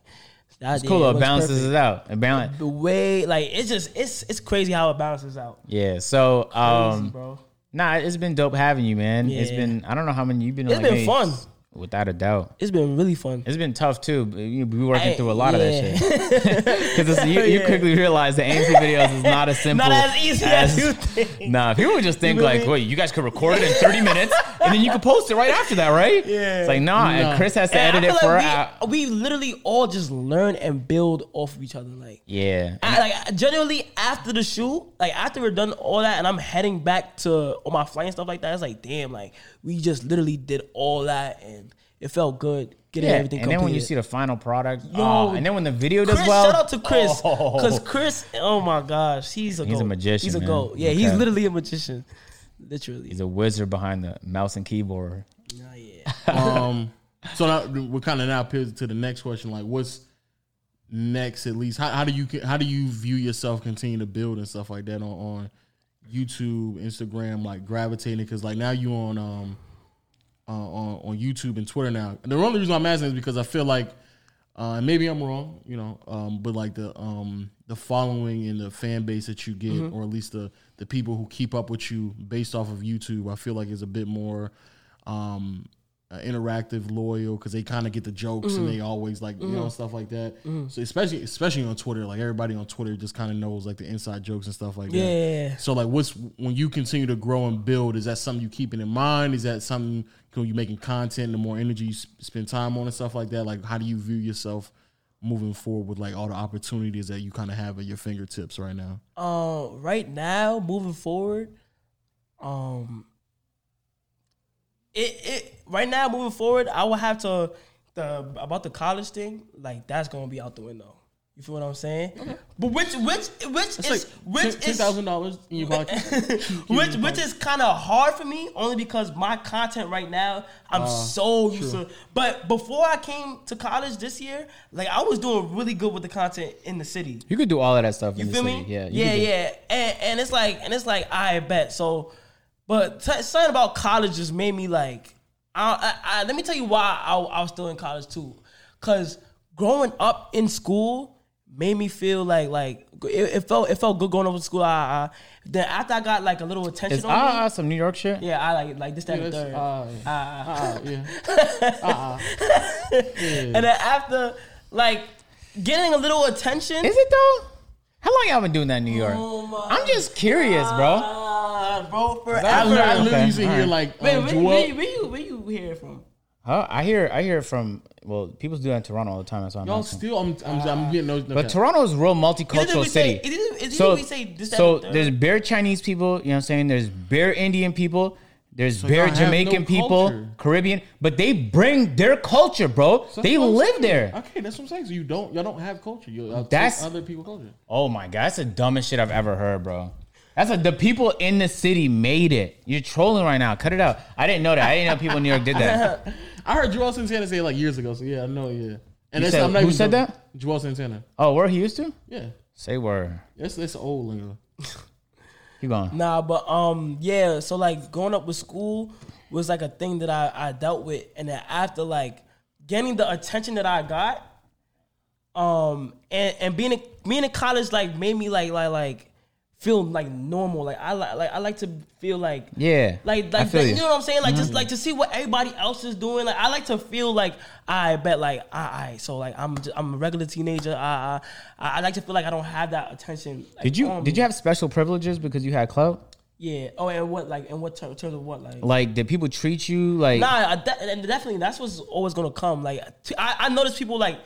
that's it's cool though. It balances it out. It balance. The way like it's just it's it's crazy how it balances out. Yeah. So Crazy, um bro. nah, it's been dope having you, man. It's been I don't know how many you've been on It's like, been maybe- fun. Without a doubt. It's been really fun. It's been tough too. but you- We working I- through a lot of that shit. Because you, you Yeah. quickly realize the AMP videos is not as simple. Not as easy as you think. Nah, people would just think feel like, wait, you guys could record it in 30 minutes and then you could post it right after that, right? Yeah. It's like, nah, and Chris has to And edit it for like her. we, we literally all just learn and build off of each other. Like yeah. I, like generally after the shoot, like after we're done all that, and I'm heading back to on my flight and stuff like that. It's like, damn, like we just literally did all that, and it felt good getting Yeah, everything. and then when you see the final product, Yo, oh, and then when the video does Chris, well, shout out to Chris, oh. because Chris, oh my gosh, he's a He's a magician, He's a man. goat. Yeah, he's literally a magician, literally. he's a wizard behind the mouse and keyboard. Nah, yeah. um, so now we're kind of now pivot to the next question. Like, what's next? At least, how, how do you how do you view yourself continue to build and stuff like that on, on YouTube, Instagram, like gravitating? Because like now you on um uh, on on YouTube and Twitter now. And the only reason I'm asking is because I feel like. Uh, and maybe I'm wrong, you know, um, but like the um, the following and the fan base that you get, or at least the the people who keep up with you based off of YouTube, I feel like is a bit more um, uh, interactive, loyal, because they kind of get the jokes and they always like you know stuff like that. So especially especially on Twitter, like everybody on Twitter just kind of knows like the inside jokes and stuff like that. Yeah. So like, what's when you continue to grow and build? Is that something you keeping in mind? Is that something when you making content, and the more energy you spend time on and stuff like that? Like, how do you view yourself moving forward with like all the opportunities that you kind of have at your fingertips right now? Uh, right now, moving forward, um, it it right now moving forward, I will have to the about the college thing. Like that's gonna be out the window. You feel what I'm saying? But which which which It's is like which ten is thousand dollars in your pocket. which which is kind of hard for me only because my content right now I'm Uh, so used to. But before I came to college this year, like I was doing really good with the content in the city. You could do all of that stuff in You the feel city. me? Yeah. you yeah, yeah. And, and it's like, and it's like, I bet. So but t- something about college just made me like. I, I, I, let me tell you why I, I was still in college too, because growing up in school made me feel like like it, it felt it felt good going over to school. I, I, then after I got like a little attention Is on me, ah uh, some New York shit? yeah, I like like this that Yeah, and third. uh. Ah, ah. Uh, yeah. Uh-uh. Yeah. And then after like getting a little attention, Is it though? How long y'all been doing that in New York? Oh my I'm just curious, bro. God, bro, I, forever. li- I Okay, literally used to hear alright. like Wait, uh, where, where, where you where you hear it from? Huh? I hear I hear from well, people do that in Toronto all the time. That's why I'm Y'all asking. still, I'm, I'm, I'm getting those. But Toronto is a real Either multicultural we say, city. either, either So, we say this, that, so and the third. there's bare Chinese people, you know what I'm saying? There's bare Indian people, there's y'all bare Jamaican no people, culture. Caribbean, but they bring their culture, bro. That's they live saying. there. Okay, that's what I'm saying. So you don't, y'all don't have culture. You That's- other people culture. Oh my god, that's the dumbest shit I've ever heard, bro. That's like the people in the city made it. You're trolling right now. Cut it out. I didn't know that. I didn't know people in New York did that. I heard Juelz Santana say it like years ago. So yeah, I know. Yeah, and You that's, said- I'm not who said joking. that? Juelz Santana. Oh, where he used to? Yeah, Say word. that's that's old lingo. Keep going. Nah, but um, yeah. So like growing up with school was like a thing that I I dealt with, and then after like getting the attention that I got, um, and and being in, being in college like made me like like like feel like normal. Like I like like I like to feel like Yeah. like like you. know what I'm saying? Like just mm-hmm. like to see what everybody else is doing. Like I like to feel like I bet like I, I so like I'm just, I'm a regular teenager. I, I I like to feel like I don't have that attention. like, Did you on did you have special privileges because you had clout? Yeah. Oh, and what like in what ter- terms of what like? Like did people treat you like Nah, I de- and definitely that's what's always gonna come. Like t- I, I notice people like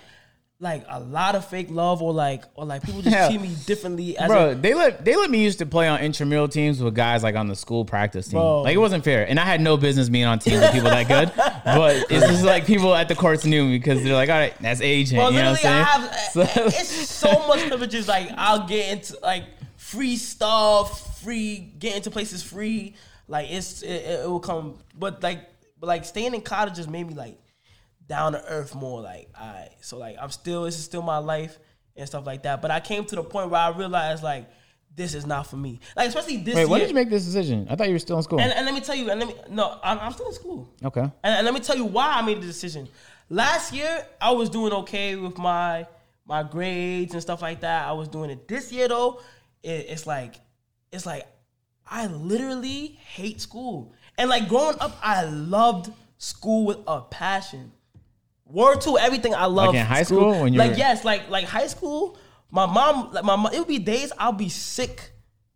like a lot of fake love or like or like people just Yeah. treat me differently as Bro, a, they let they let me used to play on intramural teams with guys like on the school practice team. Bro. Like it wasn't fair, and I had no business being on teams with people that good. But it's just like people at the courts knew me because they're like, all right, that's agent. Bro, you know what I I'm saying? have eh, it's so much privileges. Like I'll get into like free stuff, free get into places free. Like it's it, it will come, but like but like staying in college just made me like down to earth more. Like I so like I'm still this is still my life and stuff like that. But I came to the point where I realized like this is not for me. Like especially this Wait, year. when did you make this decision? I thought you were still in school. and, and let me tell you, and let me no, I'm, I'm still in school. okay. And, and let me tell you why I made the decision. Last year, I was doing okay with my my grades and stuff like that. I was doing it. This year, though, it, it's like it's like I literally hate school. And like growing up, I loved school with a passion. Word to everything I love. Like in high school when you like were- yes, like like high school. My mom, like my mom, it would be days I'll be sick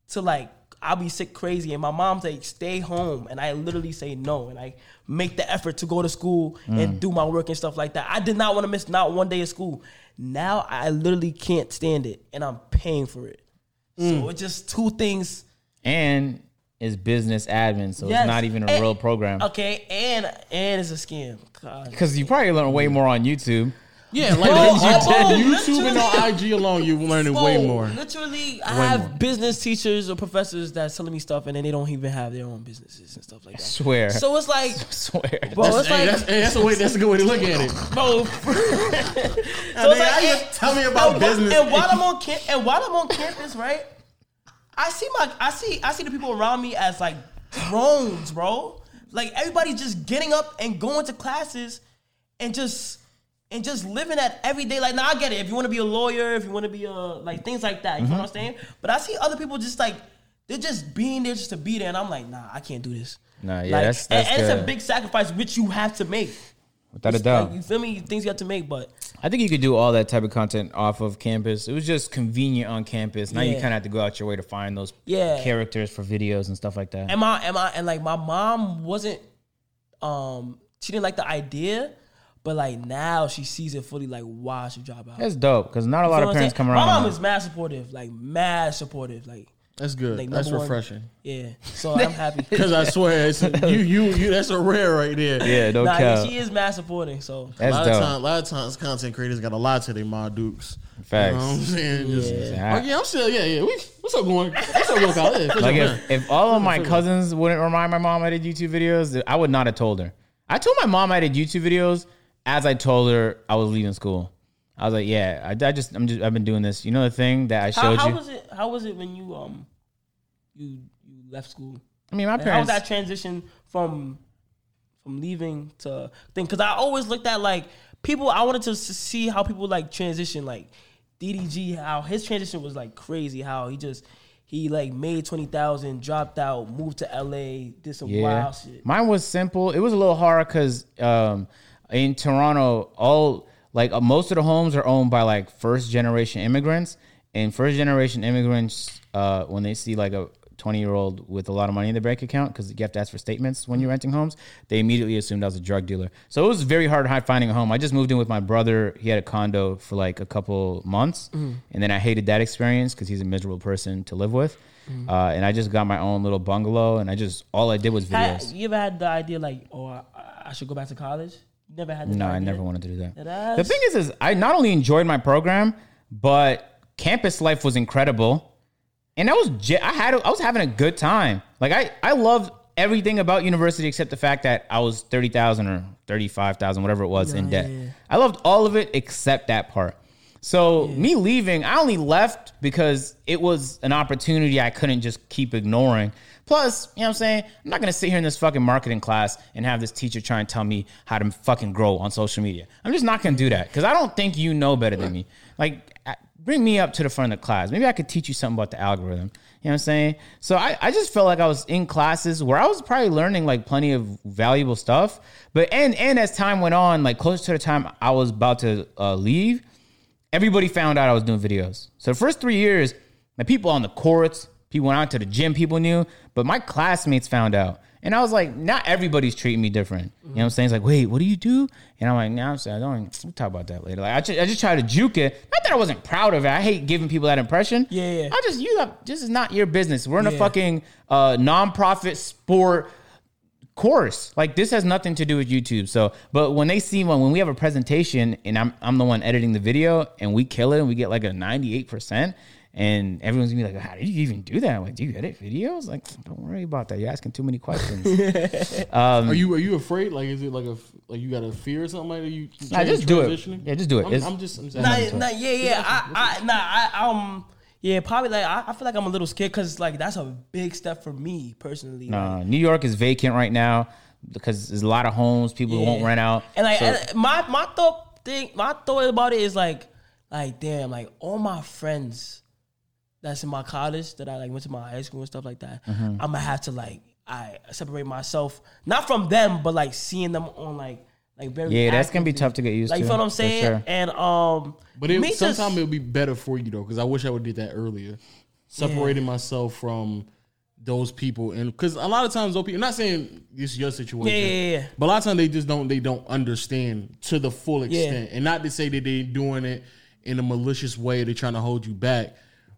to like I'll be sick crazy, and my mom's like, "Stay home," and I literally say no, and I make the effort to go to school Mm. and do my work and stuff like that. I did not want to miss not one day of school. Now I literally can't stand it, and I'm paying for it. Mm. So it's just two things. And it's business admin, so Yes. it's not even a And- real program. Okay, and and it's a scam. Because you probably learn way more on YouTube. Yeah, like Bro, on bro, YouTube and on IG alone, you're learning way more. Literally, I Way have more. business teachers or professors that's telling me stuff, and then they don't even have their own businesses and stuff like that. Swear. So it's like, swear. bro, That's, it's hey, like, that's, hey, that's a way. That's a good way to look at it. bro. so it's like, and- tell me about and, business. And while I'm on camp, and while I'm on campus, right? I see my, I see, I see the people around me as like drones, bro. Like everybody just getting up and going to classes, and just and just living that every day. Like, now I get it. If you want to be a lawyer, if you want to be a like things like that, you know mm-hmm. what I'm saying? But I see other people just like they're just being there just to be there, and I'm like, nah, I can't do this. Nah, yeah, Like, that's- and- that's and, it's a big sacrifice which you have to make. Without a Like, doubt. you feel me? Things you have to make, but I think you could do all that type of content off of campus. It was just convenient on campus. Now you kind of have to go out your way to find those Yeah. characters for videos and stuff like that. and my and my and like my mom wasn't um she didn't like the idea, but like now she sees it fully like why I should drop out. That's dope because not a lot of parents come around. My mom is mad supportive, like mad supportive, like That's good. Like, that's number one- refreshing. yeah. So I'm happy. Because I swear, it's, you, you, you. That's a rare right there. yeah, don't nah, count. she is mad supporting. So A That's lot of dope. times, a lot of times, content creators got a lot to their ma dukes. Facts. You know what I'm saying? Just, Yeah. Oh, yeah, I'm still. Yeah, yeah. We, what's up, going? What's up, going? Kyle? Yeah, Like if, if all of my cousins wouldn't remind my mom I did YouTube videos, I would not have told her. I told my mom I did YouTube videos as I told her I was leaving school. I was like, yeah, I, I just I'm just I've been doing this. You know the thing that I how, showed how you. was it? How was it when you um you you left school? I mean, my Like, how was parents. that transition from from leaving to thing? Because I always looked at like people. I wanted to see how people like transition. Like DDG, how his transition was like crazy. How he just he like made twenty thousand, dropped out, moved to LA, did some Yeah, wild shit. mine was simple. It was a little hard because um, in Toronto, all like uh, most of the homes are owned by like first generation immigrants, and first generation immigrants, uh, when they see like a 20 year old with a lot of money in their bank account because you have to ask for statements when you're renting homes they immediately assumed i was a drug dealer. So it was very hard finding a home. I just moved in with my brother. He had a condo for like a couple months. And then i hated that experience because he's a miserable person to live with. Uh, and i just got my own little bungalow and i just all i did was Had, videos. you ever had the idea like, oh, I, I should go back to college? Never had that No, I never wanted to do that. That's- The thing is, is I not only enjoyed my program, but campus life was incredible, and I was I had I was having a good time. Like I I loved everything about university except the fact that I was thirty thousand or thirty five thousand, whatever it was, in debt. yeah. I loved all of it except that part. So me leaving, I only left because it was an opportunity I couldn't just keep ignoring. Plus, you know what I'm saying? I'm not gonna sit here in this fucking marketing class and have this teacher try and tell me how to fucking grow on social media. I'm just not gonna do that because I don't think you know better than me. Like, bring me up to the front of the class. Maybe I could teach you something about the algorithm. You know what I'm saying? So I, I just felt like I was in classes where I was probably learning like plenty of valuable stuff. But and and as time went on, like closer to the time I was about to uh, leave, everybody found out I was doing videos. So the first three years, the people on the courts, people went out to the gym, people knew, but my classmates found out. And I was like, not everybody's treating me different. You know what I'm saying? It's like, wait, what do you do? And I'm like, no, I'm saying, I don't, we'll talk about that later. Like, I just, I just try to juke it. Not that I wasn't proud of it. I hate giving people that impression. Yeah, yeah. I just, you have, this is not your business. We're in a fucking uh, nonprofit sport course. Like this has nothing to do with YouTube. So, but when they see one, when we have a presentation and I'm I'm the one editing the video and we kill it and we get like a 98%. And everyone's gonna be like, "How did you even do that? I'm Like, do you edit videos? Like, don't worry about that. You're asking too many questions." Are you are you afraid? Like, is it like a like you got a fear or something like that? You Nah, just do it. Yeah, just do it. I'm, I'm just I'm just Nah, asking. nah, yeah, yeah. I, I, nah, I, um, yeah, probably like I, I feel like I'm a little scared because like that's a big step for me personally. uh, New York is vacant right now because there's a lot of homes people won't rent out. And like So- and my my thought thing, my thought about it is like, like damn, like all my friends that's in my college that I like went to my high school and stuff like that. Mm-hmm. I'm gonna have to like I separate myself not from them, but like seeing them on like like very yeah, that's gonna be tough to get used Like to. you feel what I'm saying? sure. And um, But it, me just- sometimes it'll be better for you though, because I wish I would did that earlier. Separating myself from those people, and because a lot of times those people, I'm not saying this is your situation, Yeah, yeah, yeah. but a lot of times they just don't they don't understand to the full extent, and not to say that they're doing it in a malicious way, they're trying to hold you back.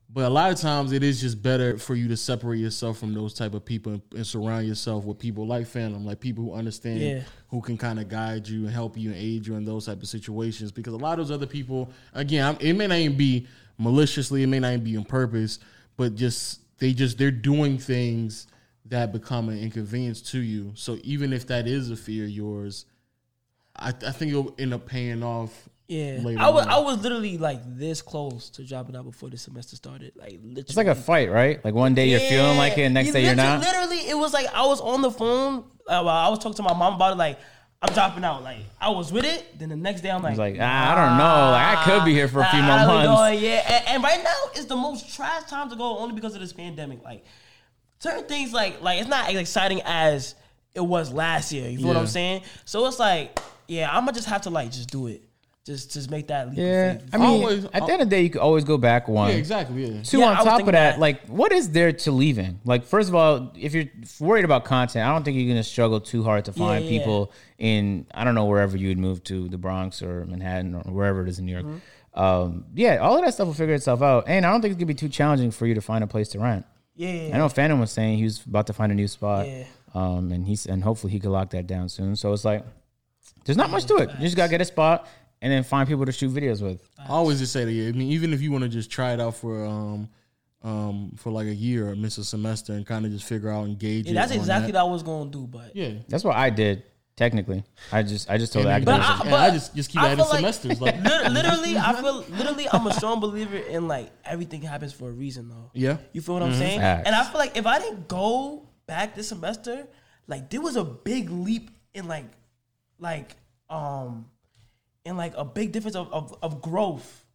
But a lot of times it is just better for you to separate yourself from those type of people and, and surround yourself with people like Fanum, like people who understand, Yeah. who can kind of guide you and help you and aid you in those type of situations. Because a lot of those other people, again, it may not even be maliciously, it may not even be on purpose, but just they just they're doing things that become an inconvenience to you. So even if that is a fear of yours, I, I think it'll end up paying off. Yeah, I was on. I was literally like this close to dropping out before the semester started. Like literally, It's like a fight, right? Like one day you're feeling like it, and next You day you're not. Literally, it was like I was on the phone. Uh, while I was talking to my mom about it. Like I'm dropping out. Like I was with it. Then the next day I'm like, like, ah, I don't know. Like I could be here for a few nah, more I months. going, yeah, and, and right now it's the most trash time to go only because of this pandemic. Like certain things, like like it's not as exciting as it was last year. You feel what I'm saying? So it's like, yeah, I'm gonna just have to like just do it. Just just make that leap. of Yeah, faith. I mean, Always- at the end of the day, you could always go back one. Yeah, exactly. Yeah. Two, Yeah, on top of that, that. like, what is there to leaving? Like, first of all, if you're worried about content, I don't think you're gonna struggle too hard to find Yeah, yeah. people in I don't know wherever you would move to, the Bronx or Manhattan or wherever it is in New York. Mm-hmm. Um, yeah, all of that stuff will figure itself out, and I don't think it's gonna be too challenging for you to find a place to rent. yeah, yeah, I know Fanum was saying he was about to find a new spot, Yeah. um, and he's and hopefully he could lock that down soon. So it's like, there's not much to it. You just gotta get a spot and then find people to shoot videos with. I always just say that. Yeah, I mean, even if you want to just try it out for um um for like a year or miss a semester and kind of just figure out and gauge. Yeah, it that's on exactly that. what I was gonna do, but Yeah. That's what I did. Technically, I just I just told the And academics. But I- and but I just just keep I adding feel like- semesters. Like, literally, I feel literally I'm a strong believer in like everything happens for a reason though. yeah. You feel what I'm saying? Facts. And I feel like if I didn't go back this semester, like there was a big leap in like, like, um, in like a big difference of of, of growth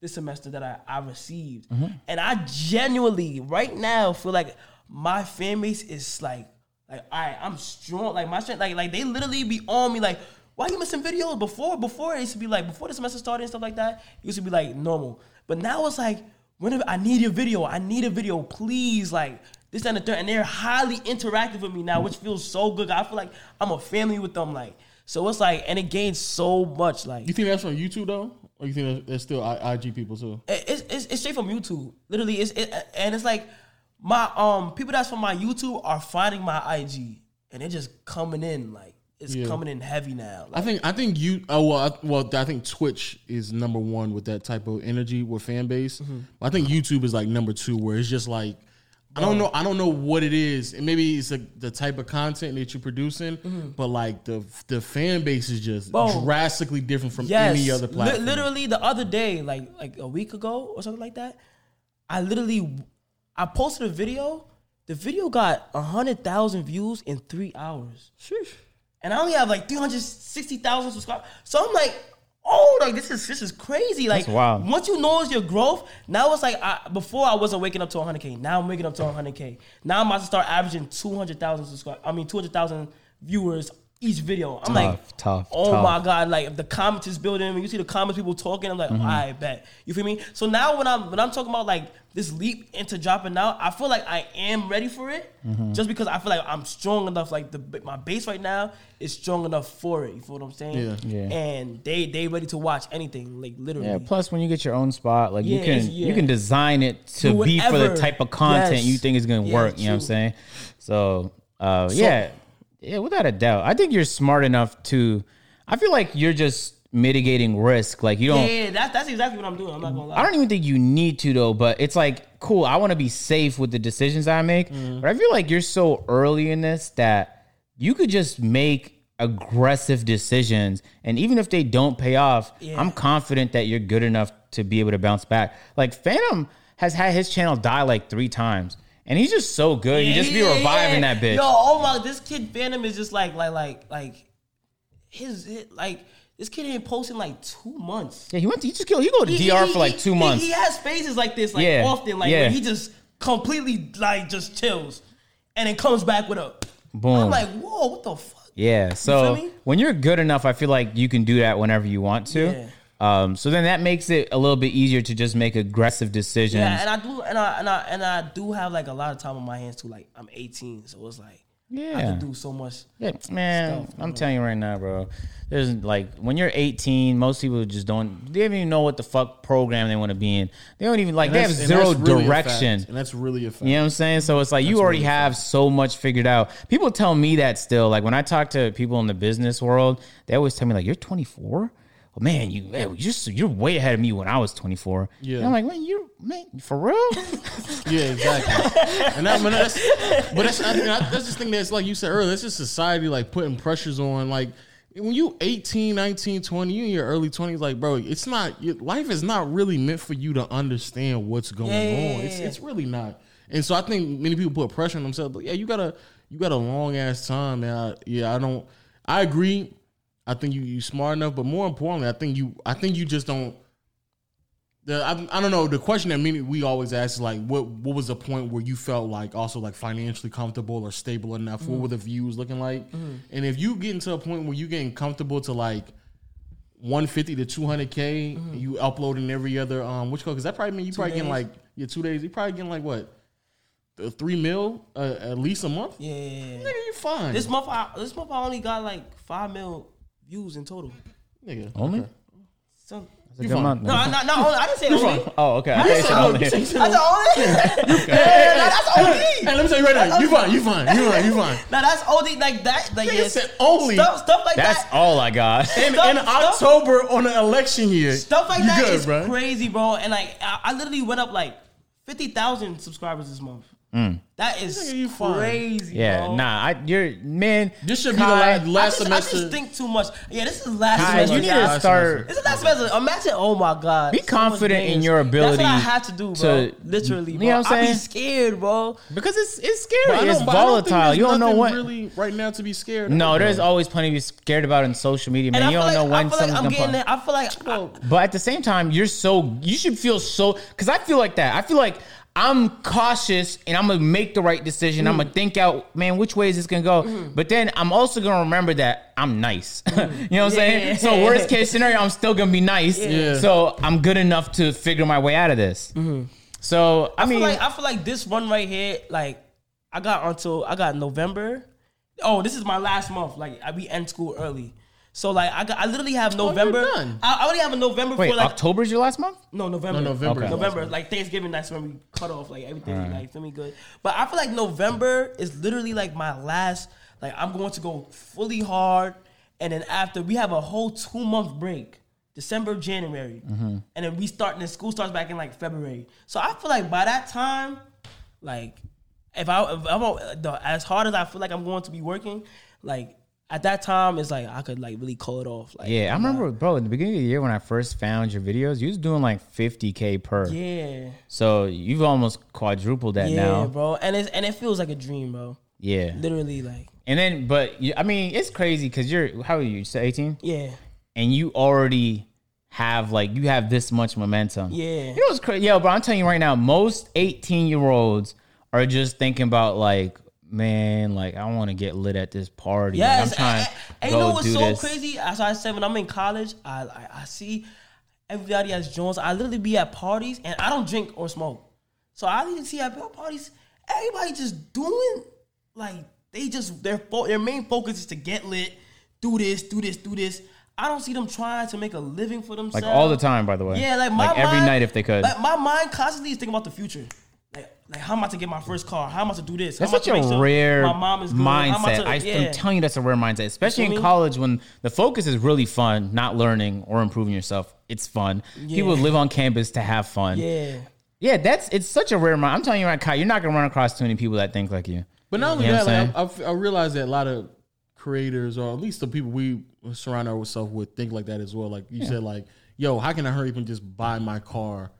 this semester that I, I received. Mm-hmm. And I genuinely right now feel like my fan base is like like all right, I'm strong. Like my strength, like like they literally be on me like, why you missing videos? Before before it used to be like before the semester started and stuff like that, it used to be like normal. But now it's like whenever I need a video, I need a video, please like this and the third. And they're highly interactive with me now, which feels so good. I feel like I'm a family with them. Like so it's like and it gains so much like You think that's from YouTube though, or you think that's- that's still I- IG people too? it's, it's, it's straight from YouTube. Literally, it's it, and it's like my um people that's from my YouTube are finding my IG and they're just coming in like it's Yeah. coming in heavy now. I think I think you oh well I, well I think Twitch is number one with that type of energy with fan base. I think YouTube is like number two where it's just like I don't know I don't know what it is and maybe it's like the type of content that you're producing, mm-hmm. but like the the fan base is just Bro. drastically different from yes, any other li- platform. literally the other day, like like a week ago or something like that, I literally I posted a video. The video got hundred thousand views in three hours. and I only have like 360,000 subscribers. So I'm like, oh, like this is this is crazy. Like wild. once you notice your growth, now it's like I, before I wasn't waking up to 100k. Now I'm waking up to 100k. Now I'm about to start averaging 200,000 subscribers. I mean 200,000 viewers each video. I'm like, Tough, tough, oh tough. my god! Like the comments is building. When you see the comments, people talking. I'm like, Mm-hmm. I bet. You feel me? So now when I'm when I'm talking about like this leap into dropping out, I feel like I am ready for it. Mm-hmm. Just because I feel like I'm strong enough. Like the my base right now is strong enough for it. You feel what I'm saying? Yeah. Yeah. And they they ready to watch anything. Like literally. Yeah. Plus, when you get your own spot, like you can it's- you can design it to Do be for the type of content Yes. you think is going to Yeah, work. You know what I'm saying? So, uh, yeah, yeah, without a doubt, I think you're smart enough to. I feel like you're just mitigating risk. Like you don't. yeah, that's that's exactly what I'm doing. I'm not gonna lie. I don't even think you need to though, but it's like cool. I want to be safe with the decisions I make, Mm-hmm. but I feel like you're so early in this that you could just make aggressive decisions, and even if they don't pay off, Yeah. I'm confident that you're good enough to be able to bounce back. Like Fanum has had his channel die like three times, and he's just so good. he just be Yeah, reviving yeah. that bitch. Yo, oh my, this kid Fanum is just like like like like his, his like this kid ain't posting like two months. yeah, he went. To, he just killed. He go to DR for like two he- months. He, has phases like this, like Yeah, often, like yeah. where he just completely like just chills, and then comes back with a Boom. I'm like, whoa, what the fuck? Yeah. So me? when you're good enough, I feel like you can do that whenever you want to. Yeah. Um, so then that makes it a little bit easier to just make aggressive decisions. Yeah, and I do, and I and I and I do have like a lot of time on my hands too. Like I'm 18, so it's like yeah, I can do so much. Yeah, man, stuff, I'm telling you right now, bro. There's like when you're 18, most people just don't. They don't even know what the fuck program they want to be in. They don't even like. They have that's- and zero really direction. and that's really a fact. You know what I'm saying? So it's like you already have so much figured out. People tell me that still. Like when I talk to people in the business world, they always tell me like, "You're 24." Oh man, you man, you're so- you're way ahead of me when I was 24. Yeah. And I'm like, man, you're man for real? Yeah, exactly. and that, but that's, but that's, I that's just thing that's like you said earlier. That's just society like putting pressures on. Like when you 18, 19, 20, you in your early 20s, like bro, it's not. Your, life is not really meant for you to understand what's going Yeah, on. It's it's really not. And so I think many people put pressure on themselves. But yeah, you got a you got a long ass time, man. I, yeah, I don't. I agree. I think you you smart enough, but more importantly, I think you I think you just don't. The, I, I don't know. The question that many we always ask is like, what what was the point where you felt like also like financially comfortable or stable enough? What were the views looking like? And if you get into a point where you getting comfortable to like 150 to 200 k, you uploading every other um which because that probably mean you probably getting like your two days. You probably getting like what th- three mil uh, at least a month. Yeah, yeah, yeah. Nigga, you fine. This month, I, this month I only got like five mil views in total. nigga Only? okay. So You good fine. month, no, man. not, not only. I didn't say only. Oh, okay. I I didn't say thought only. you I said said only. That's OD. Hey, let me tell you right now, you fine, you fine, you fine, you fine. No, that's OD. Like that. Like Nigga yeah, said only. stuff, stuff like That's that. That's all I got. In, Stuff- in stuff- October on the election year, Stuff like you that good, is bro. crazy, bro. And like, I, I literally went up like fifty thousand subscribers this month. Mm. That is Nigga, you fine. crazy. Yeah, bro. nah, I, you're man. This should be the last, I last just, I semester. just think too much. Yeah, this is last Kai, semester. you need guys. to Last start. This is last semester. Imagine, oh my god. Be so confident in your ability That's what I have to do, bro. to- Literally, you know what I'm I be scared, bro. Because it's it's scary. It's but don't volatile. You don't know what. really right now to be scared. No, of, there's always plenty to be scared about in social media, man. And You don't feel know when I feel like something's I'm gonna getting pop. there. I feel like, I, But at the same time, you're so you should feel so because I feel like that. I feel like I'm cautious and I'm gonna make the right decision. I'm Mm. gonna think out, man, which way is this gonna go? But then I'm also gonna remember that I'm nice. you know what I'm Yeah. saying? So worst case scenario, I'm still gonna be nice. Yeah. So I'm good enough to figure my way out of this. So I, I mean, feel like I feel like this one right here, like I got until I got November. Oh, this is my last month. Like I we end school early. So like I got I literally have November. done. I, I already have a November wait, for like October's your last month? no November. No, November. Okay. November. Like Thanksgiving, that's when we cut off like everything. Like feel me good. But I feel like November is literally like my last. Like I'm going to go fully hard, and then after we have a whole two month break. December, January, mm-hmm. and then we start. And then school starts back in like February. So I feel like by that time, like if I if I'm as hard as I feel like I'm going to be working, like at that time it's like I could like really call it off. Like Yeah, I remember, bro. At the beginning of the year when I first found your videos, you was doing like 50k per. yeah, So you've almost quadrupled that yeah, now. bro, and it's and it feels like a dream, bro. Yeah. Literally, like And then, but you- I mean, it's crazy because you're how are you? You 18, yeah, and you already have like you have this much momentum. yeah. You know what's crazy? Yo, bro, I'm telling you right now, most 18 year olds are just thinking about like, man, like I want to get lit at this party. Like, Yes, I'm trying and, to you know what's so this. crazy? As I said, when I'm in college, I, I I see everybody as joints. I literally be at parties and I don't drink or smoke, so I didn't see at parties. Everybody just doing like they just their fo- their main focus is to get lit, do this, do this, do this. I don't see them trying to make a living for themselves. Like all the time, by the way. Yeah, like my every mind- night if they could. Like my mind constantly is thinking about the future. Like, like how am I to get my first car? How am I to do this? How That's am I such to make a sure rare my mom is good? I mindset. to- I, yeah. am telling you, that's a rare mindset, especially in me? college when the focus is really fun, not learning or improving yourself. It's fun. People live on campus to have fun. Yeah. Yeah, that's it's such a rare mind. I'm telling you right, Kai, you're not gonna run across too many people that think like you. But not only You know that, like, I, I realize that a lot of creators, or at least the people we surround ourselves with, think like that as well. Like you said, like, yo, how can I hurry up and just buy my car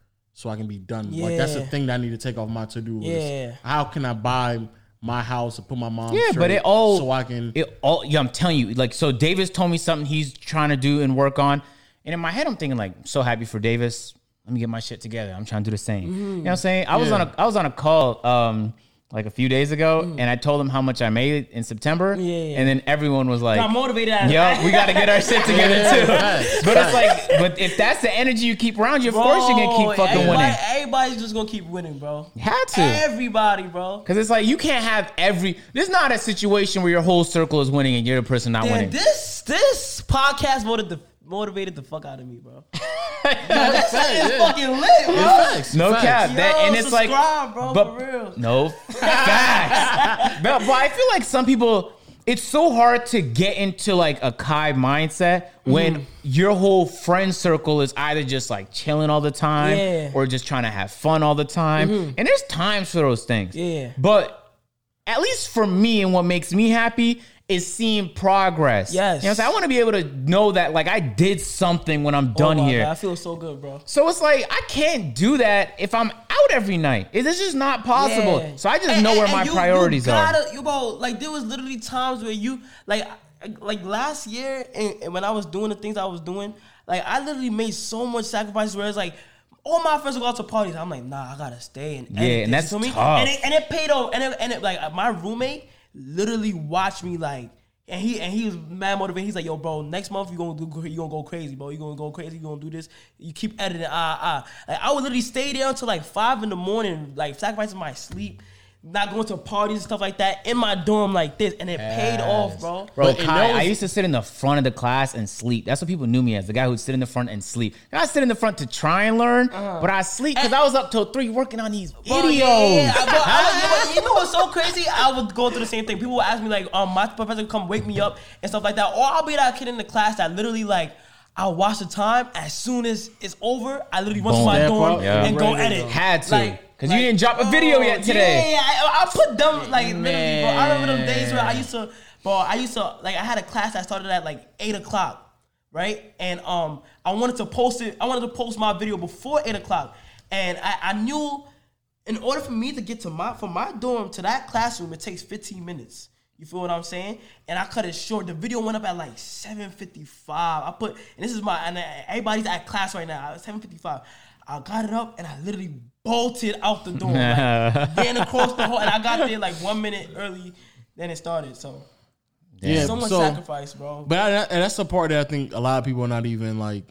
so I can be done? Like that's the thing that I need to take off my to do list. Yeah. How can I buy my house and put my mom? Yeah, but it all so I can. It all yeah, I'm telling you, like so Davis told me something he's trying to do and work on. And in my head I'm thinking like, so happy for Davis. Let me get my shit together. I'm trying to do the same. You know what I'm saying? I was on a I was on a call um like a few days ago mm. and I told them how much I made in September. Yeah, yeah. And then everyone was like Got motivated. Yo, we gotta get our shit together too. But it's like, but if that's the energy you keep around you, of course you're gonna keep fucking winning. Everybody's just gonna keep winning, bro. Had to. Everybody, bro. Cause it's like you can't have every. There's not a situation where your whole circle is winning and you're the person not winning. this this podcast voted the motivated the fuck out of me, bro. Facts, It's yeah. fucking lit, bro. Facts, No facts. cap. That Yo, and it's like, bro, but for real. no facts. but, but I feel like some people, it's so hard to get into like a Kai mindset when Mm-hmm. your whole friend circle is either just like chilling all the time Yeah. Mm-hmm. or just trying to have fun all the time. And there's times for those things. Yeah. But at least for me and what makes me happy is seeing progress. Yes. You know saying? I want to be able to know that like I did something when I'm done Oh here. God, I feel so good, bro. So it's like I can't do that if I'm out every night. It's just not possible. Yeah. So I just And- know where and- my you- priorities you are. gotta, You bro, like there was literally times where you like like last year and, and when I was doing the things I was doing, like I literally made so much sacrifices where it's like all my friends would go out to parties. I'm like, nah, I gotta stay and Yeah, and this, that's feel me? tough. And it, and it paid off. And it, and it, like my roommate literally watched me like. And he and he was mad motivated. He's like, "Yo, bro, next month you gonna do you gonna go crazy, bro. You gonna go crazy. You gonna do this. You keep editing. Ah ah. Like I would literally stay there until like five in the morning, like sacrificing my sleep, not going to parties and stuff like that in my dorm like this, and it paid off, bro. Bro, But Kai, those- I used to sit in the front of the class and sleep. That's what people knew me as the guy who'd sit in the front and sleep. And I sit in the front to try and learn, but I sleep because I was up till three working on these Bro, videos. yeah, yeah, I- bro, I was- you know what's so crazy? I would go through the same thing. People would ask me like, um, my professor come wake me up and stuff like that, or I'll be that kid in the class that literally like. I'll watch the time as soon as it's over. I literally run to my dorm yeah. and go edit. Had to. Like, Because you didn't drop a video yet today. Yeah, I, I put them like literally, bro. I remember them days where I used to, bro. I used to like I had a class that started at like eight o'clock, right? And um, I wanted to post it. I wanted to post my video before eight o'clock, and I, I knew in order for me to get to my from my dorm to that classroom, it takes fifteen minutes. You feel what I'm saying? And I cut it short. The video went up at like 7:55. I put, and this is my, and everybody's at class right now. 7:55. I got it up and I literally bolted out the door, like, ran across the hall, and I got there like one minute early. Then it started. So Yeah, so much so- sacrifice, bro. But I, and that's the part that I think a lot of people are not even like.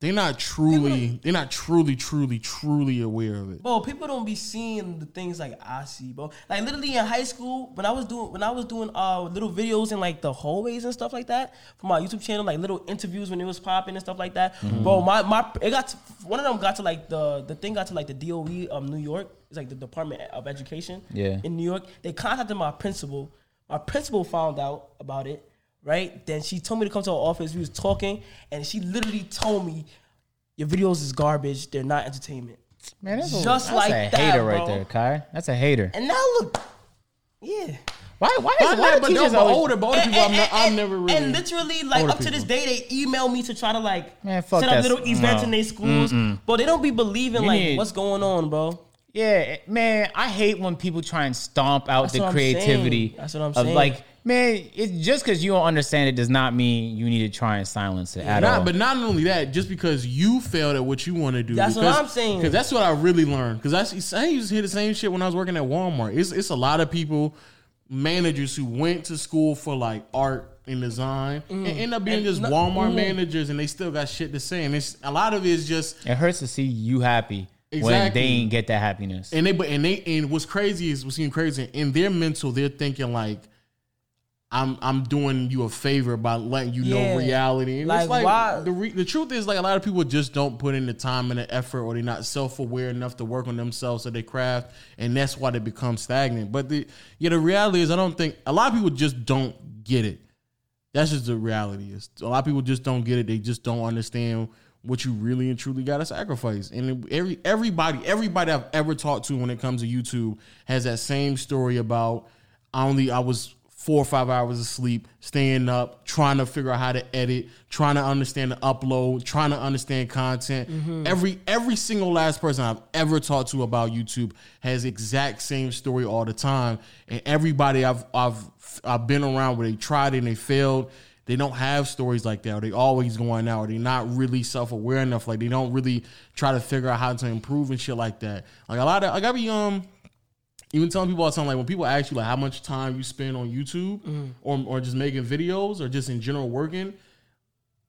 They're not truly. They're not truly, truly, truly aware of it. Bro, people don't be seeing the things like I see, bro. Like literally in high school, when I was doing when I was doing uh little videos in like the hallways and stuff like that for my YouTube channel, like little interviews when it was popping and stuff like that. Bro, my my it got to, one of them got to like the the thing got to like the DOE of New York. It's like the Department of Education. Yeah. In New York, they contacted my principal. My principal found out about it. Right then, she told me to come to her office. We was talking, and she literally told me, "Your videos is garbage. They're not entertainment." Man, that's Just that's like a that, hater bro. right there, Kai. That's a hater. And now look, yeah. Why? Why is why but, the no, teachers but always? older, but older people, I'm not, I've never really. And literally, like older up to this people. day, they email me to try to like Man, fuck set up little events no. in their schools, but they don't be believing You like need- what's going on, bro. Yeah, man, I hate when people try and stomp out That's the creativity. That's what I'm of saying. Like, man, it's just because you don't understand it does not mean you need to try and silence it at all. But not only that, just because you failed at what you want to do. That's what I'm saying. Because that's what I really learned. Because I, I used to hear the same shit when I was working at Walmart. It's it's a lot of people, managers who went to school for like art and design and end up being And just no- Walmart mhm. managers, and they still got shit to say. And it's a lot of it is just it hurts to see you happy when Exactly. they ain't get that happiness. And they but and they and what's crazy is what's even crazy in their mental, they're thinking like I'm I'm doing you a favor by letting you Yeah. know reality. And Like, it's like why- the re, the truth is like a lot of people just don't put in the time and the effort or they're not self aware enough to work on themselves or their craft and that's why they become stagnant. But the yeah, the reality is I don't think a lot of people just don't get it. That's just the reality is a lot of people just don't get it. They just don't understand what you really and truly got to sacrifice. And every everybody everybody I've ever talked to when it comes to YouTube has that same story about I only I was four or five hours of sleep, staying up, trying to figure out how to edit, trying to understand the upload, trying to understand content. Every every single last person I've ever talked to about YouTube has exact same story all the time. And everybody I've I've I've been around where they tried and they failed. They don't have stories like that. Or they always going out. Or they not really self aware enough. Like they don't really try to figure out how to improve and shit like that. Like a lot of like I be um even telling people all the time, like when people ask you like how much time you spend on YouTube mm. or or just making videos or just in general working,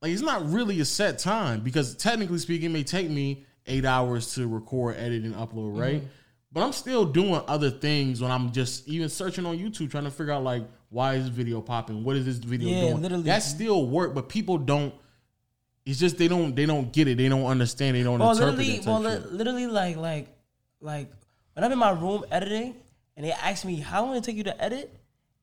like it's not really a set time because technically speaking, it may take me eight hours to record, edit, and upload, mm-hmm. right? But I'm still doing other things when I'm just even searching on YouTube trying to figure out like why is this video popping? What is this video Yeah, doing? literally. That's still work, but people don't. It's just they don't they don't get it. They don't understand. They don't Well, interpret literally, it. well, li- literally, like, like, like, when I'm in my room editing, and they ask me how long it take you to edit,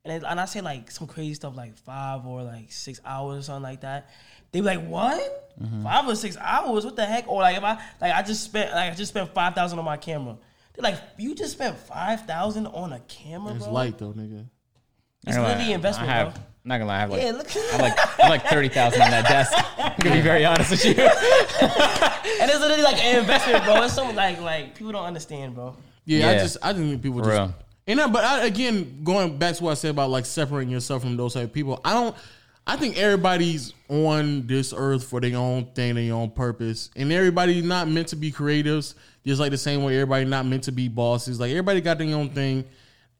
and it, and I say like some crazy stuff like five or like six hours or something like that. They be like, "What? Mm-hmm. Five or six hours? What the heck?" Or like if I like I just spent like I just spent five thousand on my camera. They're like, "You just spent five thousand on a camera, It's bro? light though, nigga. it's I'm not gonna literally lie, investment, I have, bro." I'm not gonna lie, I have like, Yeah, look. I have like, I have like thirty thousand on that desk. I'm gonna be very honest with you. and it's literally like an investment, bro. It's something like like people don't understand, bro. Yeah, I Yeah. just I just think people For just real. and that, but I, again, going back to what I said about like separating yourself from those type of people, I don't. I think everybody's on this earth for their own thing, their own purpose, and everybody's not meant to be creatives. Just like the same way everybody not meant to be bosses. Like everybody got their own thing,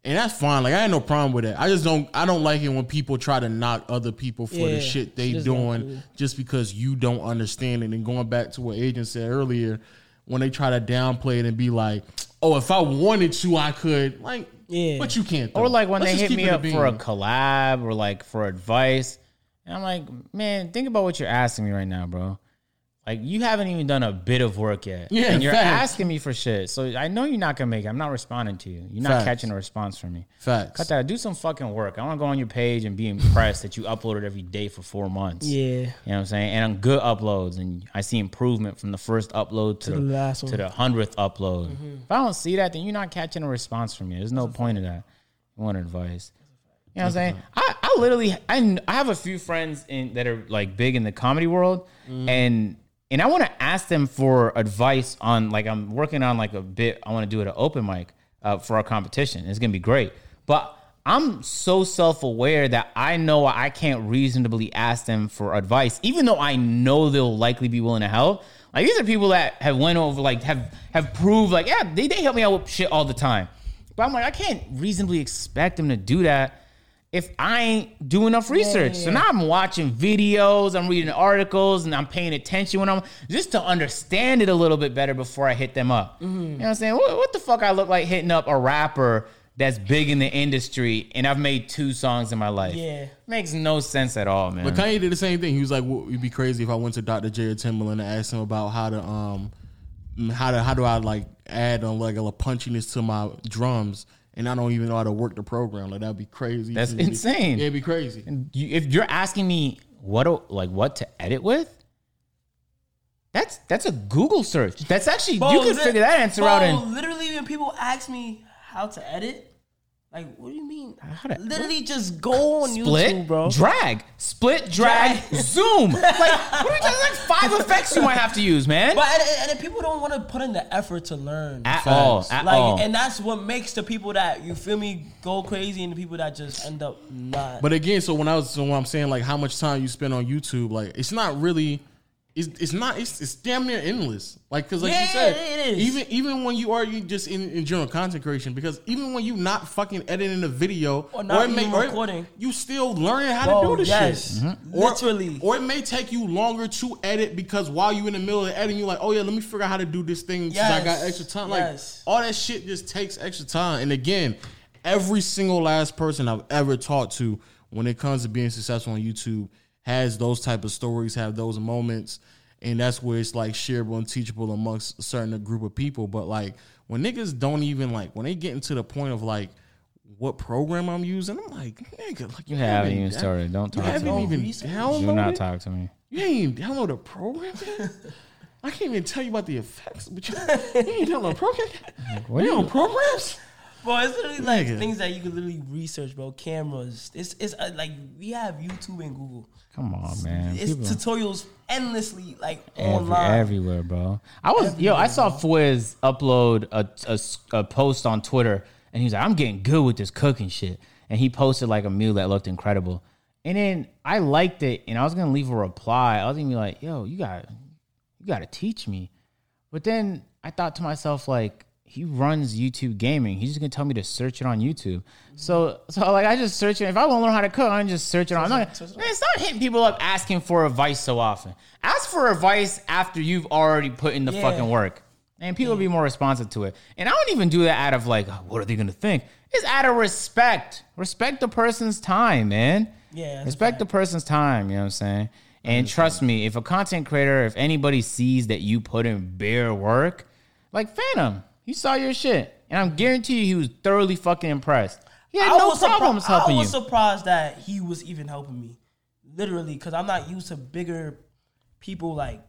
and that's fine. Like I had no problem with that. I just don't. I don't like it when people try to knock other people for Yeah, the shit they it's just not doing just because you don't understand it. And going back to what Agent said earlier, when they try to downplay it and be like, "Oh, if I wanted to, I could." Like, Yeah. but you can't. though. Or like when Let's they just hit me it up for a collab or like for advice, and I'm like, man, think about what you're asking me right now, bro. Like you haven't even done a bit of work yet. Yeah, and you're facts. asking me for shit. So I know you're not gonna make it. I'm not responding to you. You're not Facts. catching a response from me. Facts. Cut that. Do some fucking work. I want to go on your page and be impressed that you uploaded every day for four months. Yeah. You know what I'm saying? And on good uploads, and I see improvement from the first upload to, the last to one. the hundredth upload. Mm-hmm. If I don't see that, then you're not catching a response from me. There's no point in that. You want advice? You know what I'm saying? I, I literally I, I have a few friends in that are like big in the comedy world, mm. and and I want to ask them for advice on like I'm working on like a bit. I want to do it at open mic uh, for our competition. It's gonna be great, but. I'm so self aware that I know I can't reasonably ask them for advice, even though I know they'll likely be willing to help. Like these are people that have went over, like have have proved, like yeah, they, they help me out with shit all the time. But I'm like, I can't reasonably expect them to do that if I ain't do enough research. So now I'm watching videos, I'm reading articles, and I'm paying attention when I'm just to understand it a little bit better before I hit them up. You know what I'm saying? What, what the fuck I look like hitting up a rapper that's big in the industry and I've made two songs in my life? Yeah. Makes no sense at all, man. But Kanye did the same thing. He was like, well, "It'd be crazy if I went to Dr. J or Timbaland and asked him about how to um how to how do I like add on like a little punchiness to my drums." And I don't even know how to work the program. Like that'd be crazy. That's It'd insane. Yeah, it'd be crazy. you, if you're asking me what to- like what to edit with, that's that's a Google search. That's actually you Bro, can li- figure that answer bro, out in literally when people ask me how to edit, like what do you mean? How to- literally just go on split, YouTube, bro. drag, split, drag, Drag. zoom. Like what are we talking? Like five effects you might have to use, man. But and, and, and people don't want to put in the effort to learn. At all, at like, all. and that's what makes the people that you feel me go crazy, and the people that just end up not. But again, so when I was so when I'm saying like how much time you spend on YouTube, like it's not really it's, it's not it's, it's damn near endless. Like because like Yeah, you said, it is. even even when you are you just in, in general content creation, because even when you not fucking editing a video Or not it even or recording. you still learning how Bro, to do this yes. shit. Mhm. Or- Literally. or it may take you longer to edit because while you're in the middle of editing, you're like, oh yeah, let me figure out how to do this thing since I got extra time. Like Yes. all that shit just takes extra time. And again, every single last person I've ever talked to when it comes to being successful on YouTube has those type of stories, have those moments, and that's where it's like shareable and teachable amongst a certain group of people. But like when niggas don't even like when they get into the point of like what program I'm using, I'm like, nigga, like you haven't even started. Don't You talk to haven't me. even research. Do not talk to me. You ain't even download a program? I can't even tell you about the effects, but you, you ain't download a program yet? What You are on you- programs? Bro, it's literally like Nigga. things that you can literally research, bro. Cameras. It's it's uh, like we have YouTube and Google. Come on, man. It's People- tutorials endlessly, like Every, online. everywhere, bro. I was yo. I saw Fwiz upload a, a s- a post on Twitter, and he was like, "I'm getting good with this cooking shit," and he posted like a meal that looked incredible. And then I liked it, and I was gonna leave a reply. I was gonna be like, "Yo, you got, you got to teach me." But then I thought to myself, like, he runs YouTube gaming. He's just gonna tell me to search it on YouTube. So, so like, I just search it. If I want to learn how to cook, I can just search it on. I'm not, man, start hitting people up asking for advice so often. Ask for advice after you've already put in the Yeah. fucking work, and people will be more responsive to it. And I don't even do that out of like, "Oh, what are they gonna think? It's out of respect. Respect the person's time, man. Yeah, respect the person's time. You know what I'm saying? And trust me, if a content creator, if anybody sees that you put in bare work, like Fanum, he saw your shit, and I'm guarantee you he was thoroughly fucking impressed. He had I no was surpri- problems helping I you. was surprised that he was even helping me, literally, because I'm not used to bigger people like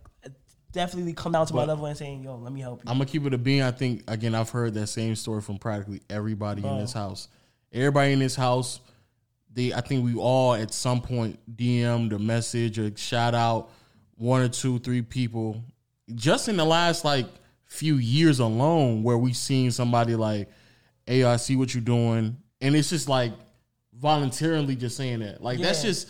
definitely come down to my level and saying, "Yo, let me help you." I'm gonna keep it a bean. I think again, I've heard that same story from practically everybody in this house. Everybody in this house, they I think we all at some point DM'd a message or shout out one or two, three people just in the last like few years alone where we've seen somebody like, Hey, I see what you're doing. And it's just like voluntarily just saying that. Like that's just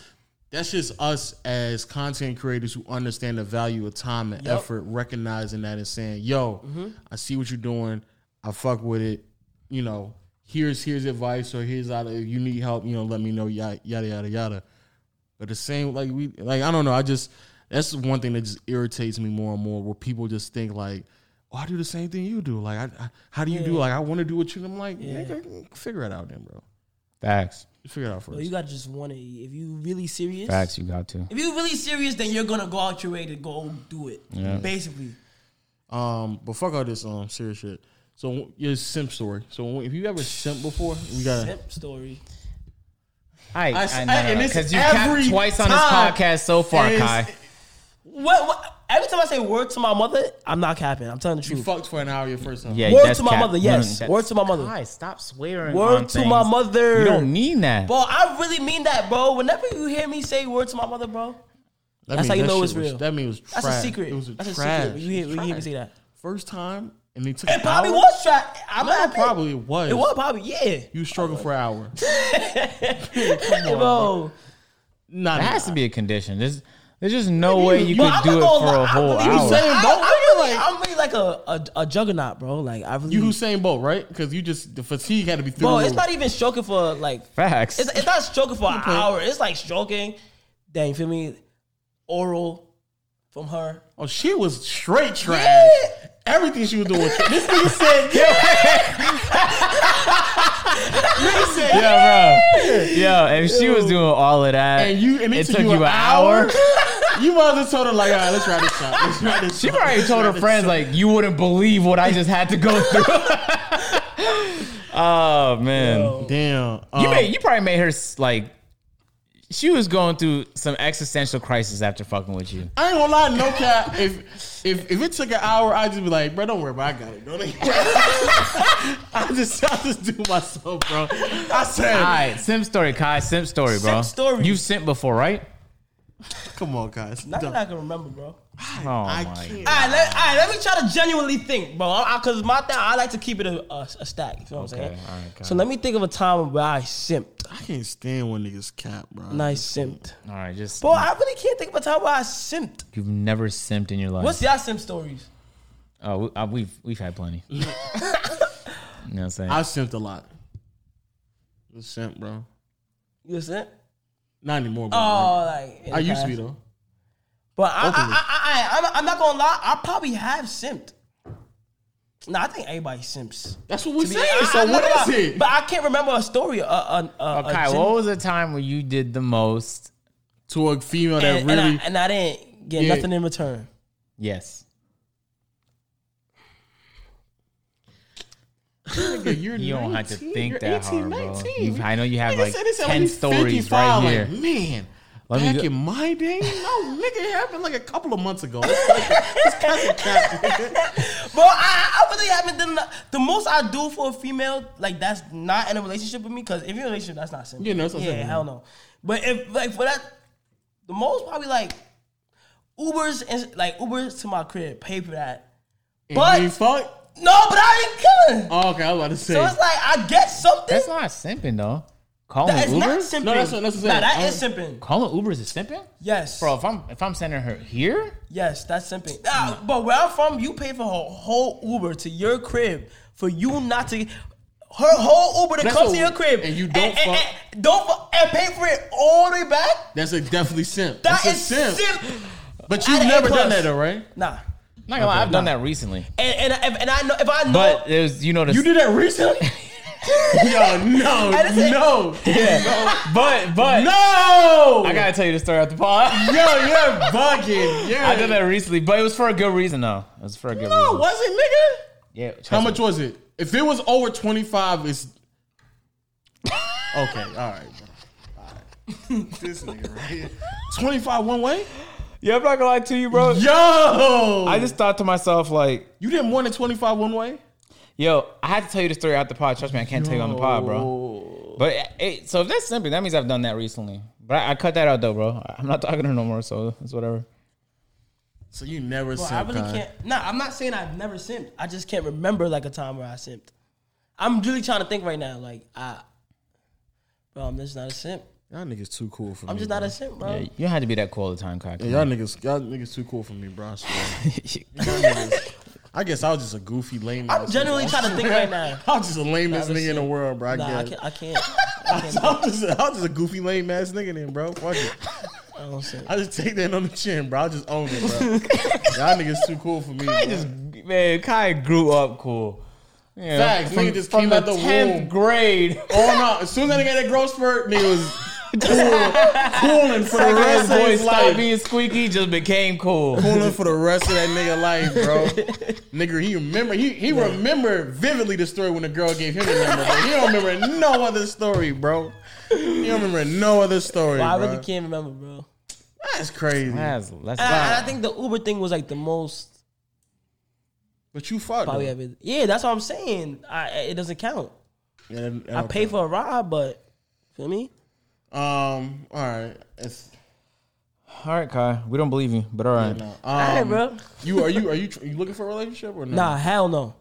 that's just us as content creators who understand the value of time and Yup. effort, recognizing that and saying, "Yo, mm-hmm. I see what you're doing. I fuck with it. You know, here's here's advice or here's out if you need help. You know, let me know. Yada yada yada yada." But the same, like we, like I don't know. I just that's one thing that just irritates me more and more, where people just think like, "Oh, I do the same thing you do. Like, I, I how do you do? Like, I want to do what you." I'm like, Yeah. nigga, figure it out, then, bro. Facts. Figure it out Bro, first. you gotta just want it. If you really serious, Facts, you got to. if you really serious, then you're gonna go out your way to go do it. Yeah. Basically, Um, but fuck all this um serious shit. So your simp story. So if you ever simp before, we gotta. simp story. I know, and it's because you every capped twice on this podcast so far, And Kai. What, what? Every time I say word to my mother, I'm not capping. I'm telling the You truth. fucked for an hour your first time. Yeah, Word to my cap. mother, yes. Mm, that's- Word to my mother. Kai, stop swearing. Word on to my mother. You don't mean that. Bro, I really mean that, bro. Whenever you hear me say word to my mother, bro, That That's mean how you that know shit it's was- real. That means it was that's a secret. It was a that's trash. a secret. When you hear, when you hear me say that, First time, and they took it an probably hour? was trash. I'm No, not probably it was. It was probably yeah, You struggled for an hour. Come on, bro. Not That has to be a condition. There's, there's just no What way you- you Bro, could I'm do it for lie, a I whole really- You hour. saying I, both? I'm, really, Like- I'm really like a, a, a juggernaut, bro. Like I really, You Usain Bolt, right? Because you just the fatigue had to be through. bro. It's not even stroking for like Facts. It's, it's not stroking for an hour. It's like stroking. Then you feel me? Oral from her. Oh, she was straight trash. Yeah. Everything she was doing. This nigga said, nigga said, yeah, bro. Yeah, if she was doing all of that, and you and it, took you an hour. you might have told her like, all right, let's try this out. Let's try this. She probably told her friends out." like, "You wouldn't believe what I just had to go through." oh man, Yo. damn. you um, made you probably made her s- like she was going through some existential crisis after fucking with you. I ain't gonna lie, no cap. If if if it took an hour, I'd just be like, bro, don't worry, bro, I got it. Don't I just I just do myself, bro. I said, All right, simp story, Kai. Simp story, bro. Simp story. You've simped before, right? come on, guys. Not Don't- that I can remember, bro. Oh I my can't. All right, let, all right, let me try to genuinely think, bro. Because my thing, I like to keep it a, a, a stack. You know what I'm saying? all right, got so it. let me think of a time where I simped. I can't stand when niggas cap, bro. Nice simped. All right, just Bro, I really can't think of a time where I simped. you've never simped in your life. What's y'all simp stories? oh, we, uh, we've we've had plenty. you know what I'm saying? I simped a lot. The simp, bro. You a simp? Not anymore, bro. Oh, like in I used to be past. though. But I, I, I, I, I, am I'm not gonna lie. I probably have simped. No, I think everybody simps. That's what we're To be- saying. So I'm not what lie, it? But I can't remember a story. Uh, uh, uh, okay, uh, what was the time where you did the most? to a female that and, and really I, and I didn't get Yeah. nothing in return. Yes. Nigga, you're You don't have to think that 18, hard, bro. You've- I know you have Nigga like said this at 10 stories 55, right like, here. Man, Let me back go- in my day, no, nigga, it happened like a couple of months ago. It's like- it's kind of cap, nigga. Bro, I, I really haven't done the, the most I do for a female, like that's not in a relationship with me. Because if you're in a relationship, that's not simple. Yeah, no, that's not yeah, simple. hell no. But if like for that, the most probably like Ubers and like Ubers to my crib, pay for that. But you ain't fuck? no, but I ain't killing. Oh, okay, I was about to say. So it's like I get something. That's not simping though. Calling That is not Uber? simping. No, that's what- that's what I'm Nah, saying. that is simping. Calling Uber is simping? Yes, Bro, if I'm if I'm sending her here, Yes, that's simping. Nah, but where I'm from, you pay for her whole Uber to your crib for you not to. Her whole Uber to That's come what- to your crib and you don't and, fuck- and- don't fuck- and pay for it all the way back. That's a definitely simp. That That's is a simp. simp. But you've At a never plus. done that though, right? Nah, not gonna lie, I've done that recently. and and and, and I know if I know. But there's you know the You did that recently? Yo, no, just said- but but no. I gotta tell you the story at the pod. Yo, you're bugging. Yeah. I did that recently, but it was for a good reason though. It was for a good No, reason. was it, nigga? Yeah. How me. much was it? If it was over 25, it's. Okay, All right. All right. this nigga right here. 25 one way? Yeah, I'm not gonna lie to you, bro. Yo! I just thought to myself like, You didn't more than 25 one way? Yo, I had to tell you the story at the pod. Trust me, I can't tell you on the pod, bro. But it, so if that's simple, that means I've done that recently. But I, I cut that out though, bro. I'm not talking to her no more, so it's whatever. So you never Bro, I said really can't. Nah, I'm not saying I've never simped. I just can't remember like a time where I simped. I'm really trying to think right now. Like I, bro, I'm just not a simp. Y'all niggas too cool for me. I'm just bro. not a simp, bro. Yeah, you don't have to be that cool all the time, Kai. Yeah, y'all niggas, y'all niggas too cool for me, bro. I swear. Y'all niggas- I guess I was just a goofy lame. I'm ass genuinely trying to think right now. I was just a lamest Nah, nigga in the world, bro. I Nah, I guess. can't. I can't. I, can't, I'm just, I'm just a goofy lame ass nigga then, bro. Fuck it. I don't. I just take that on the chin, bro. I just own it, bro. Y'all niggas too cool for me. I bro. just man, Kai grew up cool. Yeah, Facts. Nigga just came out the womb. grade. Oh no! As soon as I got that growth spurt, nigga was cooling for the rest of his life. being squeaky, just became cool. Cooling for the rest of that nigga life, bro. nigga, he remember he he remember vividly the story when the girl gave him the number, but he don't remember no other story, bro. He don't remember no other story, But I bro. really can't remember, bro. That's crazy. That's, that's And I, I think the Uber thing was like the most But you fucked. probably ever. Yeah, that's what I'm saying. I, it doesn't count. Yeah, that- that I pay count. for a ride, but feel me? Um. All right. It's all right, Kai. We don't believe you, but all right. no. Um, All right, bro. You are you are you tr- you looking for a relationship or no? Nah, hell no.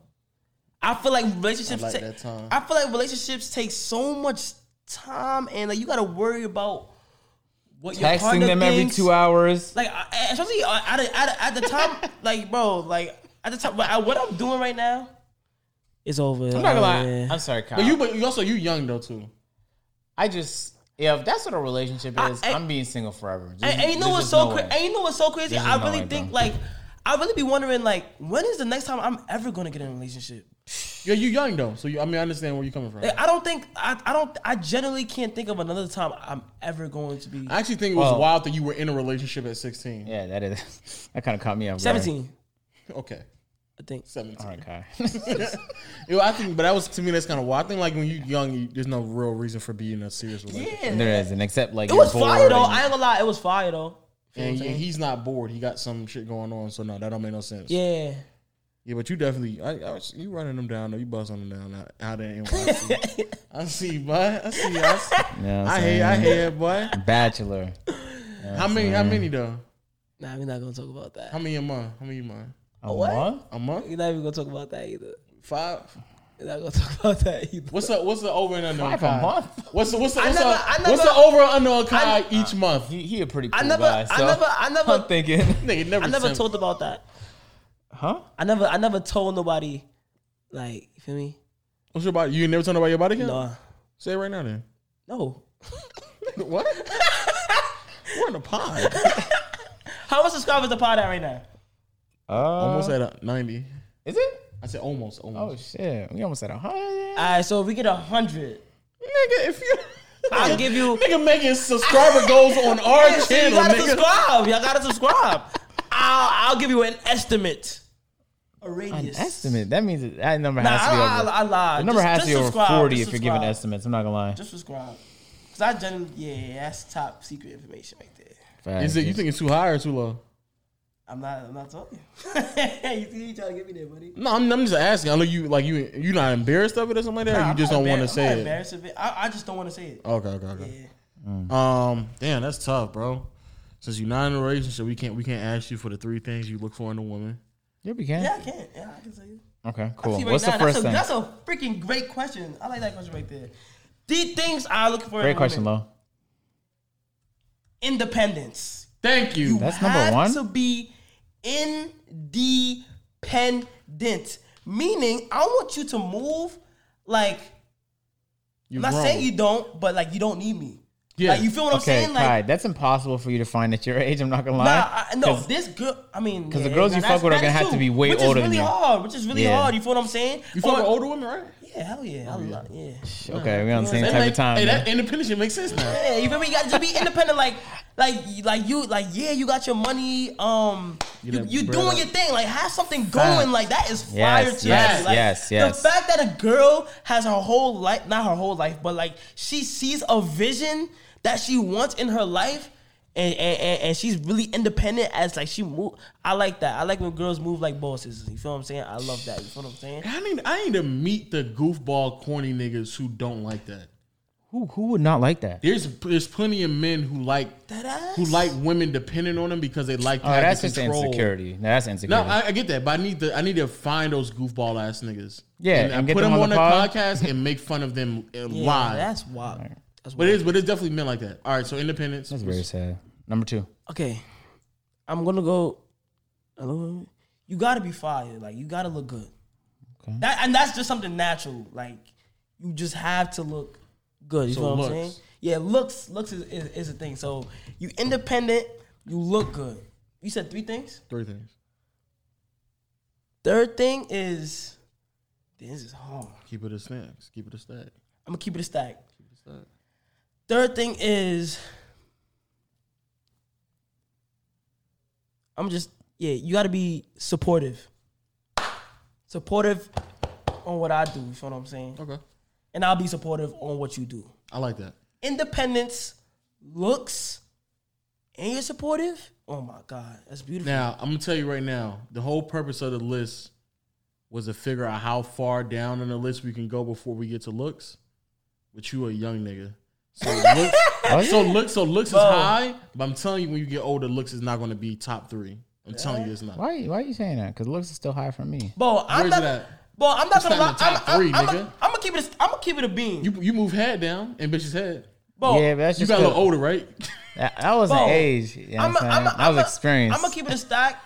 I feel like relationships. I like take- that time. I feel like relationships take so much time, and like you gotta worry about what your Texting partner them every thinks. two hours. Like, I- especially uh, at, the- at, the- at the time, like, bro, like at the time, but I- what I'm doing right now, it's over. I'm not gonna lie. I'm sorry, Kyle. But you but you also you young though too. I just yeah, if that's what a relationship is, I- I, am being single forever. Just- And, and you know what's so no crazy? And you know what's so crazy? There's I just no really way, think like I really be wondering like when is the next time I'm ever gonna get in a relationship? Yeah, you're young though, so you, I mean I understand where you're coming from. I don't think I, I don't I generally can't think of another time I'm ever going to be I actually think it was Well- wild that you were in a relationship at 16. Yeah, that is that kind of caught me off guard. 17. Okay, I think. 17. All right, Kai. Yo, I think, but that was to me. That's kind of wild. I think like when you're young, you, there's no real reason for being in a serious relationship. Yeah, there isn't, except like it was fire though. I ain't gonna lie, it was fire though. Feel what And I'm yeah, saying? he's not bored. He got some shit going on. So no, that don't make no sense. yeah. Yeah, but you definitely, I, I was, you running them down though. You busting them down out, out there. in NYC. I see, boy. I see. I, see. You know I'm I hear, I saying? hear, boy. Bachelor. How many? How many though? Nah, we're not gonna talk about that. How many a month? How many a month? A What? month? A month? We're not even gonna talk about that either. Five? You're not gonna talk about that either. What's the what's the over and under? Five a month? What's the what's the I what's, never- the, I never- what's the over and under on Kai I- each month? He, he a pretty cool I never, guy. I never, I I'm never, thinking, Nigga never. I never sent- talked about that. huh? I never, I never told nobody. Like, you feel me? What's your body? You never told nobody your body count? No, Say it right now then. no. what? We're in the pod. How much subscribers the pod at right now? Uh, almost at a ninety. Is it? I said almost, Oh shit, we almost at a hundred. All right, so if we get a hundred, nigga, if you, I'll give you. nigga making subscriber goals on our Yeah, so you channel, gotta nigga. subscribe. Y'all gotta subscribe. I'll, I'll give you an estimate. A An radius. estimate. That means that, that number Nah, has to be I, over. I, I lied. the number Just- has just to be over forty Just if you're giving estimates. I'm not gonna lie. Just subscribe. Cause I generally, yeah, that's top secret information right there. Facts. Is it you think it's too high or too low? I'm not. I'm not talking. you see, you trying to get me there, buddy. No, I'm, I'm just asking. I know you like you. You not embarrassed of it or something like that. Nah, you I'm just don't want to embar- I'm say not it. embarrassed of it. I, I just don't want to say it. Okay, okay, okay. Yeah. Um, damn, that's tough, bro. Since you're not in a relationship, we can't we can't ask you for the three things you look for in a woman. Yeah, we can. Yeah, I can. Yeah, I can tell you. Okay, cool. Right What's now, the first that's a, thing? That's a freaking great question. I like that question right there. The things I look for. in Great a question, woman. Lo. Independence. Thank you. That's number one? To be independent, meaning I want you to move. Like you I'm not grown. saying you don't, but like you don't need me. Yeah. Like you feel what I'm Okay, saying? Like Kai, that's impossible for you to find at your age. I'm not gonna lie. Nah, I, no, 'Cause this girl. I mean, 'cause the yeah, girls you fuck with are gonna have to be way which older is really than you. hard. Which is really Yeah. hard. You feel what I'm saying? You fuck Or- with older women, right? Yeah, hell yeah, I'm not, yeah. Okay, we on the same type make- of time. Hey, man. that independence shit makes sense now. Yeah, you feel me? You got to be independent, like, like, like you, like, yeah, you got your money. Um, you, that you bread doing up. your thing. Like, have something going. Like that is fire Yes, to yes, me. Like, yes, yes. The fact that a girl has her whole life, not her whole life, but like she sees a vision that she wants in her life. And, and, and, and she's really independent as like she move. I like that. I like when girls move like bosses. You feel what I'm saying? I love that. You feel what I'm saying? I need I need to meet the goofball corny niggas who don't like that. who who would not like that? There's there's plenty of men who like That ass. who like women dependent on them because they like to Oh, have that's the just insecurity. No, that's No, insecurity. I, I get that, but I need to I need to find those goofball ass niggas. Yeah, and, and I get put them them on on the the pod. podcast and make fun of them Yeah, live. that's wild. That's but it is, but it's definitely men like that. All right, so independence. that's very sad. Number two. okay, I'm gonna go. Hello? You gotta be fired. Like you gotta look good. Okay. That and that's just something natural. Like you just have to look good. You So know what looks. I'm saying? Yeah, looks looks is, is, is a thing. So you independent. You look good. You said three things. Three things. Third thing is This is hard. Keep it a snacks. Keep it a stack. I'm gonna keep it a stack. Keep it a stack. Third thing is, I'm just yeah. You got to be supportive. Supportive on what I do. You know what I'm saying? Okay. And I'll be supportive on what you do. I like that. Independence, looks, and you're supportive. Oh my god, that's beautiful. Now I'm gonna tell you right now, the whole purpose of the list was to figure out how far down in the list we can go before we get to looks. But you a young nigga, so looks, oh, so looks, so looks is high. But I'm telling you, when you get older, looks is not going to be top three. I'm telling you, it's not. Why? Why are you saying that? Because looks is still high for me. Bro, I'm Where's not. it? Bro, I'm not It's gonna lie. not in the top I'm, three, I'm, nigga. I'm, gonna keep it. A, I'm gonna keep it a bean. You you move head down and bitch's head. bro, yeah, but that's You just got a little 'cause- older, right? That, that wasn't Bro, age. You know I'm what I'm saying? a, I'm that was I'm a- experience. I'm gonna keep it a stack.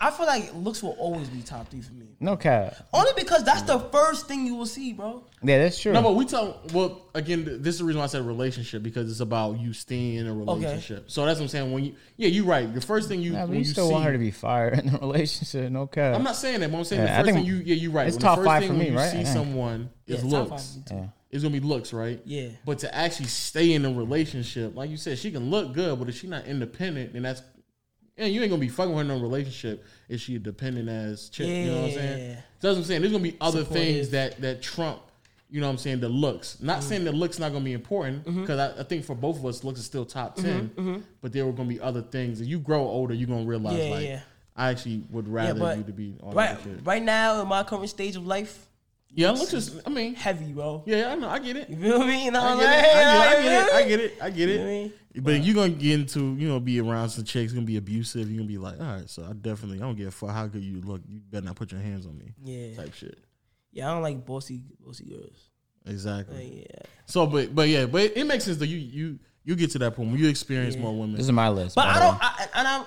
I feel like looks will always be top three for me. no cap. Only because that's the first thing you will see, bro. Yeah, that's true. No, but we tell. Well, again, th- this is the reason why I said relationship because it's about you staying in a relationship. So that's what I'm saying. When you, yeah, you're right. The first thing you, yeah, but when you you still see, want her to be fired in the relationship. No cap. I'm not saying that, but I'm saying Yeah, I the first think thing you, yeah, you're right. it's When top the first five thing for when me, you right? see I think. someone is Yeah, top looks. five for me too. yeah. It's gonna be looks, right? Yeah. But to actually stay in a relationship, like you said, she can look good, but if she's not independent, then that's and you ain't gonna be fucking with her in a relationship if she a dependent as chick. You know what I'm saying? That's what I'm saying. There's gonna be other Supportive. things that that trump. You know what I'm saying? The looks. Not Mm-hmm. saying the looks not gonna be important because I, I think for both of us, looks is still top 10 But there were gonna be other things. As you grow older, you're gonna realize Mm-hmm. Yeah, like yeah. I actually would rather but you to be on Right, right now in my current stage of life, Yeah, looks is. I mean, heavy, bro. yeah, I know. I get it. You feel me? You know I what I'm get, it. I, get it, I get it. I get it. You know what I I get mean? But you're gonna get into, you know, be around some chicks, gonna be abusive. You're gonna be like, all right, so I definitely, I don't give a fuck how good you look. You better not put your hands on me, Yeah, type shit. yeah. I don't like bossy, bossy girls. Exactly. Like, yeah, So, but, but yeah, but it, makes sense that you, you, you get to that point when you experience more women. This is my list. but I don't. way. I, and I'm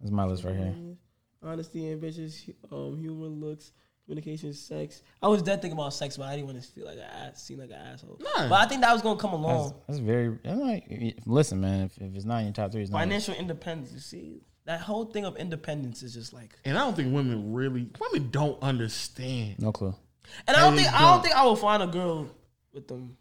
This is my list right here. honesty, ambitious, um, humor, looks, communication, sex. I was dead thinking about sex, but I didn't want to feel like an ass, seem like an asshole. Nah. But I think that was gonna come along. that's very. I'm like, listen, man. If, if it's not in your top three, it's not. Financial independence. You see, that whole thing of independence is just like. and I don't think women really, women don't understand. No clue. And I don't think I don't don't. think I will find a girl with them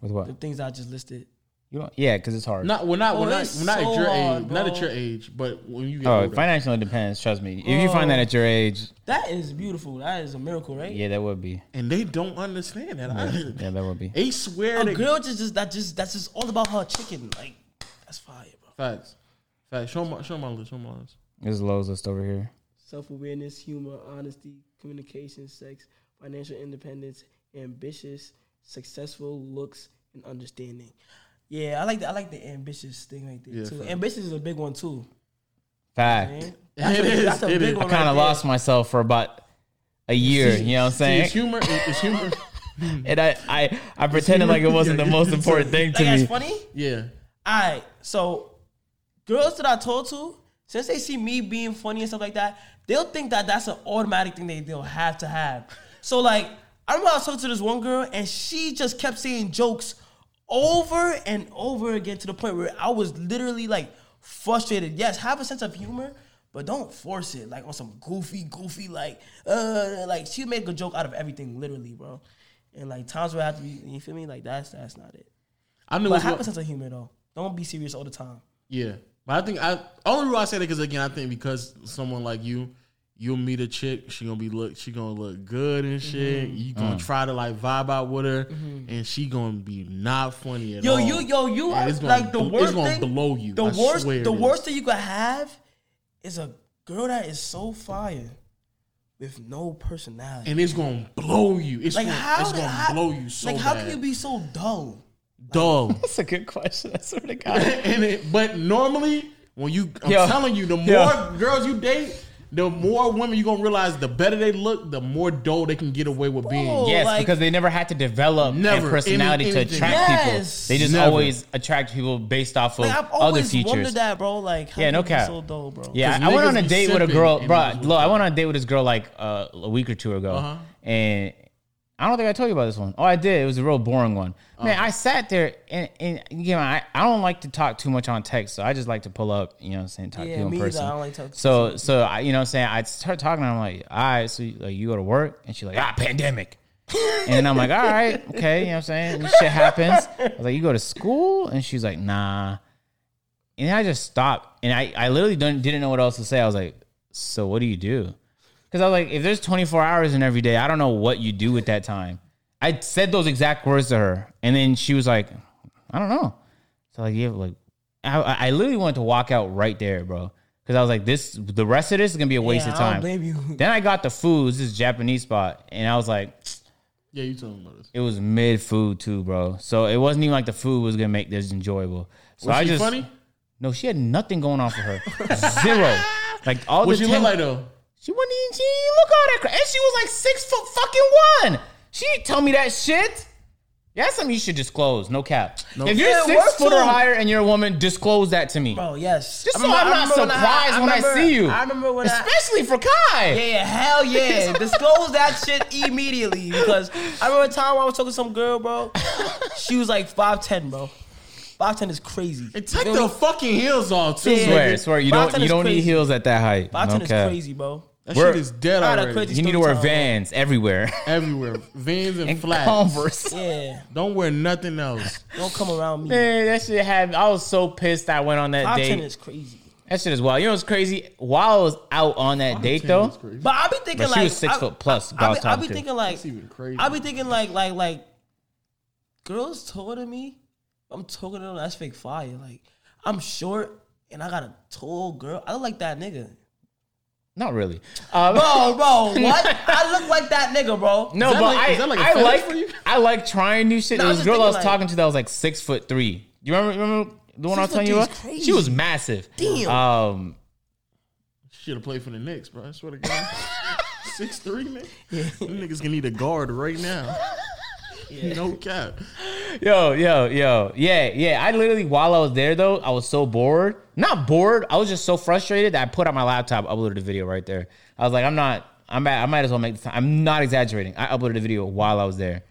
With what? the things I just listed. You don't, yeah, because it's hard. Not, well, not, Oh, well, not, it's well, not so at your hard, age, not at bro. your age, but when you get oh, older. financial independence. Trust me. If you find that at your age, That is beautiful. That is a miracle, right? yeah, that would be. and they don't understand that. either. Yeah, that would be. They swear A they girl just, just that just that's just all about her chicken. Like that's fire, bro. Facts. Facts. Show my show my list. Show my list. There's Lowe's list over here. Self awareness, humor, honesty, communication, sex, financial independence, ambitious, successful, looks, and understanding. Yeah, I like the I like the ambitious thing right there Yeah, too. fact. Ambitious is a big one too. Fact. Man. That's It a, is, That's a it big is. I one. kind right of there. lost myself for about a year. You know what I'm See, saying? it's humor. It's humor. And I, I, I pretended like it wasn't the most important thing to Like that's me. funny. yeah. All right, so girls that I told to, since they see me being funny and stuff like that, they'll think that that's an automatic thing they they'll have to have. So like, I remember I was talking to this one girl and she just kept saying jokes over and over again to the point where I was literally like frustrated. Yes, have a sense of humor. But don't force it like on some goofy, goofy like uh like she make a joke out of everything, literally, bro. And like times where I have to be, you feel me? Like that's that's not it. I mean, But have a was, sense of humor though. Don't be serious all the time. yeah, but I think I only reason I say that because again I think because someone like you, you'll meet a chick, she gonna be look, she gonna look good and shit. Mm-hmm. You gonna try to like vibe out with her, and she gonna be not funny at Yo, all. you, yo, you are it's gonna like the worst It's gonna thing. blow you. The I worst, swear the worst thing you could have is a girl that is so fire with no personality. and it's gonna blow you. It's like gonna, how? it's gonna how- blow you so Like how bad. can you be so dull? dull? That's a good question. I swear to God. and it, but normally when you, I'm Yo. telling you, the more Yo. girls you date, the more women you're gonna realize the better they look, the more dull they can get away with being. Bro. Yes, like- because they never had to develop Never. a personality Any- to attract Yes. people. They just Never. always attract people based off of Like I've other always features. wondered that, bro. Like how Yeah, can no you be cap. so dull, bro. Yeah, I went on a date with a girl, bro. Look, I went on a date with this girl like uh, a week or two ago, Uh-huh. and I don't think I told you about this one. Oh, I did. It was a real boring one. Man, I sat there and, and you know, I, I don't like to talk too much on text, so I just like to pull up, you know, what I'm saying talk to Yeah, people me in either. person. I don't like talk to so so I, you know, what I'm saying I start talking. I'm like, all right, so like you go to work, and she's like, ah, pandemic. And then I'm like, all right, okay, you know what I'm saying? This shit happens. I was like, you go to school? And she's like, nah. And then I just stopped. And I, I literally didn't know what else to say. I was like, so what do you do? Because I was like, if there's 24 hours in every day, I don't know what you do with that time. I said those exact words to her. And then she was like, I don't know. So like, yeah, like, I, I literally wanted to walk out right there, bro. Because I was like, this, the rest of this is gonna be a waste Yeah, of I don't time. blame you. Then I got the food. This is Japanese spot, and I was like, Yeah, you told me about this. it was mid food too, bro. So it wasn't even like the food was gonna make this enjoyable. So Was I she just funny? no, she had nothing going on for her. Zero. Like all What the she look like though? She wasn't even. She didn't look all that. Cra- and she was like six foot fucking one. She didn't tell me that shit. Yeah, that's something you should disclose. No cap. If you're Yeah, six foot or higher and you're a woman, disclose that to me. Bro, yes. Just so I'm I not surprised when I, remember- see you. I remember when I. especially for Kai. Yeah, yeah, hell yeah. Disclose that shit immediately because I remember a time when I was talking to some girl, bro. She was like 5'10, bro. 5'10 is crazy. And take You the fucking heels off too. Yeah. nigga. Swear, swear. You don't. You don't need heels at that height. 5'10 no is crazy, bro. That We're- shit is dead I had a already. You need to wear time. Vans everywhere Everywhere, Vans and, and flats. Converse. Yeah, Don't wear nothing else. don't come around me. Man, that shit had. I was so pissed. I went on that 5'10 date. is crazy. That shit is wild. You know what's crazy? While I was out on that date though, That's crazy. But I be thinking But she like was six I- foot plus, I, I was I, be, I be thinking like That's even crazy. I be thinking like like like girls taller than me. I'm talking to them. That's fake fire. Like I'm short and I got a tall girl. I look like that nigga. not really. Um, Bro, bro, what? I look like that nigga, bro. no, Is but like- I, is like a I fetish like? I like trying new shit. No, there was a girl I was thinking, talking to that was like six foot three. You remember? Remember the one I was telling you about? crazy. She was massive. Damn. Um, Should have played for the Knicks, bro. I swear to God. Six three, nigga. Them niggas can need a guard right now. No cap. Yo, yo, yo. Yeah, yeah. I literally, while I was there though, I was so bored. Not bored. I was just so frustrated that I put on my laptop, uploaded the video right there. I was like, I'm not, I'm at, I might as well make the time. I'm not exaggerating. I uploaded a video while I was there.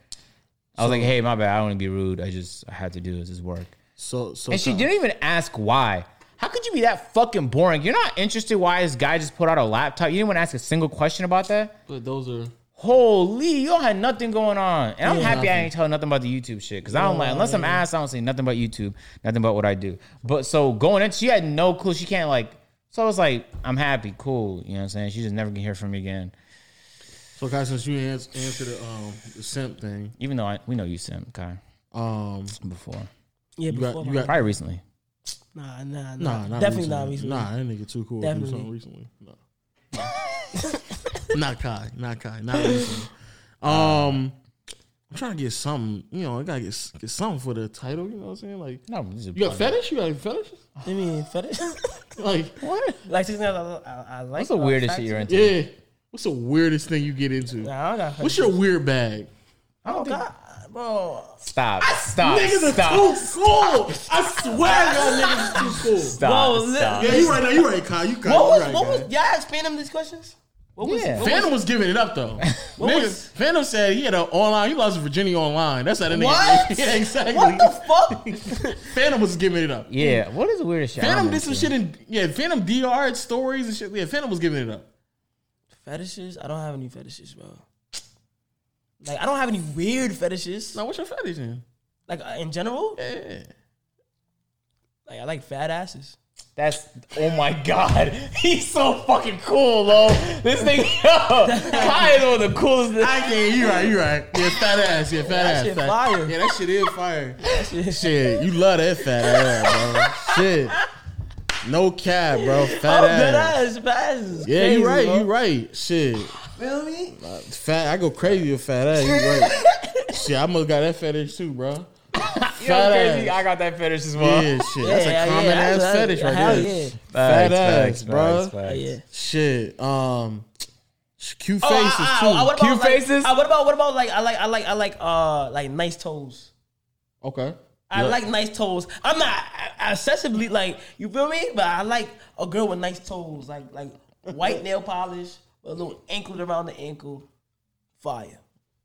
I was like, hey, my bad. I don't want to be rude. I just, I had to do this. This work. So, so And she Tom, didn't even ask why. How could you be that fucking boring? You're not interested why this guy just put out a laptop. You didn't want to ask a single question about that? But those are Holy, y'all had nothing going on. And I'm Yeah, happy I ain't telling nothing about the YouTube shit. Cause I don't like, unless I'm asked, I don't say nothing about YouTube, nothing about what I do. But so going in, she had no clue. She can't like, so I was like, I'm happy, cool. You know what I'm saying? She just never can hear from me again. so guys. Since you ans- answered the um the simp thing, Even though I, we know you sent Kai um, before. Yeah, you before got you got Probably recently. nah, nah, nah, nah, not definitely recently. not recently. Nah, that nigga too cool to do something recently. No. not Kai, not Kai, not recently. Um, I'm trying to get something. You know, I gotta get get something for the title. You know what I'm saying? Like, No, you got fetish? You got fetish? I mean, fetish. Like, What? like six I, I, I like. What's the uh, weirdest fat shit you're into? yeah. What's the weirdest thing you get into? Nah, I got. What's your weird bag? Oh God, bro. Stop. Stop. Niggas Stop. are too cool. I swear y'all niggas is too cool. Stop. Bro, stop. Yeah, you right now. You right, Kai. You Kai. What you was right, what Kai. was y'all asking them these questions? What was Yeah. what Fanum was, was giving it up though. What Niggas, was- Fanum said he had an online. He lost to Virginia online. That's how the nigga. What? Yeah, exactly. what the fuck? Fanum was giving it up. Yeah. What is the weirdest shit? Fanum I'm did some shit in yeah. Fanum DR stories and shit. Yeah, Fanum was giving it up. fetishes? I don't have any fetishes, bro. Like I don't have any weird fetishes. Now, what's your fetish in? Like uh, in general, Yeah. like I like fat asses. That's oh my god, he's so fucking cool, lo. This thing, yo, Kai is one of the coolest. I can't. You right. You right. Yeah, fat ass. Yeah, fat That ass. shit fat- fire. Yeah, that shit is fire. shit- shit, you love that fat ass, bro. Shit. No cap, bro. Fat Oh, ass. good ass, fat ass. is Yeah, crazy, you right. bro. You right. Shit. Feel me? Fat. I go crazy with fat ass. You right. shit, I must got that fetish too, bro. Yo, Fat crazy. ass. I got that fetish as well. Yeah, shit. That's Yeah, a common yeah, ass that's- fetish right hell there. yeah. Fat Facts, ass, bro. facts, facts. Yeah. Shit. Um, cute Oh, faces ah, too. ah, what about, Cute like, faces? what about what about like I like I like I like uh like nice toes. okay. I Yeah. like nice toes. I'm not accessibly like you feel me, but I like a girl with nice toes, like like white nail polish, a little anklet around the ankle, fire.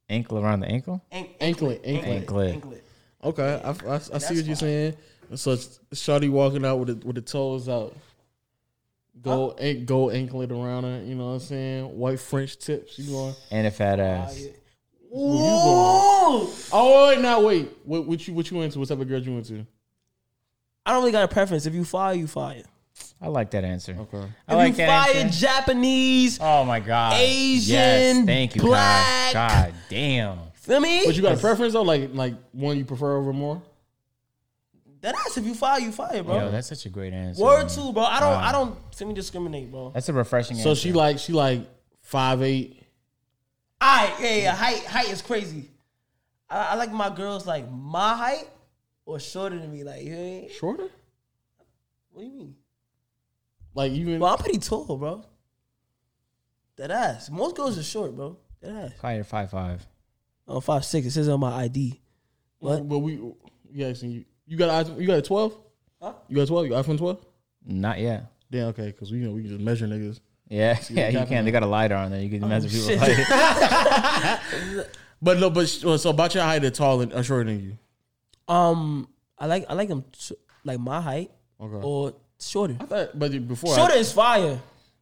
Ankle around the ankle. Ank- Anklet, anklet. Anklet. anklet. Okay, I, I, I see what you're saying. So it's Shawty walking out with the, with the toes out, gold an- gold anklet around her. You know what I'm saying? White French tips. You going? And a fat ass. yeah. Ooh. Oh wait, now wait. What, what you what you into? What type of girl you into? I don't really got a preference. If you fire, you fire. I like that answer. Okay. I If like you that fire answer. Japanese, Oh my god. Asian, Yes, thank you, black. God. God damn. Feel me? But you got a preference though, like like one you prefer over more? that ass. If you fire, you fire, bro. Yo, that's such a great answer. Word man. two, bro. I don't. Wow. I don't semi discriminate, bro. That's a refreshing answer. So answer. she like she like five eight. Alright, yeah, yeah. Height, height is crazy. I, I like my girls like my height or shorter than me. Like, you know, Shorter? what do you mean? Like even Well, I'm pretty tall, bro. That ass. Most girls are short, bro. That ass. Fire five five. Oh, five six. It says on my ID. What? But we yeah, asking you you got a iPhone- you got a twelve? Huh? You got a twelve? You got iPhone twelve? Not yet. Yeah, okay, because we you know we can just measure niggas. Yeah, yeah, you definitely. can. They got a lighter on there. You can measure people. Like, But no, but sh- so about your height, they're taller and uh, shorter than you. Um, I like I like them sh- like my height Okay. or shorter. I thought, but before Shorter I, is fire.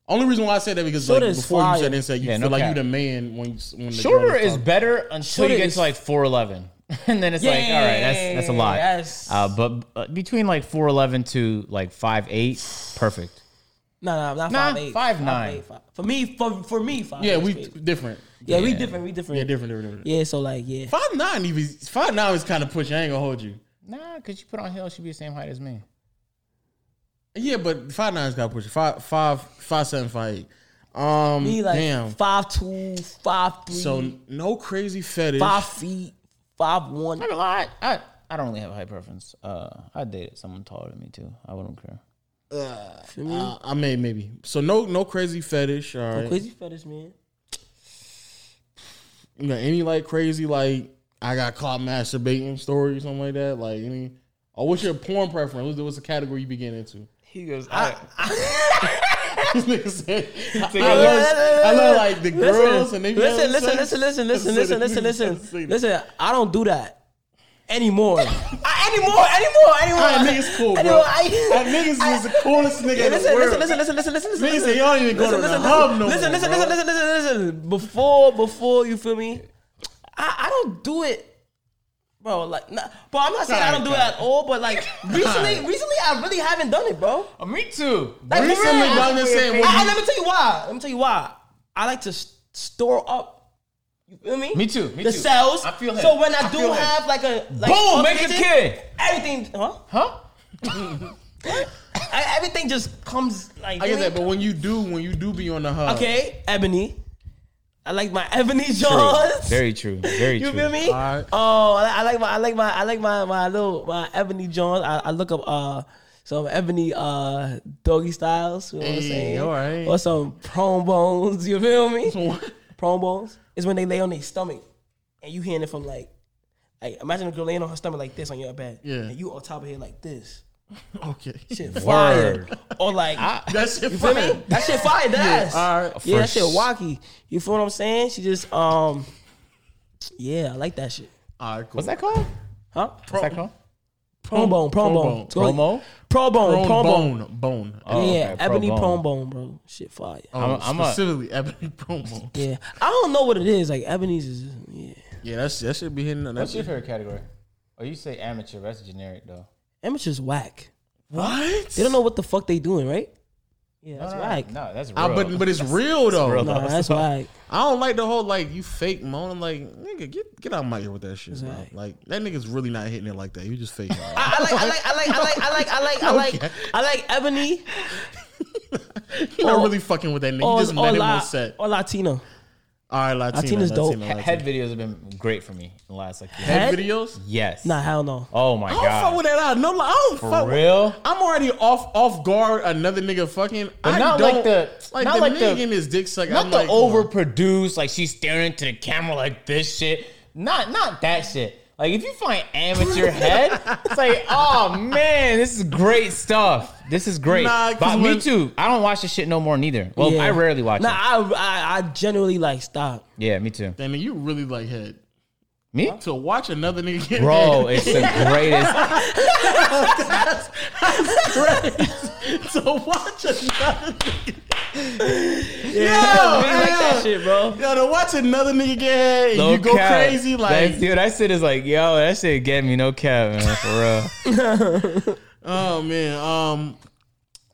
Only reason why I said that because Shorter like before fire. you said it, you Yeah, feel no like cap. you the man when you, when the shorter is taller. better until Shorter you get is- to like four eleven, and then it's like, all right, that's that's a lot. Yes. Uh, but uh, between like four eleven to like five eight, perfect. No, no, not Nah, five eight. five nine. eight, five. For me, for for me, five. Yeah, we crazy. different. yeah, we different. We different. Yeah, different, different, different. Yeah, so like, yeah. Five nine even five nine is kind of pushing. I ain't gonna hold you. Nah, because you put on heel, should be the same height as me. Yeah, but five nine's got to push. Five five five seven five eight. Um, Me like damn. five two, five three, So no crazy fetish. five feet, five one. Not gonna lie, I I don't really have a height preference. Uh, I dated someone taller than me too. I wouldn't care. Feel me? Uh, I may maybe. So no no crazy fetish. All right. Crazy fetish, man. You got any like crazy like I got caught masturbating story or something like that? Like any? Or what's your porn preference? What's the, what's the category you begin into? He goes, This nigga said, I, love, I love like the girls and they listen, listen, listen, listen, listen, Listen, listen, listen, listen, listen, listen. listen. I don't do that anymore. I, anymore, anymore, anymore. Alright, niggas cool, bro. Anymore, I, That niggas is the coolest nigga in the world. listen, listen, listen, listen, listen, Niggas listen. say y'all don't even go to the hub no listen, more, listen, bro. listen, listen, listen, listen. Before, before you feel me, I, I don't do it, bro. Like, nah, bro, I'm not saying I don't do it at all, but like recently, recently, I really haven't done it, bro. oh, me too. Like, for Recently, real. but I'm just saying, I, I, let me tell you why. Let me tell you why. I like to s- store up. You feel me? Me too, me the too. cells. I feel him. So when I, I do feel him. have like a like Boom, up make a kitchen, kid. Everything, huh? Huh? I- Everything just comes like. I get that, but when you do, when you do be on the hub, Okay, ebony. I like my ebony True. jaws. Very true. Very You true. You feel me? Alright. Oh, I I like my, I like my, I like my, my little, my ebony Johns. I, I look up uh some ebony uh doggy styles. You know what I'm Hey, saying? alright. Or some prone bones. You feel me? what? prone bones is when they lay on their stomach and you hearing it from like, like imagine a girl laying on her stomach like this on your bed. Yeah. And you on top of her like this. Okay. Shit fire. Word. Or like, That shit you feel fire. me? That shit fire. That ass. All right. Yeah, that shit wacky. You feel what I'm saying? She just um Yeah, I like that shit. All right, cool. What's that called? Huh? What's that called? Prone bone, prone bone. Promo? Pro bone, Prone pro bone. bone, bone. Oh, yeah, okay, ebony pro bone. bone, bro. Shit fire. Oh, I'm a- I'm a- specifically ebony prone bone. Yeah. I don't know what it is. Like ebony's is yeah. Yeah, that's that should be hitting. What's That's your favorite category? Oh, you say amateur. That's generic though. Amateur's whack. what? They don't know what the fuck they doing, right? Yeah, that's no, no, whack. No, that's real. Ah, but but it's real though. real. Nah, that's whack. I don't like the whole like you fake moaning like nigga get get out my ear with that shit. Bro. Right. Like that nigga's really not hitting it like that. You just fake. I, I like, I like, I like, I like, I like, I like, I like, Okay. I like ebony You're not really fucking with that nigga. or, You just or, met him La- on set. or Latino. All right, Latino. Latina's dope. Latino, He- Latino. head videos have been great for me in the last like year. Head Head? videos. Yes. Nah, hell no. Oh my god. I don't fuck god. with that. out. No, I don't For fuck with- real? I'm already off off guard. Another nigga fucking. But I not don't, like the- like not the like nigga the- getting his dick sucked. Not I'm the like, come on. overproduced, like she's staring to the camera like this shit. Not not that shit. Like if you find amateur head, it's like, oh man, this is great stuff. This is great. Nah, 'cause but me when- too. I don't watch this shit no more neither. Well, Yeah. I rarely watch Nah, it. I, I, I generally like stop. Yeah, me too. Then you really like head Me? to watch another nigga get Bro, head. it's the greatest. to watch another nigga. Yeah, we like that shit, bro. Yo, to watch another nigga get head and No you go cap. crazy like, That- dude, that shit is like, yo, that shit get me no cap, man, for real. oh man. Um,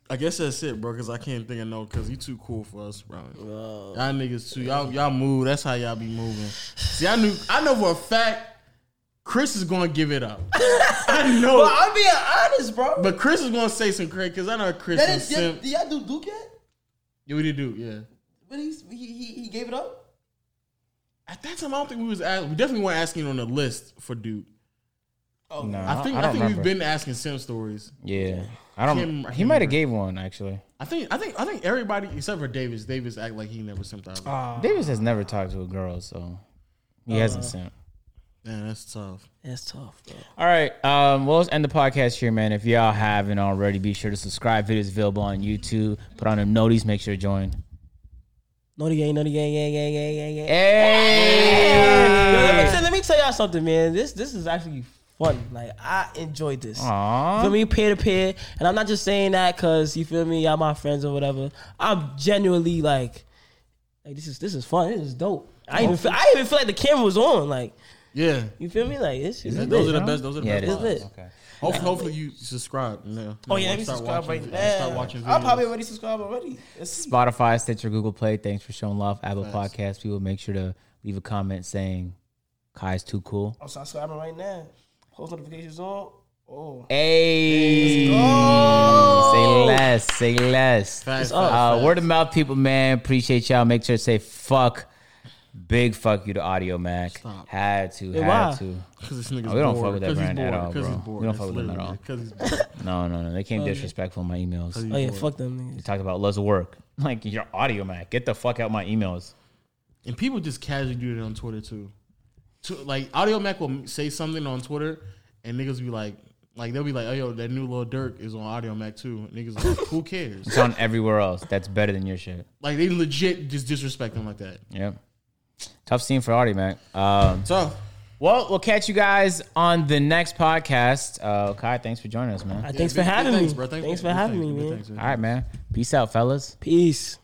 I guess that's it, bro. Because I can't think of no. Because you too cool for us, bro. Y'all niggas too. Y'all y'all move. That's how y'all be moving. See, I knew. I know for a fact. Chris is gonna give it up. I know. But I'm being honest, bro. But Chris is gonna say some crazy because I know Chris that is is, yeah, simp. did y'all do Duke yet? Yeah, we did do, yeah. But he's, he, he he gave it up. At that time, I don't think we was ask, we definitely weren't asking on the list for Duke. Oh no, I think I, don't think remember. we've been asking sim stories. Yeah, I don't. Can't- I he might have gave one actually. I think I think I think everybody except for Davis. Davis act like he never simped out. Ah. Davis has never talked to a girl, so he hasn't sent. Man, that's tough. That's tough, bro. All right, um, well, let's end the podcast here, man. If y'all haven't already, be sure to subscribe. Videos available on YouTube. Put on them noties. Make sure to join. No the gang, no the gang, gang, gang, gang, gang, gang. Yo, let, me tell, let me tell y'all something, man. This this is actually fun. Like I enjoyed this. Aw. feel me, peer to peer, and I'm not just saying that because you feel me, y'all my friends or whatever. I'm genuinely like, like this is this is fun. This is dope. I even feel, I even feel like the camera was on. Like Yeah, you feel me, like this is those are the best. Those are the Yeah, it best. is. lit. Okay. Hopefully, hopefully you subscribe. Yeah. Oh yeah, let me subscribe watching- right now. Start watching videos. I'll probably already subscribe already. Let's see. Spotify, Stitcher, Google Play. Thanks for showing love. Apple Thanks. Podcast. People, make sure to leave a comment saying Kai's too cool. I'm subscribing right now. Post notifications on. Oh, Hey, go. say less, say less. Facts, up. Uh, facts. word of mouth, people, man. Appreciate y'all. Make sure to say fuck. Big fuck you to Audiomack. Stop. Had to, Hey, had why? to. Because this nigga's Oh, we don't bored. fuck with that he's brand at all, bro. We don't fuck with them at all. it. 'Cause. No, no, no. They came Oh, yeah. disrespectful in my emails. Cause he's oh yeah, bored. fuck them They niggas. talked about loves of work. Like your Audiomack. Get the fuck out my emails. And people just casually do it on Twitter too. To, like Audiomack will say something on Twitter, and niggas be like, like they'll be like, "Oh yo, that new Lil Durk is on Audiomack too." Niggas like, who cares? It's on everywhere else. That's better than your shit. Like they legit just disrespect them like that. Yep. Tough scene for Audiomack. Um, So well, we'll catch you guys on the next podcast. Uh, Kai, thanks for joining us, man. Uh, thanks big- for having big me. thanks, bro. Thanks, Thanks- for having thanks, me, man. thanks, All right, man. Peace out, fellas. Peace.